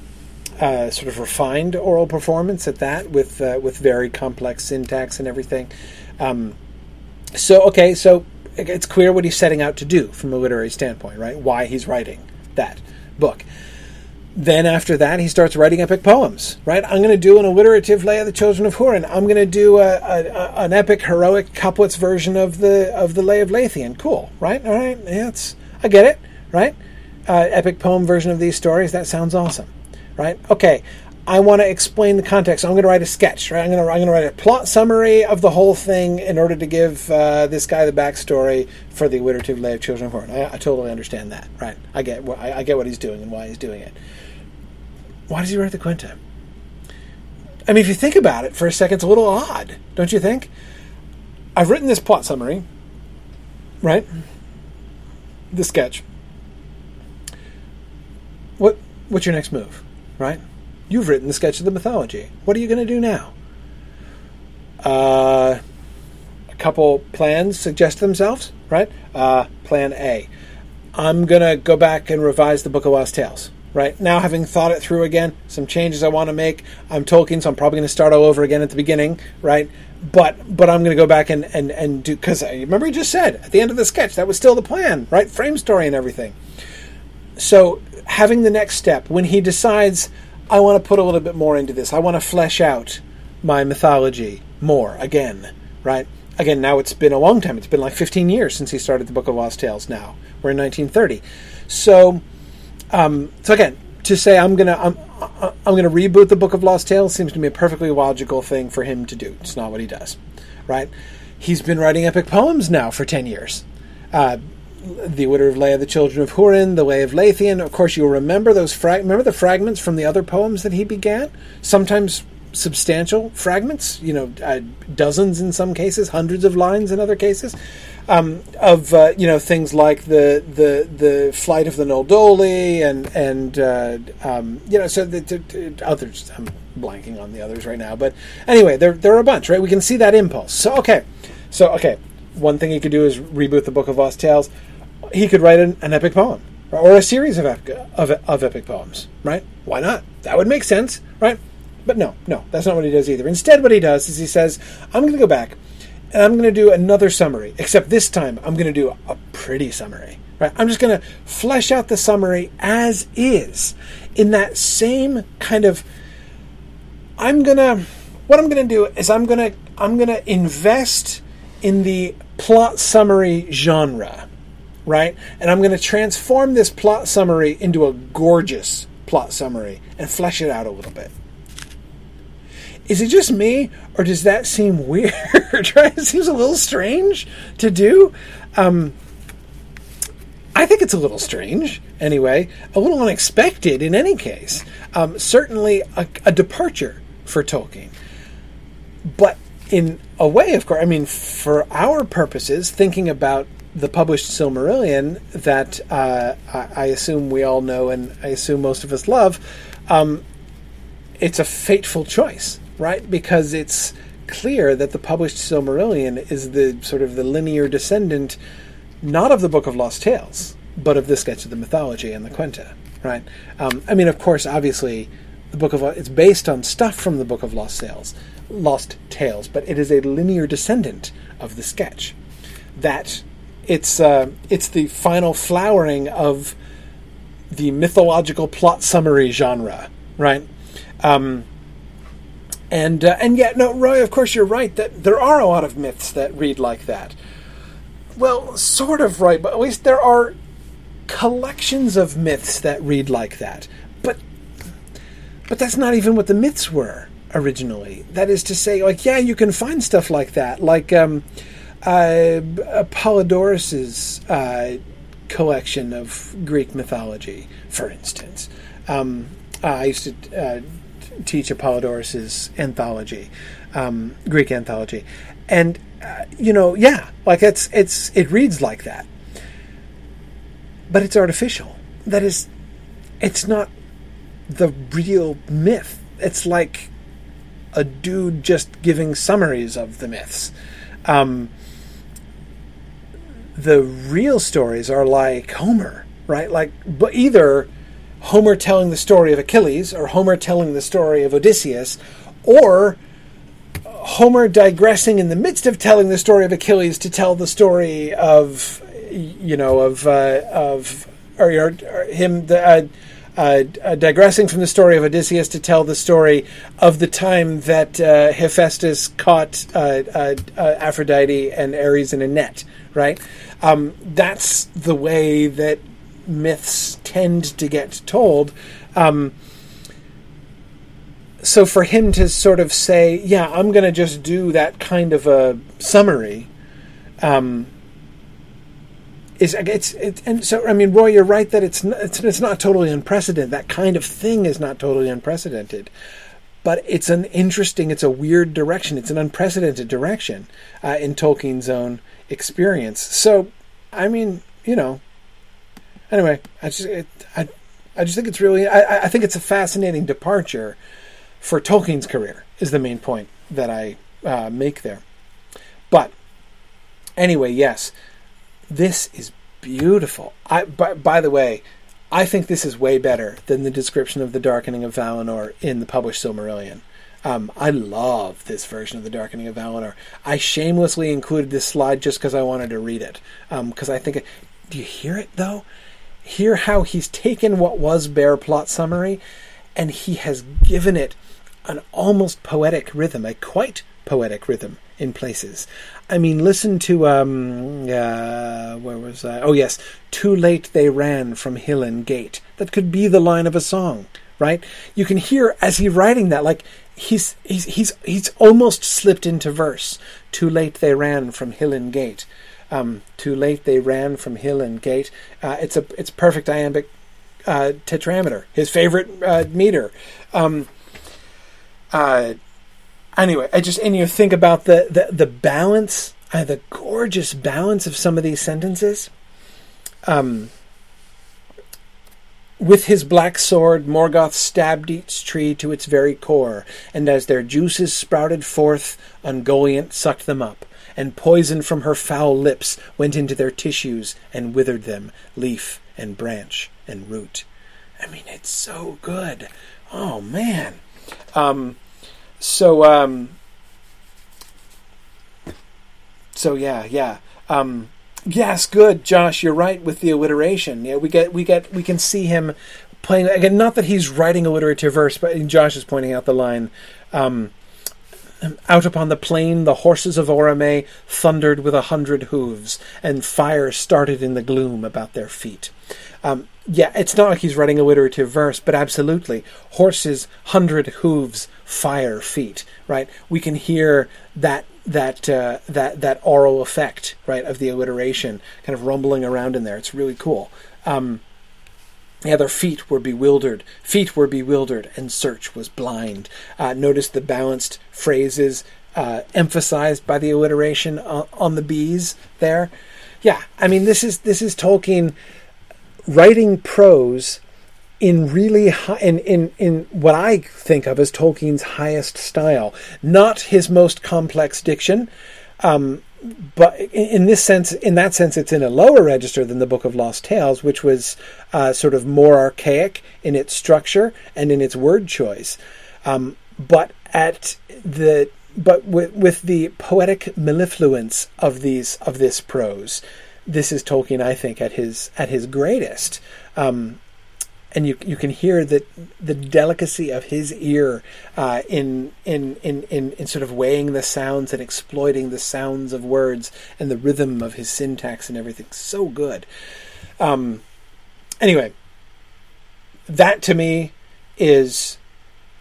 uh, sort of refined oral performance at that, with uh, with very complex syntax and everything. Um, so okay, so it's clear what he's setting out to do from a literary standpoint, right? Why he's writing that book. then after that, he starts writing epic poems. Right? I'm going to do an alliterative lay of the children of Hurin. I'm going to do a, a, a, an epic heroic couplets version of the of the lay of Leithian. Cool, right? All right, yeah, it's I get it, right? Uh, epic poem version of these stories. That sounds awesome, right? Okay, I want to explain the context. I'm going to write a sketch, right? I'm going to I'm going to write a plot summary of the whole thing in order to give uh, this guy the backstory for the alliterative lay of children of Hurin. I, I totally understand that, right? I get I, I get what he's doing and why he's doing it. Why does he write the Quenta? I mean, if you think about it for a second, it's a little odd, don't you think? I've written this plot summary, right? The sketch. What what's your next move, right? You've written the sketch of the mythology. What are you going to do now? Uh, a couple plans suggest themselves, right? Uh, plan A. I'm going to go back and revise the Book of Lost Tales, right? Now, having thought it through again, some changes I want to make. I'm Tolkien, so I'm probably going to start all over again at the beginning, right? But but I'm going to go back and, and, and do, because remember you just said at the end of the sketch, that was still the plan, right? Frame story and everything. So, having the next step, when he decides, I want to put a little bit more into this. I want to flesh out my mythology more again, right? Again, now it's been a long time. It's been like 15 years since he started the Book of Lost Tales. Now we're in 1930, so um, so again, to say I'm gonna I'm I'm gonna reboot the Book of Lost Tales seems to me a perfectly logical thing for him to do. It's not what he does, right? He's been writing epic poems now for 10 years. Uh, the order of of the Children of Hurin, the way of Leithian. Of course, you'll remember those. Remember the fragments from the other poems that he began. Sometimes substantial fragments. You know, uh, dozens in some cases, hundreds of lines in other cases. Um, of uh, you know things like the the the flight of the Noldoli and and uh, um, you know so the, the, the, others I'm blanking on the others right now but anyway there there are a bunch right we can see that impulse so okay so okay one thing he could do is reboot the Book of Lost Tales he could write an, an epic poem or a series of of, of epic poems, right? Why not? That would make sense, right? But no, no, that's not what he does either. Instead, what he does is he says, I'm going to go back and I'm going to do another summary, except this time I'm going to do a pretty summary, right? I'm just going to flesh out the summary as is in that same kind of. I'm going to. What I'm going to do is I'm going to I'm going to invest in the plot summary genre right? And I'm going to transform this plot summary into a gorgeous plot summary and flesh it out a little bit. Is it just me, or does that seem weird? It seems a little strange to do. Um, I think it's a little strange, anyway, a little unexpected in any case. Um, certainly a, a departure for Tolkien. But in a way, of course, I mean, for our purposes, thinking about the published Silmarillion that uh, I, assume we all know and I assume most of us love, um, it's a fateful choice, right? Because it's clear that the published Silmarillion is the sort of the linear descendant, not of the Book of Lost Tales, but of the Sketch of the Mythology and the Quenta, right? Um, I mean, of course, obviously, the Book of it's based on stuff from the Book of Lost Tales, Lost Tales, but it is a linear descendant of the sketch that it's uh, it's the final flowering of the mythological plot summary genre, right? Um, and uh, and yet, no, Roy. Of course, you're right that there are a lot of myths that read like that. Well, sort of right, but at least there are collections of myths that read like that. But but that's not even what the myths were originally. That is to say, like, yeah, you can find stuff like that, like. Um, uh, Apollodorus's uh, collection of Greek mythology, for instance. Um, I used to uh, teach Apollodorus's anthology, um, Greek anthology, and uh, you know, yeah, like it's it's it reads like that, but it's artificial. That is, it's not the real myth. It's like a dude just giving summaries of the myths. Um, the real stories are like Homer, right? Like, but either Homer telling the story of Achilles or Homer telling the story of Odysseus, or Homer digressing in the midst of telling the story of Achilles to tell the story of, you know, of uh, of or, or, or him the uh, uh, uh, digressing from the story of Odysseus to tell the story of the time that uh, Hephaestus caught uh, uh, uh, Aphrodite and Ares in a net, right? Um, that's the way that myths tend to get told. Um, so for him to sort of say, "Yeah, I'm going to just do that kind of a summary," um, is it's, it's and so I mean, Roy, you're right that it's it's it's not totally unprecedented. That kind of thing is not totally unprecedented, but it's an interesting, it's a weird direction. It's an unprecedented direction uh, in Tolkien's own experience. So, I mean, you know, anyway, I just it, I I just think it's really I, I think it's a fascinating departure for Tolkien's career is the main point that I uh, make there. But anyway, yes, this is beautiful. I by, by the way, I think this is way better than the description of the darkening of Valinor in the published Silmarillion. Um, I love this version of the Darkening of Valinor. I shamelessly included this slide just because I wanted to read it. Because um, I think, do you hear it though? Hear how he's taken what was bare plot summary, and he has given it an almost poetic rhythm, a quite poetic rhythm in places. I mean, listen to um, uh, where was I? Oh yes, too late they ran from hill and gate. That could be the line of a song, right? You can hear as he's writing that, like he's he's he's he's almost slipped into verse. Too late they ran from hill and gate. Um, too late they ran from hill and gate. Uh, it's a it's perfect iambic uh, tetrameter, his favorite uh, meter. Um, uh, anyway, I just and you think about the the, the balance, uh, the gorgeous balance of some of these sentences. Um, with his black sword, Morgoth stabbed each tree to its very core, and as their juices sprouted forth, Ungoliant sucked them up, and poison from her foul lips went into their tissues and withered them, leaf and branch and root. I mean, it's so good. Oh man. Um, so um, so yeah, yeah. Um, yes, good, Josh. You're right with the alliteration. Yeah, we get we get we can see him playing again. Not that he's writing alliterative verse, but Josh is pointing out the line. Um, out upon the plain, the horses of Orome thundered with a hundred hooves, and fire started in the gloom about their feet. Um, yeah, it's not like he's writing alliterative verse, but absolutely. Horses, hundred hooves, fire, feet, right? We can hear that that uh, that that aural effect, right, of the alliteration kind of rumbling around in there. It's really cool. Um, yeah, their feet were bewildered. Feet were bewildered, and search was blind. Uh, notice the balanced phrases uh, emphasized by the alliteration on, on the bees there. Yeah, I mean this is this is Tolkien writing prose in really high, in, in in what I think of as Tolkien's highest style, not his most complex diction. Um, but in this sense, in that sense, it's in a lower register than the Book of Lost Tales, which was uh, sort of more archaic in its structure and in its word choice. Um, but at the but with, with the poetic mellifluence of these of this prose, this is Tolkien, I think, at his at his greatest. Um, and you you can hear that the delicacy of his ear uh, in, in, in in in sort of weighing the sounds and exploiting the sounds of words and the rhythm of his syntax and everything. So good. Um, anyway, that to me is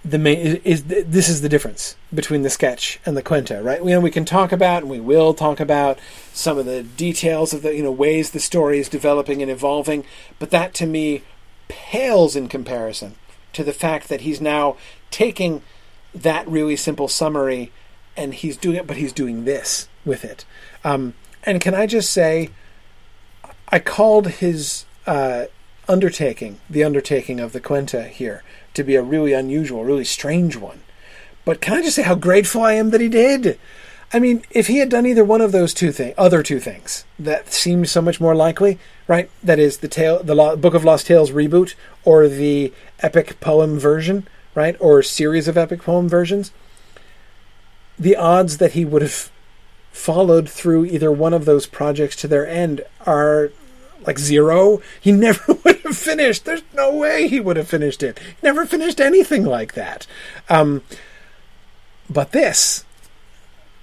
the main is, is this is the difference between the sketch and the quenta, right? You know, we can talk about and we will talk about some of the details of the you know ways the story is developing and evolving, but that to me pales in comparison to the fact that he's now taking that really simple summary and he's doing it, but he's doing this with it. Um, and can I just say, I called his uh, undertaking, the undertaking of the Quenta here, to be a really unusual, really strange one. But can I just say how grateful I am that he did? I mean, if he had done either one of those two things, other two things that seems so much more likely, right? That is the tale, the Lo- Book of Lost Tales reboot, or the epic poem version, right, or series of epic poem versions. The odds that he would have followed through either one of those projects to their end are like zero. He never would have finished. There's no way he would have finished it. He never finished anything like that. Um, but this,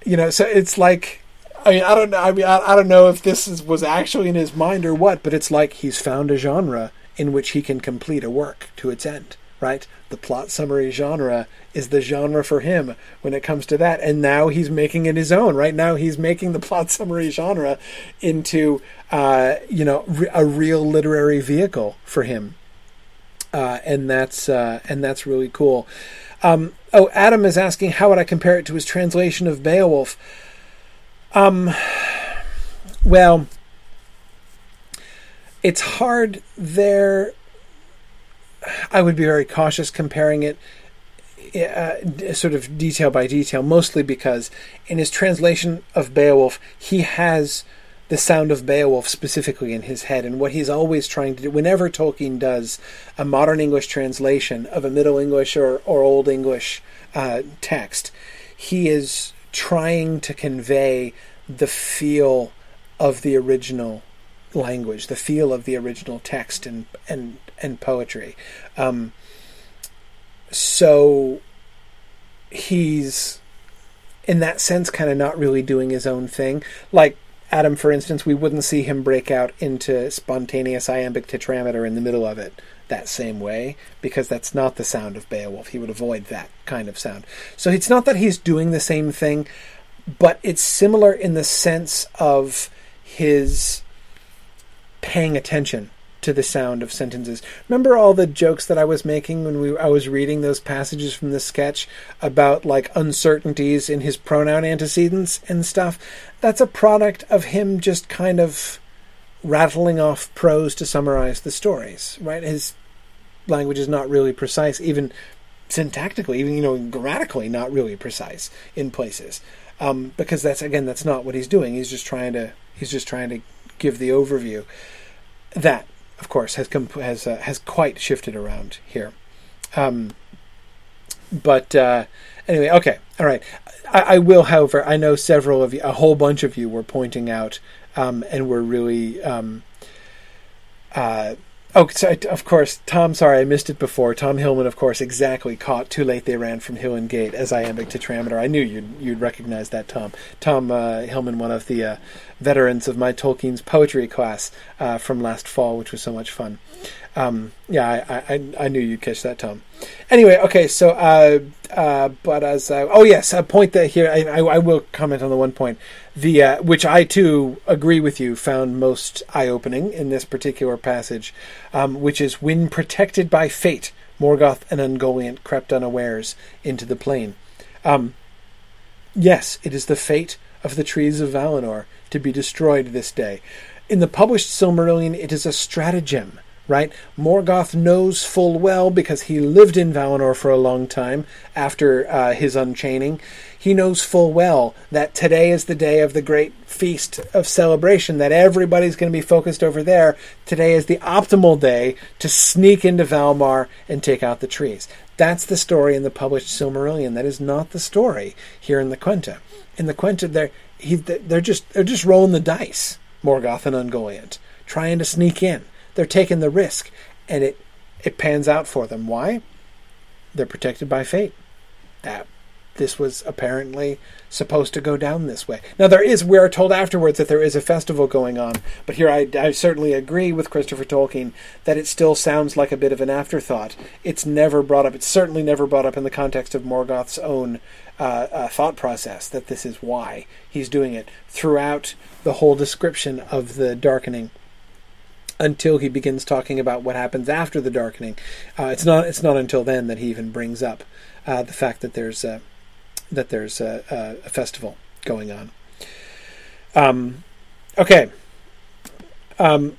you know, so it's like. I mean, I don't know. I mean, I, I don't know if this is, was actually in his mind or what, but it's like he's found a genre in which he can complete a work to its end right? The plot summary genre is the genre for him when it comes to that. And now he's making it his own. Right now he's making the plot summary genre into, uh, you know, re- a real literary vehicle for him. Uh, and that's uh, and that's really cool. Um, oh, Adam is asking how would I compare it to his translation of Beowulf? Um, well, it's hard there I would be very cautious comparing it uh, sort of detail by detail, mostly because in his translation of Beowulf, he has the sound of Beowulf specifically in his head. And what he's always trying to do, whenever Tolkien does a modern English translation of a Middle English or, or Old English uh, text, he is trying to convey the feel of the original language, the feel of the original text and and and poetry. Um, so he's in that sense kind of not really doing his own thing. Like Adam, for instance, we wouldn't see him break out into spontaneous iambic tetrameter in the middle of it that same way because that's not the sound of Beowulf. He would avoid that kind of sound. So it's not that he's doing the same thing, but it's similar in the sense of his paying attention to the sound of sentences. Remember all the jokes that I was making when we I was reading those passages from the sketch about like uncertainties in his pronoun antecedents and stuff? That's a product of him just kind of rattling off prose to summarize the stories, right? His language is not really precise, even syntactically, even you know grammatically, not really precise in places, um, because that's again that's not what he's doing. He's just trying to he's just trying to give the overview. That, of course, has comp- has uh, has quite shifted around here. Um, but uh, anyway, okay, all right. I, I, will, however, I know several of you, a whole bunch of you, were pointing out um, and were really. Um, uh, oh, so, of course, Tom. Sorry, I missed it before. Tom Hillman, of course, exactly caught. Too late, they ran from Hill and Gate as iambic tetrameter. I knew you'd you'd recognize that, Tom. Tom uh, Hillman, one of the uh, veterans of my Tolkien's poetry class uh, from last fall, which was so much fun. Um, yeah, I, I, I, knew you'd catch that, Tom. Anyway, okay, so, uh, uh, but as, uh, oh yes, a point that here, I, I, I, will comment on the one point, the, uh, which I too agree with you, found most eye opening in this particular passage, um, which is when protected by fate, Morgoth and Ungoliant crept unawares into the plain. Um, yes, it is the fate of the trees of Valinor to be destroyed this day. In the published Silmarillion, it is a stratagem, right? Morgoth knows full well, because he lived in Valinor for a long time after uh, his unchaining, he knows full well that today is the day of the great feast of celebration, that everybody's going to be focused over there. Today is the optimal day to sneak into Valmar and take out the trees. That's the story in the published Silmarillion. That is not the story here in the Quenta. In the Quenta, they're he, they're just they're just rolling the dice, Morgoth and Ungoliant, trying to sneak in. They're taking the risk, and it it pans out for them. Why? They're protected by fate. That this was apparently supposed to go down this way. Now there is we are told afterwards that there is a festival going on, but here I, I certainly agree with Christopher Tolkien that it still sounds like a bit of an afterthought. It's never brought up. It's certainly never brought up in the context of Morgoth's own uh, uh, thought process that this is why he's doing it throughout the whole description of the darkening until he begins talking about what happens after the darkening. Uh, it's not it's not until then that he even brings up uh, the fact that there's a, that there's a, a festival going on. Um, okay, um,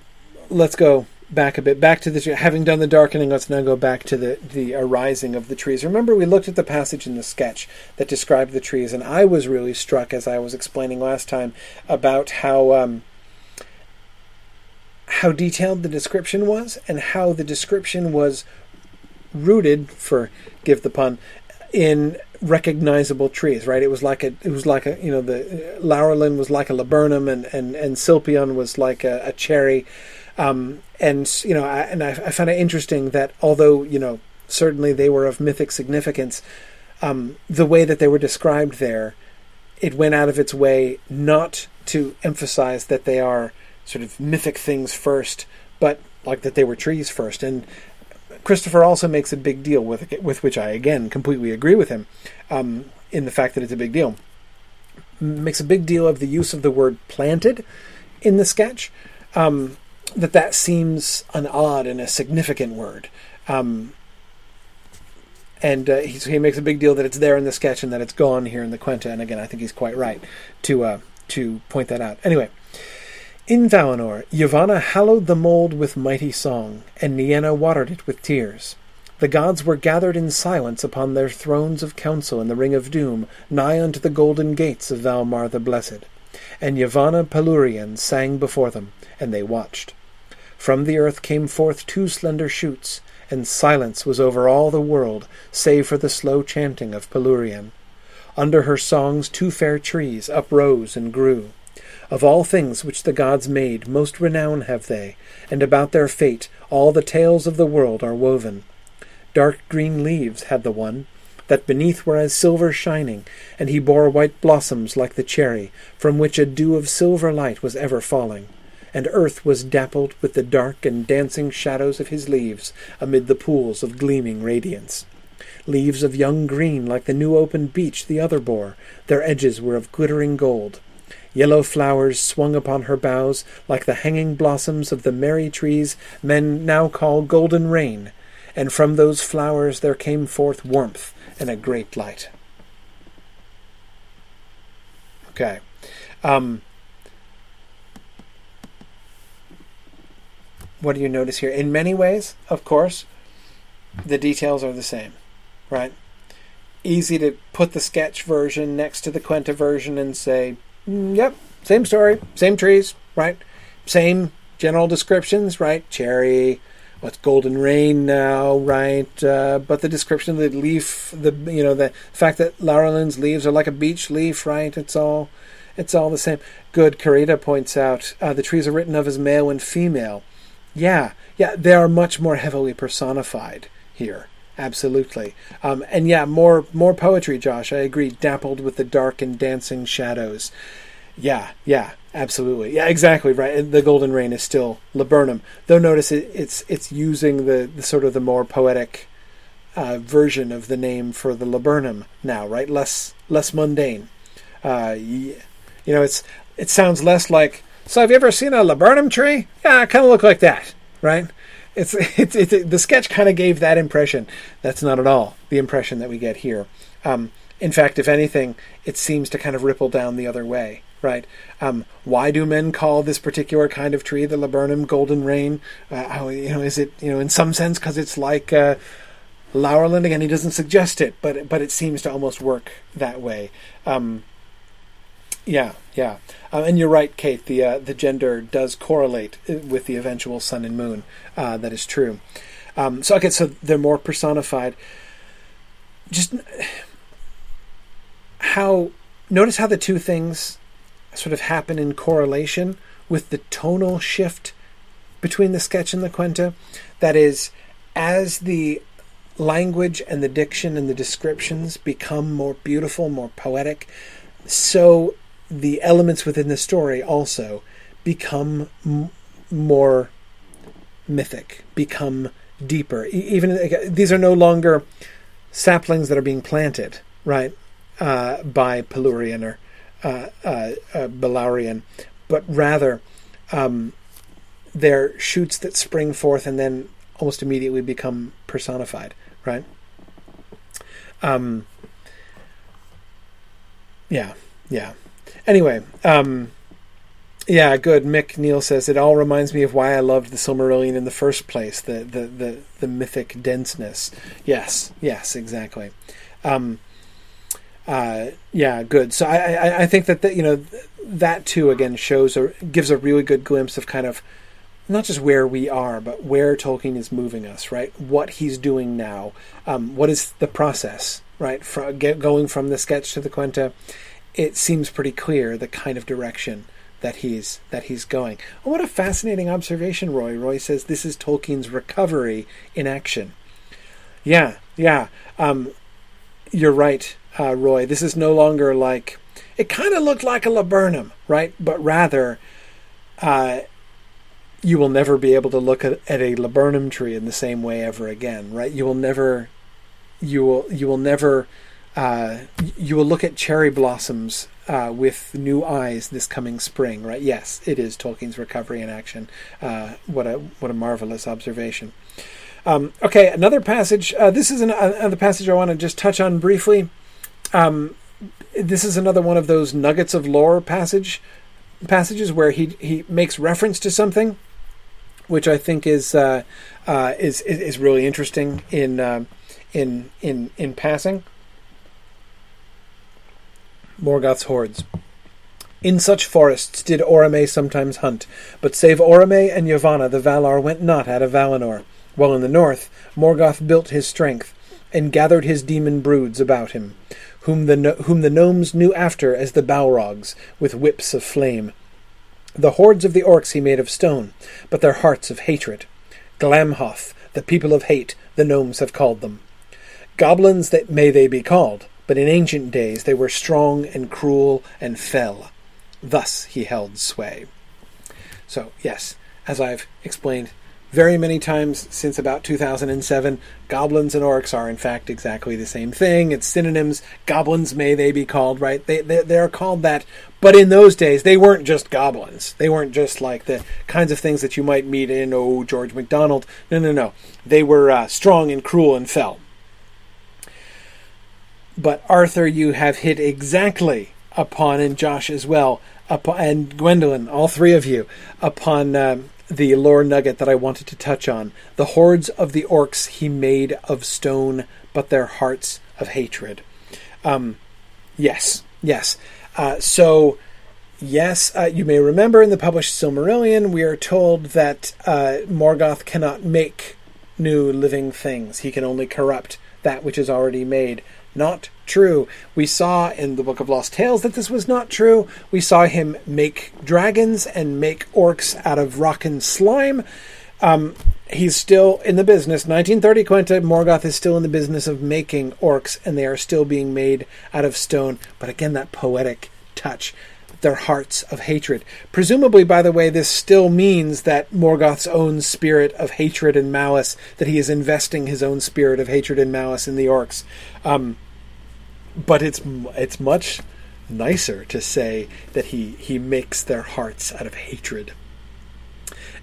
let's go back a bit, back to the having done the darkening. Let's now go back to the the arising of the trees. Remember, we looked at the passage in the sketch that described the trees, and I was really struck as I was explaining last time about how. Um, how detailed the description was, and how the description was rooted, for give the pun, in recognizable trees, right? It was like a, it was like a, you know, the Laurelin was like a laburnum, and and and Silpion was like a, a cherry, Um, and you know, I, and I, I find it interesting that although you know certainly they were of mythic significance, um, the way that they were described there, it went out of its way not to emphasize that they are sort of mythic things first, but like that they were trees first. And Christopher also makes a big deal with with which I again completely agree with him um, in the fact that it's a big deal. Makes a big deal of the use of the word planted in the sketch. Um, that that seems an odd and a significant word. Um, and uh, he makes a big deal that it's there in the sketch and that it's gone here in the Quenta. And again, I think he's quite right to uh, to point that out. Anyway, in Valinor, Yavanna hallowed the mold with mighty song, and Nienna watered it with tears. The gods were gathered in silence upon their thrones of council in the Ring of Doom, nigh unto the golden gates of Valmar the Blessed. And Yavanna Palúrien sang before them, and they watched. From the earth came forth two slender shoots, and silence was over all the world, save for the slow chanting of Palúrien. Under her songs two fair trees uprose and grew. Of all things which the gods made, most renown have they, and about their fate all the tales of the world are woven. Dark green leaves had the one, that beneath were as silver shining, and he bore white blossoms like the cherry, from which a dew of silver light was ever falling and earth was dappled with the dark and dancing shadows of his leaves amid the pools of gleaming radiance. Leaves of young green like the new opened beech the other bore, their edges were of glittering gold. Yellow flowers swung upon her boughs like the hanging blossoms of the merry trees men now call golden rain, and from those flowers there came forth warmth and a great light. Okay. Um, what do you notice here? In many ways, of course, the details are the same, right? Easy to put the sketch version next to the Quenta version and say, yep, same story, same trees, right? Same general descriptions, right? Cherry, what's golden rain now, right? Uh, but the description of the leaf, the you know the fact that Laurelin's leaves are like a beech leaf, right? It's all, it's all the same. Good. Karita points out uh, the trees are written of as male and female. Yeah, yeah, they are much more heavily personified here. Absolutely, um, and yeah, more more poetry, Josh. I agree. Dappled with the dark and dancing shadows. Yeah, yeah, absolutely. Yeah, exactly right. And The Golden Rain is still laburnum, though. Notice it, it's it's using the, the sort of the more poetic uh, version of the name for the laburnum now, right? Less less mundane. Uh, you know, it's it sounds less like so have you ever seen a laburnum tree? Yeah, kind of look like that, right? It's, it's, it's the sketch kind of gave that impression. That's not at all the impression that we get here. Um, in fact, if anything, it seems to kind of ripple down the other way, right? Um, why do men call this particular kind of tree the laburnum golden rain? Uh, how, you know, is it you know in some sense because it's like uh, Laurelin again? He doesn't suggest it, but but it seems to almost work that way. Um, yeah, yeah, uh, and you're right, Kate. The uh, the gender does correlate uh, with the eventual sun and moon. Uh, that is true. Um, so okay, so they're more personified. Just how notice how the two things sort of happen in correlation with the tonal shift between the sketch and the quenta. That is, as the language and the diction and the descriptions become more beautiful, more poetic, so the elements within the story also become m- more mythic, become deeper. E- even these are no longer saplings that are being planted, right, uh, by Palúrien or uh, uh, uh but rather um, they're shoots that spring forth and then almost immediately become personified, right? Um, yeah, yeah. Anyway, um, yeah, good. Mick Neal says it all reminds me of why I loved the Silmarillion in the first place. The the the, the mythic denseness. Yes, yes, exactly. Um, uh, yeah, good. So I, I, I think that the, you know that too again shows or gives a really good glimpse of kind of not just where we are, but where Tolkien is moving us. Right, what he's doing now. Um, what is the process? Right, from, get, going from the sketch to the Quenta it seems pretty clear the kind of direction that he's that he's going. Oh, what a fascinating observation, Roy. Roy says this is Tolkien's recovery in action. Yeah, yeah. Um, you're right, uh, Roy. This is no longer like it kind of looked like a laburnum, right? But rather, uh, you will never be able to look at, at a laburnum tree in the same way ever again, right? You will never, you will you will never, uh, you will look at cherry blossoms uh, with new eyes this coming spring, right? Yes, it is Tolkien's recovery in action. Uh, what a what a marvelous observation. Um, okay, another passage. Uh, this is an, another passage I want to just touch on briefly. Um, this is another one of those nuggets of lore passage passages where he he makes reference to something, which I think is uh, uh, is is really interesting in uh, in in in passing. Morgoth's hordes. In such forests did Orome sometimes hunt, but save Orome and Yavanna the Valar went not out of Valinor, while in the north Morgoth built his strength, and gathered his demon broods about him, whom the, whom the gnomes knew after as the Balrogs, with whips of flame. The hordes of the orcs he made of stone, but their hearts of hatred. Glamhoth, the people of hate, the gnomes have called them. Goblins that may they be called, but in ancient days they were strong and cruel and fell. Thus he held sway. So, yes, as I've explained very many times since about 2007, goblins and orcs are in fact exactly the same thing. It's synonyms. Goblins may they be called, right? They, they, they are called that. But in those days, they weren't just goblins. They weren't just like the kinds of things that you might meet in, oh, George MacDonald. No, no, no. They were uh, strong and cruel and fell. But Arthur, you have hit exactly upon, and Josh as well, upon, and Gwendolyn, all three of you, upon um, the lore nugget that I wanted to touch on. The hordes of the orcs he made of stone, but their hearts of hatred. Um, yes, yes. Uh, so, yes, uh, you may remember in the published Silmarillion, we are told that uh, Morgoth cannot make new living things. He can only corrupt that which is already made not true. We saw in the Book of Lost Tales that this was not true. We saw him make dragons and make orcs out of rock and slime. Um, he's still in the business. 1930 Quenta, Morgoth is still in the business of making orcs, and they are still being made out of stone. But again, that poetic touch. Their hearts of hatred. Presumably, by the way, this still means that Morgoth's own spirit of hatred and malice, that he is investing his own spirit of hatred and malice in the orcs. Um, but it's it's much nicer to say that he he makes their hearts out of hatred.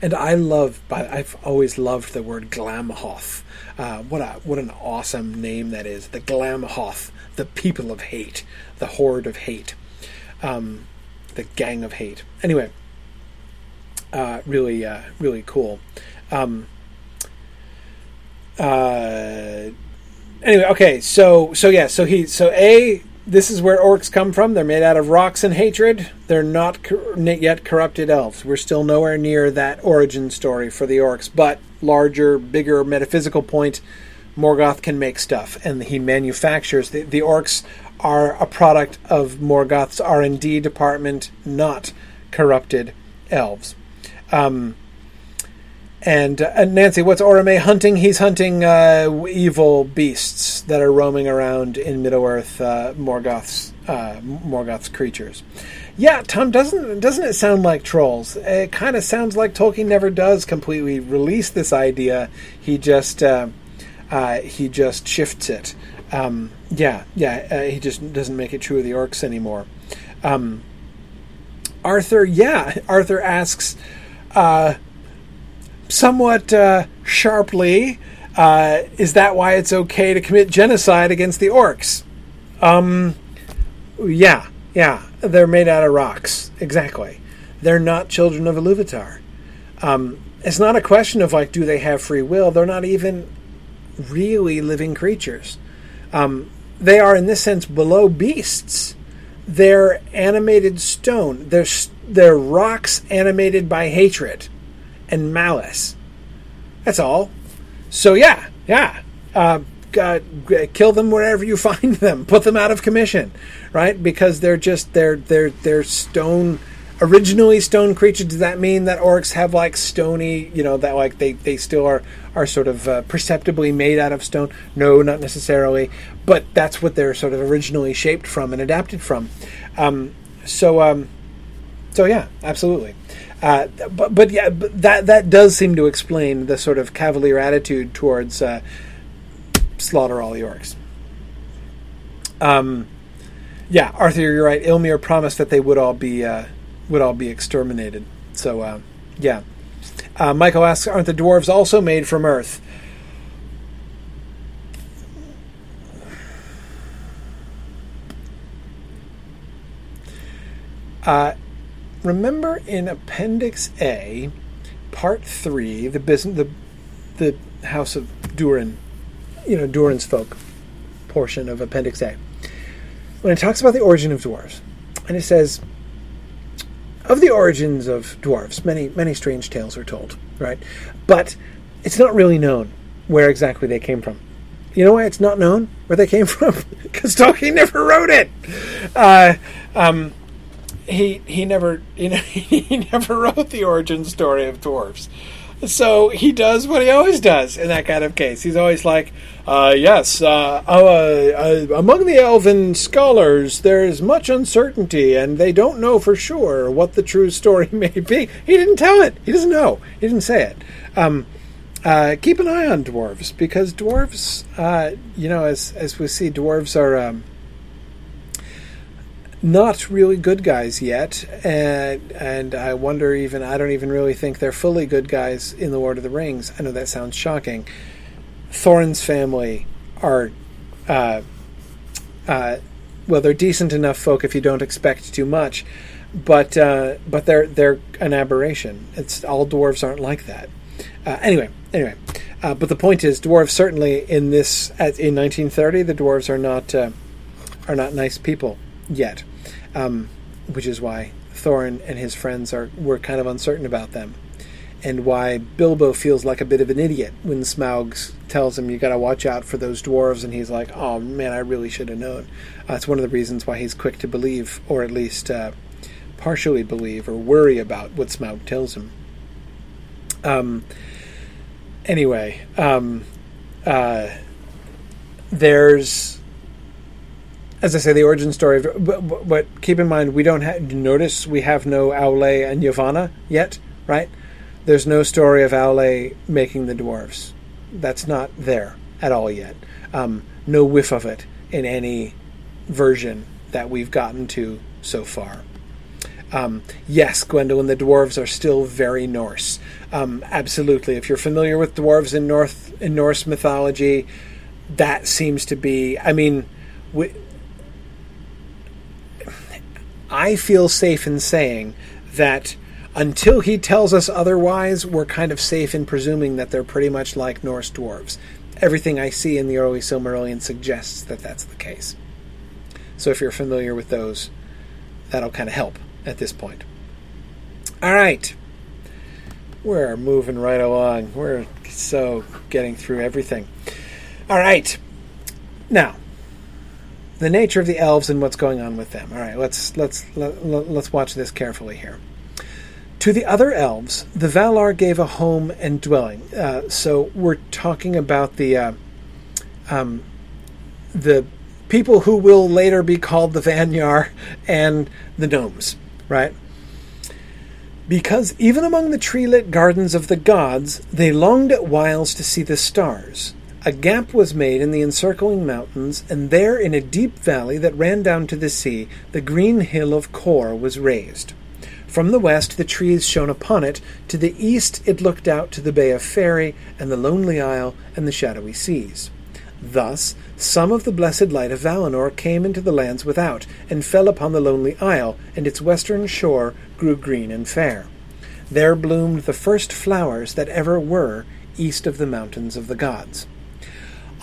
And I love, I've always loved the word Glamhoth. Uh, what a what an awesome name that is, the Glamhoth, the people of hate, the horde of hate, um, the gang of hate. Anyway, uh, really uh, really cool. Um, uh, anyway, okay, so so yeah, so he so a this is where orcs come from. They're made out of rocks and hatred. They're not cor- yet corrupted elves. We're still nowhere near that origin story for the orcs, but larger, bigger metaphysical point. Morgoth can make stuff, and he manufactures. The, the orcs are a product of Morgoth's R and D department, not corrupted elves. Um, and, uh, Nancy, what's Orome hunting? He's hunting uh, evil beasts that are roaming around in Middle Earth, uh, Morgoth's uh, Morgoth's creatures. Yeah, Tom, doesn't doesn't it sound like trolls? It kind of sounds like Tolkien never does completely release this idea. He just uh, uh, he just shifts it. Um, yeah, yeah, he just doesn't make it true of the orcs anymore. Um, Arthur, yeah, Arthur asks somewhat uh, sharply, uh, is that why it's okay to commit genocide against the orcs? Um, yeah, yeah, they're made out of rocks. Exactly. They're not children of Iluvatar. Um, it's not a question of like, do they have free will? They're not even really living creatures. Um, they are, in this sense, below beasts. They're animated stone. They're they're rocks animated by hatred and malice. That's all. So yeah, yeah. Uh, uh, kill them wherever you find them. Put them out of commission, right? Because they're just they're they're they're stone originally stone creatures. Does that mean that orcs have like stony, you know, that like they, they still are are sort of uh, perceptibly made out of stone? No, not necessarily, but that's what they're sort of originally shaped from and adapted from. Um, so, um, so yeah, absolutely. Uh, but but yeah, but that that does seem to explain the sort of cavalier attitude towards uh, slaughter all the orcs. Um, yeah, Arthur, you're right. Ylmir promised that they would all be uh, would all be exterminated. So uh, yeah. Uh, Michael asks, aren't the dwarves also made from Earth? Uh, remember in Appendix A, Part Three, the business, the the House of Durin, you know, Durin's folk portion of Appendix A, when it talks about the origin of dwarves, and it says, of the origins of dwarves, many many strange tales are told, right? But it's not really known where exactly they came from. You know why it's not known where they came from? Because Tolkien never wrote it. Uh, um, he he never you know he never wrote the origin story of dwarves. So he does what he always does in that kind of case. He's always like, uh, "Yes, uh, uh, uh among the elven scholars, there is much uncertainty, and they don't know for sure what the true story may be." He didn't tell it. He doesn't know. He didn't say it. Um, uh, keep an eye on dwarves because dwarves, uh, you know, as as we see, dwarves are. Um, not really good guys yet, and and I wonder even I don't even really think they're fully good guys in the Lord of the Rings. I know that sounds shocking. Thorin's family are, uh, uh, well, they're decent enough folk if you don't expect too much, but uh, but they're they're an aberration. It's all dwarves aren't like that. Uh, anyway, anyway, uh, but the point is, dwarves certainly in this at, in 1930, the dwarves are not uh, are not nice people yet um, which is why Thorin and his friends are were kind of uncertain about them, and why Bilbo feels like a bit of an idiot when Smaug tells him you got to watch out for those dwarves, and he's like, "Oh man, I really should have known." Uh, it's one of the reasons why he's quick to believe, or at least uh, partially believe, or worry about what Smaug tells him. Um. Anyway, um, uh, there's as I say, the origin story. But, but keep in mind, we don't have, notice we have no Aule and Yavanna yet, right? There's no story of Aule making the dwarves. That's not there at all yet. Um, no whiff of it in any version that we've gotten to so far. Um, yes, Gwendolyn, the dwarves are still very Norse. Um, absolutely. If you're familiar with dwarves in North in Norse mythology, that seems to be. I mean, we, I feel safe in saying that until he tells us otherwise, we're kind of safe in presuming that they're pretty much like Norse dwarves. Everything I see in the early Silmarillion suggests that that's the case. So if you're familiar with those, that'll kind of help at this point. All right. We're moving right along. We're so getting through everything. All right. Now, the nature of the elves and what's going on with them. All right, let's let's let, let's watch this carefully here. To the other elves, the Valar gave a home and dwelling. Uh, so we're talking about the uh, um, the people who will later be called the Vanyar and the gnomes, right? Because even among the tree lit gardens of the gods, they longed at whiles to see the stars, a gap was made in the encircling mountains, and there, in a deep valley that ran down to the sea, the green hill of Kor was raised. From the west, the trees shone upon it. To the east, it looked out to the Bay of Faerie, and the Lonely Isle, and the shadowy seas. Thus, some of the blessed light of Valinor came into the lands without, and fell upon the Lonely Isle, and its western shore grew green and fair. There bloomed the first flowers that ever were, east of the mountains of the gods.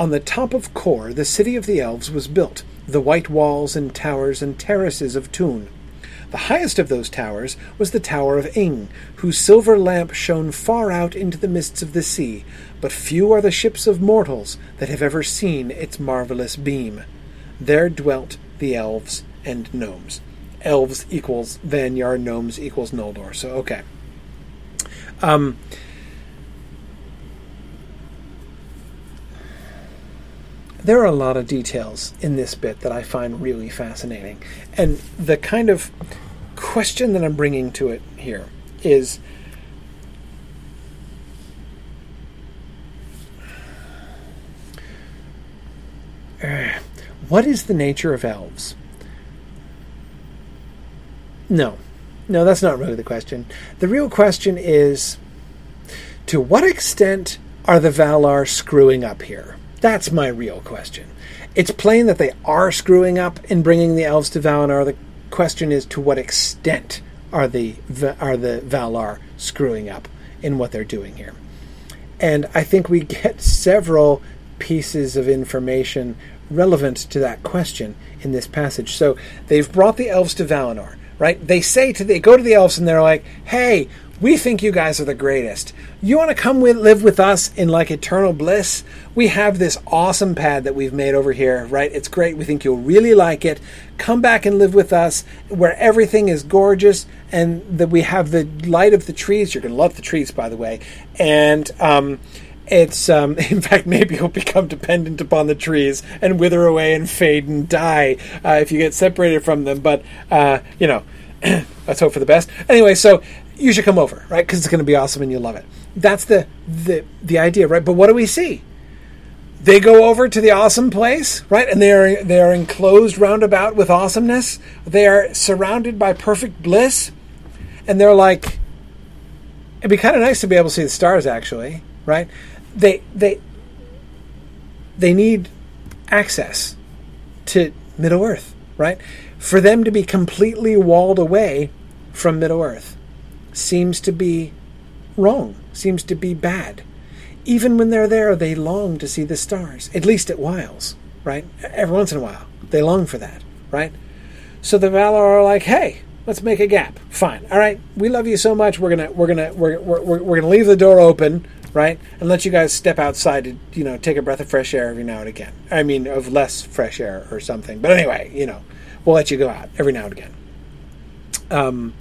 On the top of Kor, the city of the elves was built, the white walls and towers and terraces of Tûn. The highest of those towers was the Tower of Ing, whose silver lamp shone far out into the mists of the sea, but few are the ships of mortals that have ever seen its marvelous beam. There dwelt the elves and gnomes. elves equals Vanyar, gnomes equals Noldor. So okay. Um, there are a lot of details in this bit that I find really fascinating, and the kind of question that I'm bringing to it here is. What is the nature of elves? No. No, that's not really the question. The real question is to what extent are the Valar screwing up here? That's my real question. It's plain that they are screwing up in bringing the elves to Valinor. The question is to what extent are the are the Valar screwing up in what they're doing here? And I think we get several pieces of information relevant to that question in this passage. So they've brought the elves to Valinor, right? They say to they go to the elves and they're like, "Hey, we think you guys are the greatest. You want to come with, live with us in like eternal bliss? We have this awesome pad that we've made over here, right? It's great. We think you'll really like it. Come back and live with us where everything is gorgeous and that we have the light of the trees. You're going to love the trees, by the way. And, um, it's um, in fact maybe you'll become dependent upon the trees and wither away and fade and die uh, if you get separated from them. But uh, you know, let's hope for the best. Anyway, so you should come over, right? Because it's going to be awesome and you'll love it. That's the the the idea, right? But what do we see? They go over to the awesome place, right? And they are they are enclosed roundabout with awesomeness. They are surrounded by perfect bliss, and they're like, it'd be kind of nice to be able to see the stars, actually, right? They they they need access to Middle Earth, right? For them to be completely walled away from Middle Earth seems to be wrong, seems to be bad. Even when they're there, they long to see the stars, at least at whiles, right? Every once in a while, they long for that, right? So the Valar are like, hey, let's make a gap. Fine. All right. We love you so much. We're gonna we're gonna we're, we're, we're gonna leave the door open, right, and let you guys step outside to you know take a breath of fresh air every now and again. I mean, of less fresh air or something. But anyway, you know, we'll let you go out every now and again. Um,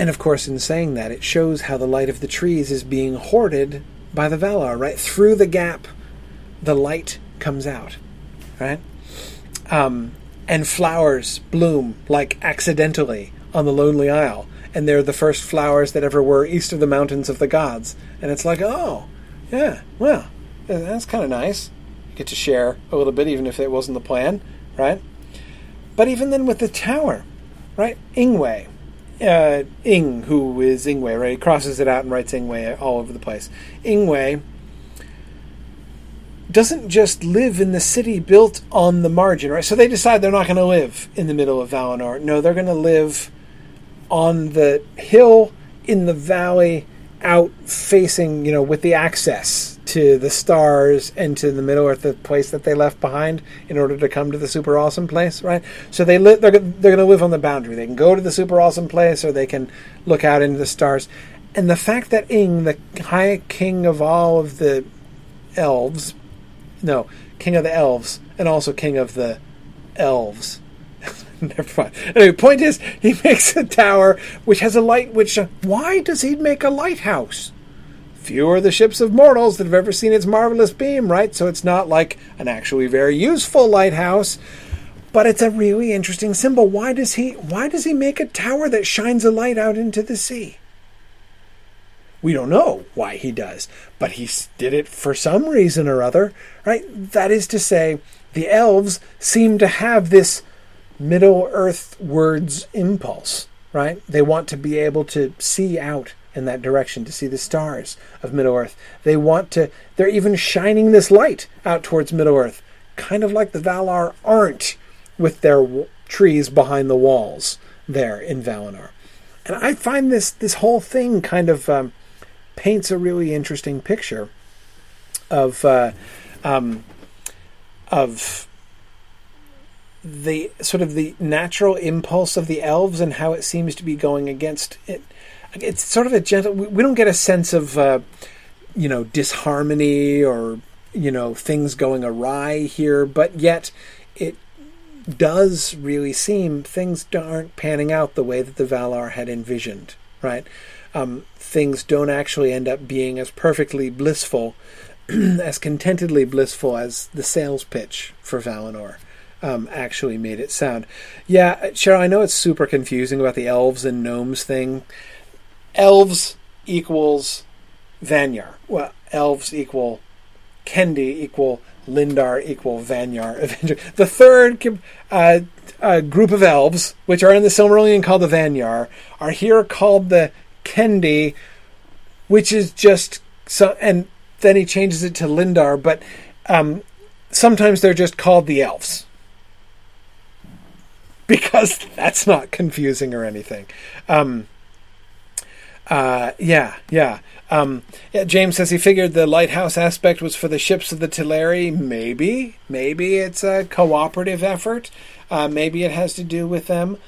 And of course, in saying that, it shows how the light of the trees is being hoarded by the Valar, right? Through the gap, the light comes out, right? Um, and flowers bloom like accidentally on the Lonely Isle. And they're the first flowers that ever were east of the mountains of the gods. And it's like, oh, yeah, well, that's kind of nice. You get to share a little bit, even if it wasn't the plan, right? But even then with the tower, right? Ingwe, uh, Ing, who is Ingwe, right? He crosses it out and writes Ingwe all over the place. Ingwe doesn't just live in the city built on the margin, right? So they decide they're not going to live in the middle of Valinor. No, they're going to live on the hill in the valley out facing, you know, with the access to the stars and to the Middle Earth, the place that they left behind in order to come to the super awesome place, right? So they li- they're they're going to live on the boundary. They can go to the super awesome place, or they can look out into the stars. And the fact that Ing, the high king of all of the elves, no, king of the elves, and also king of the elves. Never mind. Anyway, point is, he makes a tower which has a light. Which why does he make a lighthouse? Few are the ships of mortals that have ever seen its marvelous beam, right? So it's not like an actually very useful lighthouse, but it's a really interesting symbol. Why does he why does he make a tower that shines a light out into the sea? We don't know why he does, but he did it for some reason or other, right? That is to say, the elves seem to have this Middle Earth words impulse, right? They want to be able to see out in that direction to see the stars of Middle Earth. They want to, they're even shining this light out towards Middle Earth, kind of like the Valar aren't with their w- trees behind the walls there in Valinor. And I find this this whole thing kind of um, paints a really interesting picture of uh, um, of the sort of the natural impulse of the elves and how it seems to be going against it it's sort of a gentle. We don't get a sense of uh, you know disharmony or you know, things going awry here, but yet it does really seem things aren't panning out the way that the Valar had envisioned, right? Um, things don't actually end up being as perfectly blissful, as contentedly blissful as the sales pitch for Valinor um, actually made it sound. Yeah, Cheryl, I know it's super confusing about the elves and gnomes thing. Elves equals Vanyar. Well, elves equal Kendi equal Lindar equal Vanyar. The third uh, uh, group of elves, which are in the Silmarillion called the Vanyar, are here called the Kendi, which is just so. And then he changes it to Lindar, but um, sometimes they're just called the elves because that's not confusing or anything. Um, uh, yeah, yeah. Um, yeah. James says he figured the lighthouse aspect was for the ships of the Teleri. Maybe, maybe it's a cooperative effort. Uh, maybe it has to do with them.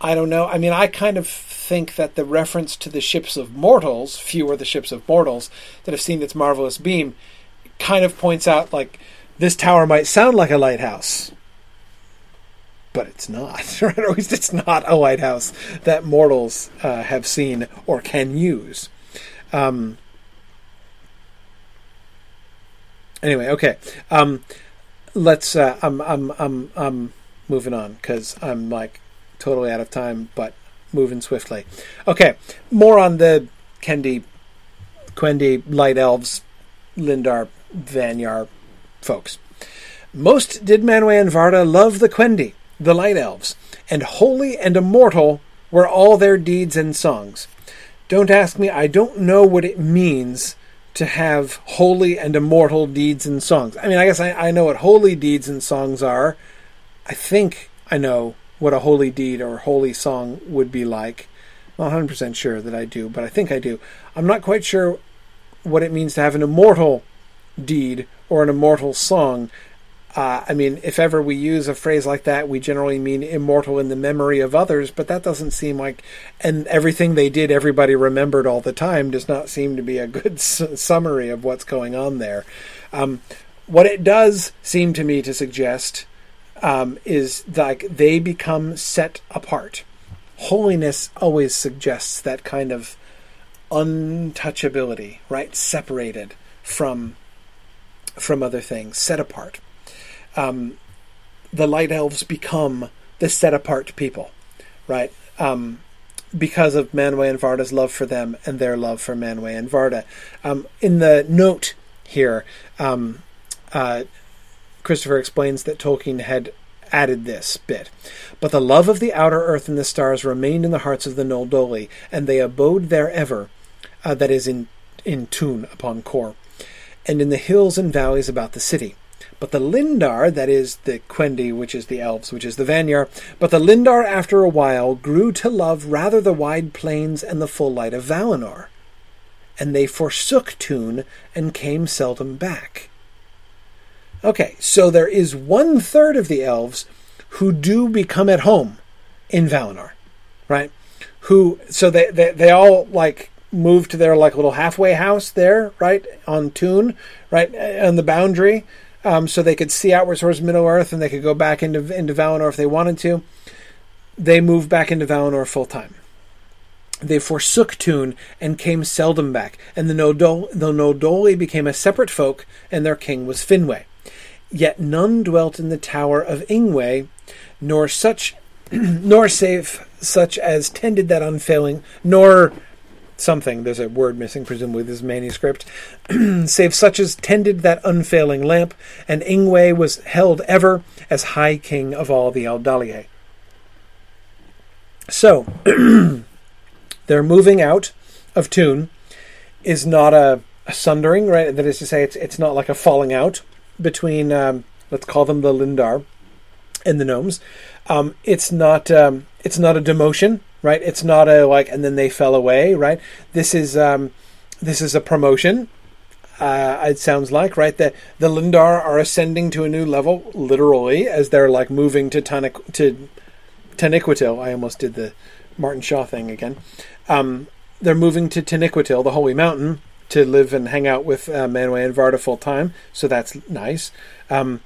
I don't know. I mean, I kind of think that the reference to the ships of mortals, few the ships of mortals that have seen its marvelous beam, kind of points out like this tower might sound like a lighthouse, but it's not. Right? Or at least it's not a lighthouse that mortals uh, have seen or can use. Um, anyway, okay. Um, let's. Uh, I'm. I'm. I'm. I'm moving on because I'm like totally out of time, but moving swiftly. Okay, more on the Kendi, Quendi, Light Elves, Lindar, Vanyar folks. Most did Manwë and Varda love the Quendi, the Light Elves, and holy and immortal were all their deeds and songs. Don't ask me, I don't know what it means to have holy and immortal deeds and songs. I mean, I guess I, I know what holy deeds and songs are. I think I know what a holy deed or holy song would be like. I'm not 100% sure that I do, but I think I do. I'm not quite sure what it means to have an immortal deed or an immortal song. Uh, I mean, if ever we use a phrase like that, we generally mean immortal in the memory of others, but that doesn't seem like, and everything they did, everybody remembered all the time, does not seem to be a good s- summary of what's going on there. Um, what it does seem to me to suggest um, is like they become set apart. Holiness always suggests that kind of untouchability, right? Separated from from other things, set apart um, the light elves become the set apart people, right? Um, because of Manwë and Varda's love for them and their love for Manwë and Varda. Um, in the note here, um, uh, Christopher explains that Tolkien had added this bit. But the love of the outer earth and the stars remained in the hearts of the Noldoli, and they abode there ever, uh, that is, in, in Tûn upon Kor, and in the hills and valleys about the city. But the Lindar, that is the Quendi, which is the elves, which is the Vanyar, but the Lindar after a while grew to love rather the wide plains and the full light of Valinor. And they forsook Tûn and came seldom back. Okay, so there is one third of the elves who do become at home in Valinor, right? Who so they they, they all like move to their like little halfway house there, right on Tûn, right on the boundary, um, so they could see outward towards Middle Earth and they could go back into into Valinor if they wanted to. They moved back into Valinor full time. They forsook Tûn and came seldom back, and the Nodol- the Noldoli became a separate folk, and their king was Finwë. Yet none dwelt in the tower of Ingwe, nor such, nor save such as tended that unfailing, nor something, there's a word missing, presumably this manuscript, save such as tended that unfailing lamp, and Ingwe was held ever as high king of all the Eldalië. So, their moving out of Tûn is not a, a, sundering, right? That is to say, it's, it's not like a falling out between, um, let's call them the Lindar and the gnomes. Um, it's not um, it's not a demotion, right? It's not a like, and then they fell away, right? This is um, this is a promotion. Uh, it sounds like right that the Lindar are ascending to a new level, literally, as they're like moving to Tanic to Taniquetil. I almost did the Martin Shaw thing again. Um, they're moving to Taniquetil, the holy mountain, to live and hang out with uh, Manwë and Varda full time, so that's nice. Um,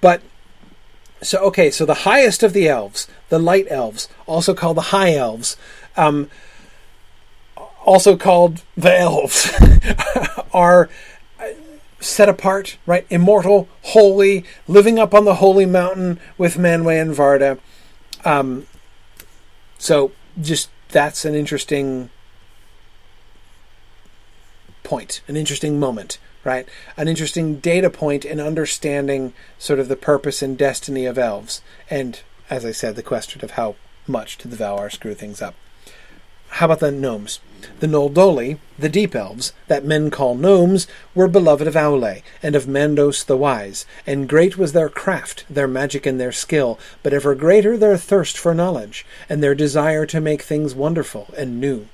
but so okay, so the highest of the elves, the light elves, also called the high elves, um, also called the elves, are set apart, right? Immortal, holy, living up on the holy mountain with Manwë and Varda. Um, so just that's an interesting point, an interesting moment, right? An interesting data point in understanding sort of the purpose and destiny of elves. And as I said, the question of how much did the Valar screw things up. How about the gnomes? The Noldoli, the deep elves, that men call gnomes, were beloved of Aule, and of Mandos the wise, and great was their craft, their magic and their skill, but ever greater their thirst for knowledge, and their desire to make things wonderful and new.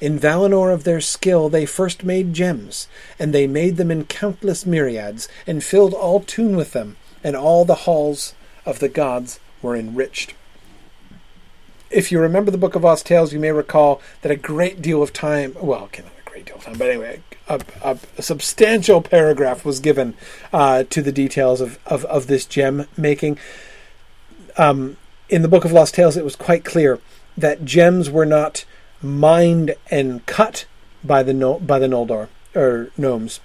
In Valinor of their skill they first made gems, and they made them in countless myriads, and filled all Tûn with them, and all the halls of the gods were enriched if you remember the Book of Lost Tales, you may recall that a great deal of time, well, okay, not a great deal of time, but anyway, a, a, a substantial paragraph was given uh, to the details of, of, of this gem making. Um, in the Book of Lost Tales, it was quite clear that gems were not mined and cut by the by the Noldor or gnomes.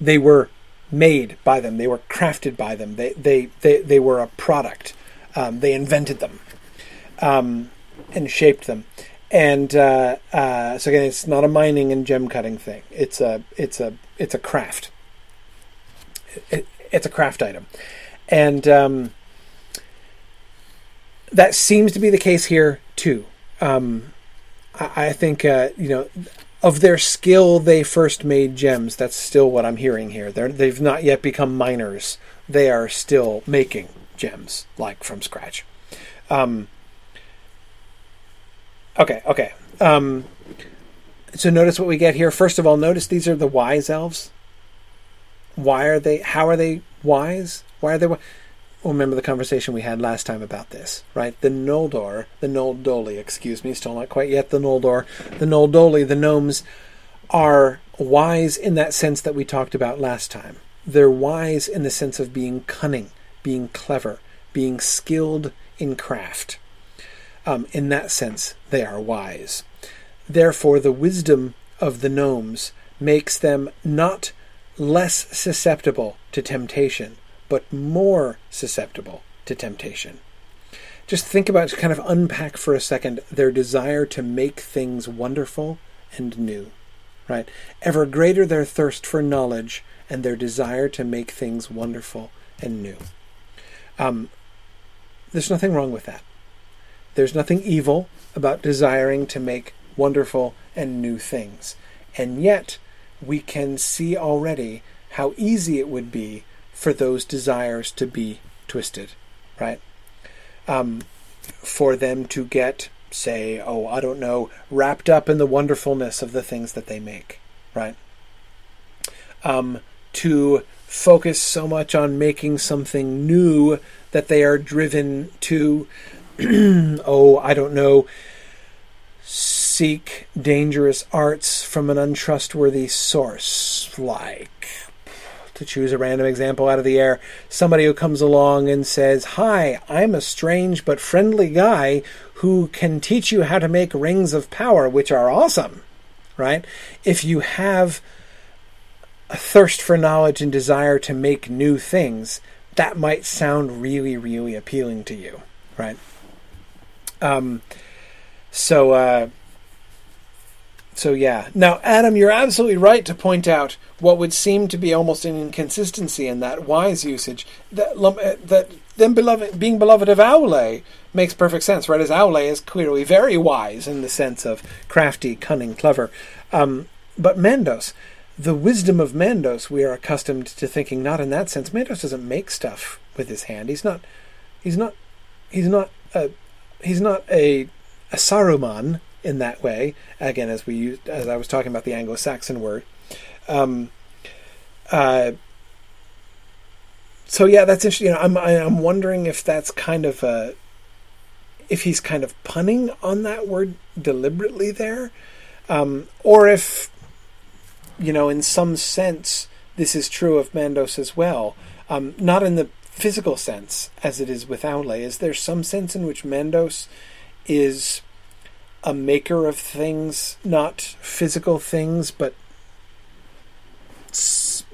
They were made by them. They were crafted by them. They they they, they were a product. Um, they invented them um, and shaped them. And uh, uh, so again, it's not a mining and gem cutting thing. It's a it's a it's a craft. It, it's a craft item, and um, that seems to be the case here too. Um, I, think uh, you know of their skill they first made gems. That's still what I'm hearing here. They're, they've not yet become miners. They are still making gems like from scratch. Um, Okay, okay. Um, so notice what we get here. First of all, notice these are the wise elves. Why are they? How are they wise? Why are they? Remember the conversation we had last time about this, right? The Noldor, the Noldoli, excuse me, still not quite yet the Noldor, the Noldoli, the gnomes are wise in that sense that we talked about last time. They're wise in the sense of being cunning, being clever, being skilled in craft. Um, in that sense, they are wise. Therefore, the wisdom of the gnomes makes them not less susceptible to temptation, but more susceptible to temptation. Just think about, kind of unpack for a second their desire to make things wonderful and new, right? Ever greater their thirst for knowledge and their desire to make things wonderful and new. Um, there's nothing wrong with that. There's nothing evil about desiring to make wonderful and new things. And yet, we can see already how easy it would be for those desires to be twisted, right? Um, for them to get, say, oh, I don't know, wrapped up in the wonderfulness of the things that they make, right? Um, to focus so much on making something new that they are driven to oh, I don't know, seek dangerous arts from an untrustworthy source, like to choose a random example out of the air, somebody who comes along and says, Hi, I'm a strange but friendly guy who can teach you how to make rings of power, which are awesome, right? If you have a thirst for knowledge and desire to make new things, that might sound really, really appealing to you, right? Um, so, uh, so yeah. Now, Adam, you're absolutely right to point out what would seem to be almost an inconsistency in that wise usage. That uh, that them beloved, being beloved of Aule makes perfect sense, right? As Aule is clearly very wise in the sense of crafty, cunning, clever. Um, but Mandos, the wisdom of Mandos, we are accustomed to thinking not in that sense. Mandos doesn't make stuff with his hand. He's not. He's not. He's not a he's not a, a Saruman in that way. Again, as we used, as I was talking about the Anglo-Saxon word. Um, uh, so yeah, that's interesting. You know, I'm I'm wondering if that's kind of a if he's kind of punning on that word deliberately there, um, or if you know, in some sense, this is true of Mandos as well. Um, not in the physical sense as it is with Aule. Is there some sense in which Mandos is a maker of things, not physical things, but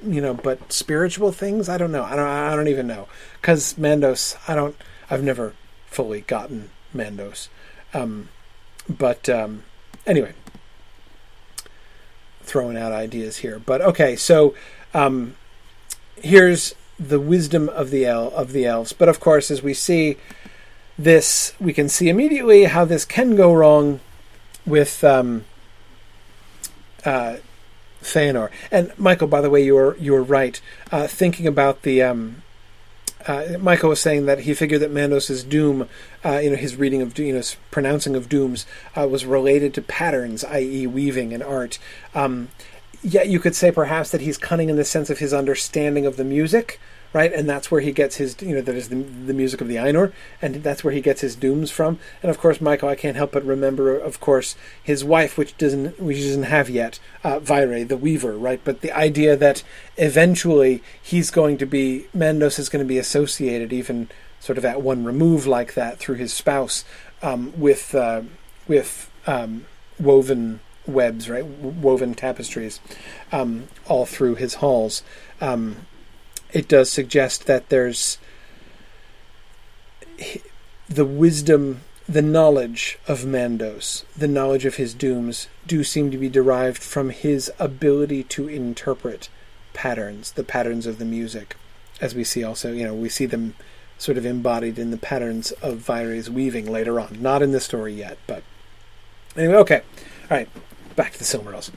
you know, but spiritual things? I don't know. I don't. I don't even know because Mandos. I don't. I've never fully gotten Mandos. Um, but um, anyway, throwing out ideas here. But okay, so um, here's the wisdom of the el- of the elves. But of course, as we see this, we can see immediately how this can go wrong with um, uh, Feanor. And Michael, by the way, you were you were right. Uh, thinking about the um, uh, Michael was saying that he figured that Mandos's doom, uh, you know, his reading of, you know, pronouncing of dooms uh, was related to patterns, i.e., weaving and art. Um, yet you could say perhaps that he's cunning in the sense of his understanding of the music, right? And that's where he gets his, you know, that is the, the music of the Ainur, and that's where he gets his dooms from. And of course, Michael, I can't help but remember, of course, his wife, which doesn't, which doesn't have yet, uh, Vaire, the Weaver, right? But the idea that eventually he's going to be, Mandos is going to be associated, even sort of at one remove like that, through his spouse, um, with uh, with um, woven webs, right? Woven tapestries, um, all through his halls. Um, it does suggest that there's the wisdom, the knowledge of Mandos, the knowledge of his dooms, do seem to be derived from his ability to interpret patterns, the patterns of the music. As we see also, you know, we see them sort of embodied in the patterns of Vaire's weaving later on. Not in the story yet, but anyway, okay. All right, back to the Silmarils.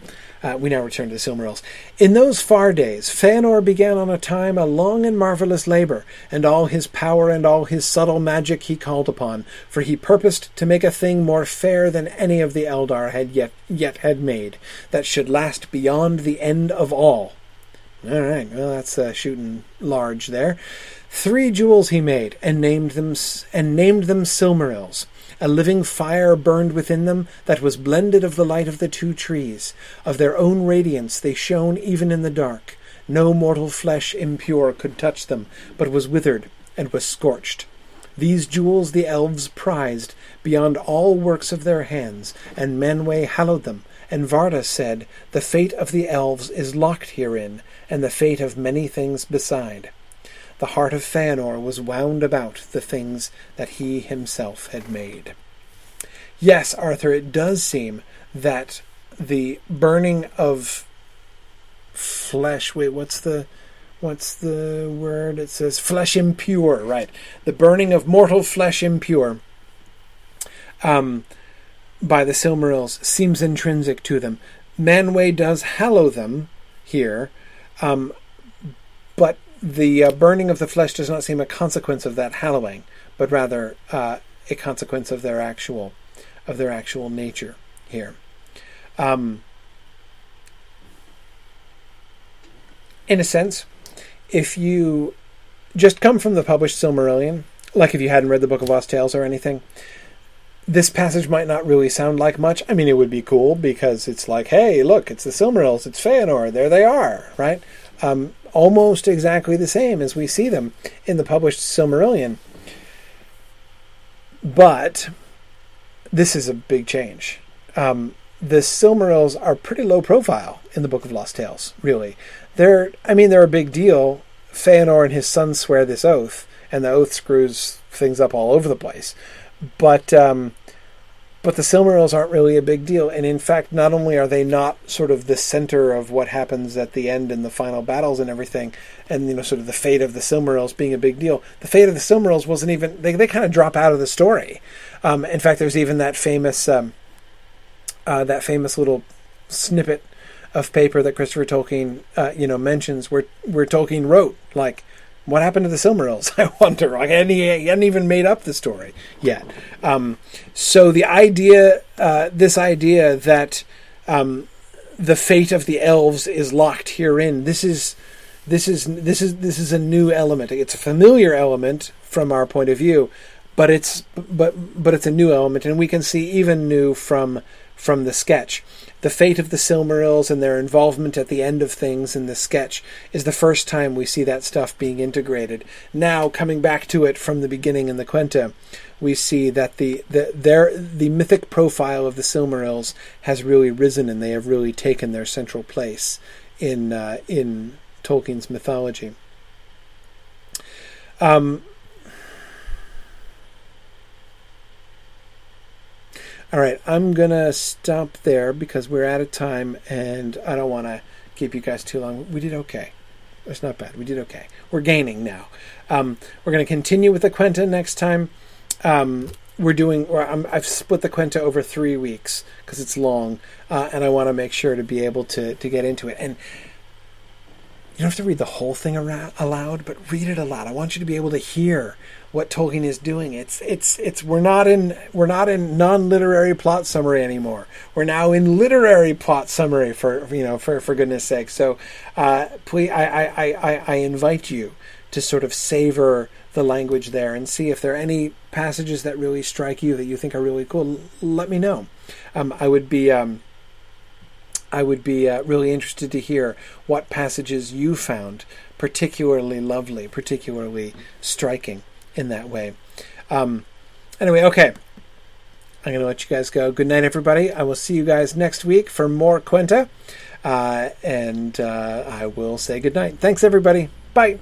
Uh, we now return to the Silmarils. In those far days, Feanor began on a time a long and marvellous labour, and all his power and all his subtle magic he called upon, for he purposed to make a thing more fair than any of the Eldar had yet yet had made, that should last beyond the end of all. All right, well that's uh, shooting large there. Three jewels he made, and named them and named them Silmarils. A living fire burned within them that was blended of the light of the two trees. Of their own radiance they shone even in the dark. No mortal flesh impure could touch them, but was withered and was scorched. These jewels the elves prized beyond all works of their hands, and Manwë hallowed them. And Varda said, The fate of the elves is locked herein, and the fate of many things beside the heart of Feanor was wound about the things that he himself had made. Yes, Arthur, it does seem that the burning of flesh. Wait, what's the what's the word? It says flesh impure, right? The burning of mortal flesh impure. Um, by the Silmarils seems intrinsic to them. Manwë does hallow them here, um, the uh, burning of the flesh does not seem a consequence of that hallowing, but rather uh, a consequence of their actual of their actual nature here. Um, in a sense, if you just come from the published Silmarillion, like if you hadn't read the Book of Lost Tales or anything, this passage might not really sound like much. I mean, it would be cool because it's like, hey, look, it's the Silmarils, it's Feanor, there they are, right? Um, almost exactly the same as we see them in the published Silmarillion. But this is a big change. Um, the Silmarils are pretty low profile in the Book of Lost Tales, really. They're, I mean, they're a big deal. Feanor and his son swear this oath, and the oath screws things up all over the place. But um, but the Silmarils aren't really a big deal, and in fact, not only are they not sort of the center of what happens at the end in the final battles and everything, and you know, sort of the fate of the Silmarils being a big deal. The fate of the Silmarils wasn't even they they kind of drop out of the story. Um, in fact, there's even that famous um, uh, that famous little snippet of paper that Christopher Tolkien uh, you know mentions where where Tolkien wrote like what happened to the Silmarils? I wonder. Like, and he, he hadn't even made up the story yet. Um, so the idea, uh, this idea that um, the fate of the elves is locked herein. This is this is this is this is a new element. It's a familiar element from our point of view, but it's but but it's a new element, and we can see even new from from the sketch. The fate of the Silmarils and their involvement at the end of things in the sketch is the first time we see that stuff being integrated. Now, coming back to it from the beginning in the Quenta, we see that the the their the mythic profile of the Silmarils has really risen, and they have really taken their central place in uh, in Tolkien's mythology. Um, all right, I'm gonna stop there because we're out of time, and I don't want to keep you guys too long. We did okay. It's not bad. We did okay. We're gaining now. Um, we're going to continue with the Quenta next time. Um, we're doing, or i have split the Quenta over three weeks because it's long, uh, and I want to make sure to be able to to get into it. And you don't have to read the whole thing aloud, but read it aloud. I want you to be able to hear what Tolkien is doing. It's it's it's we're not in we're not in non-literary plot summary anymore. We're now in literary plot summary for you know for for goodness sake. So uh, please, I, I I I invite you to sort of savor the language there and see if there are any passages that really strike you that you think are really cool. Let me know. Um, I would be. Um, I would be uh, really interested to hear what passages you found particularly lovely, particularly striking in that way. Um, anyway, okay. I'm going to let you guys go. Good night, everybody. I will see you guys next week for more Quenta. Uh, and uh, I will say good night. Thanks, everybody. Bye.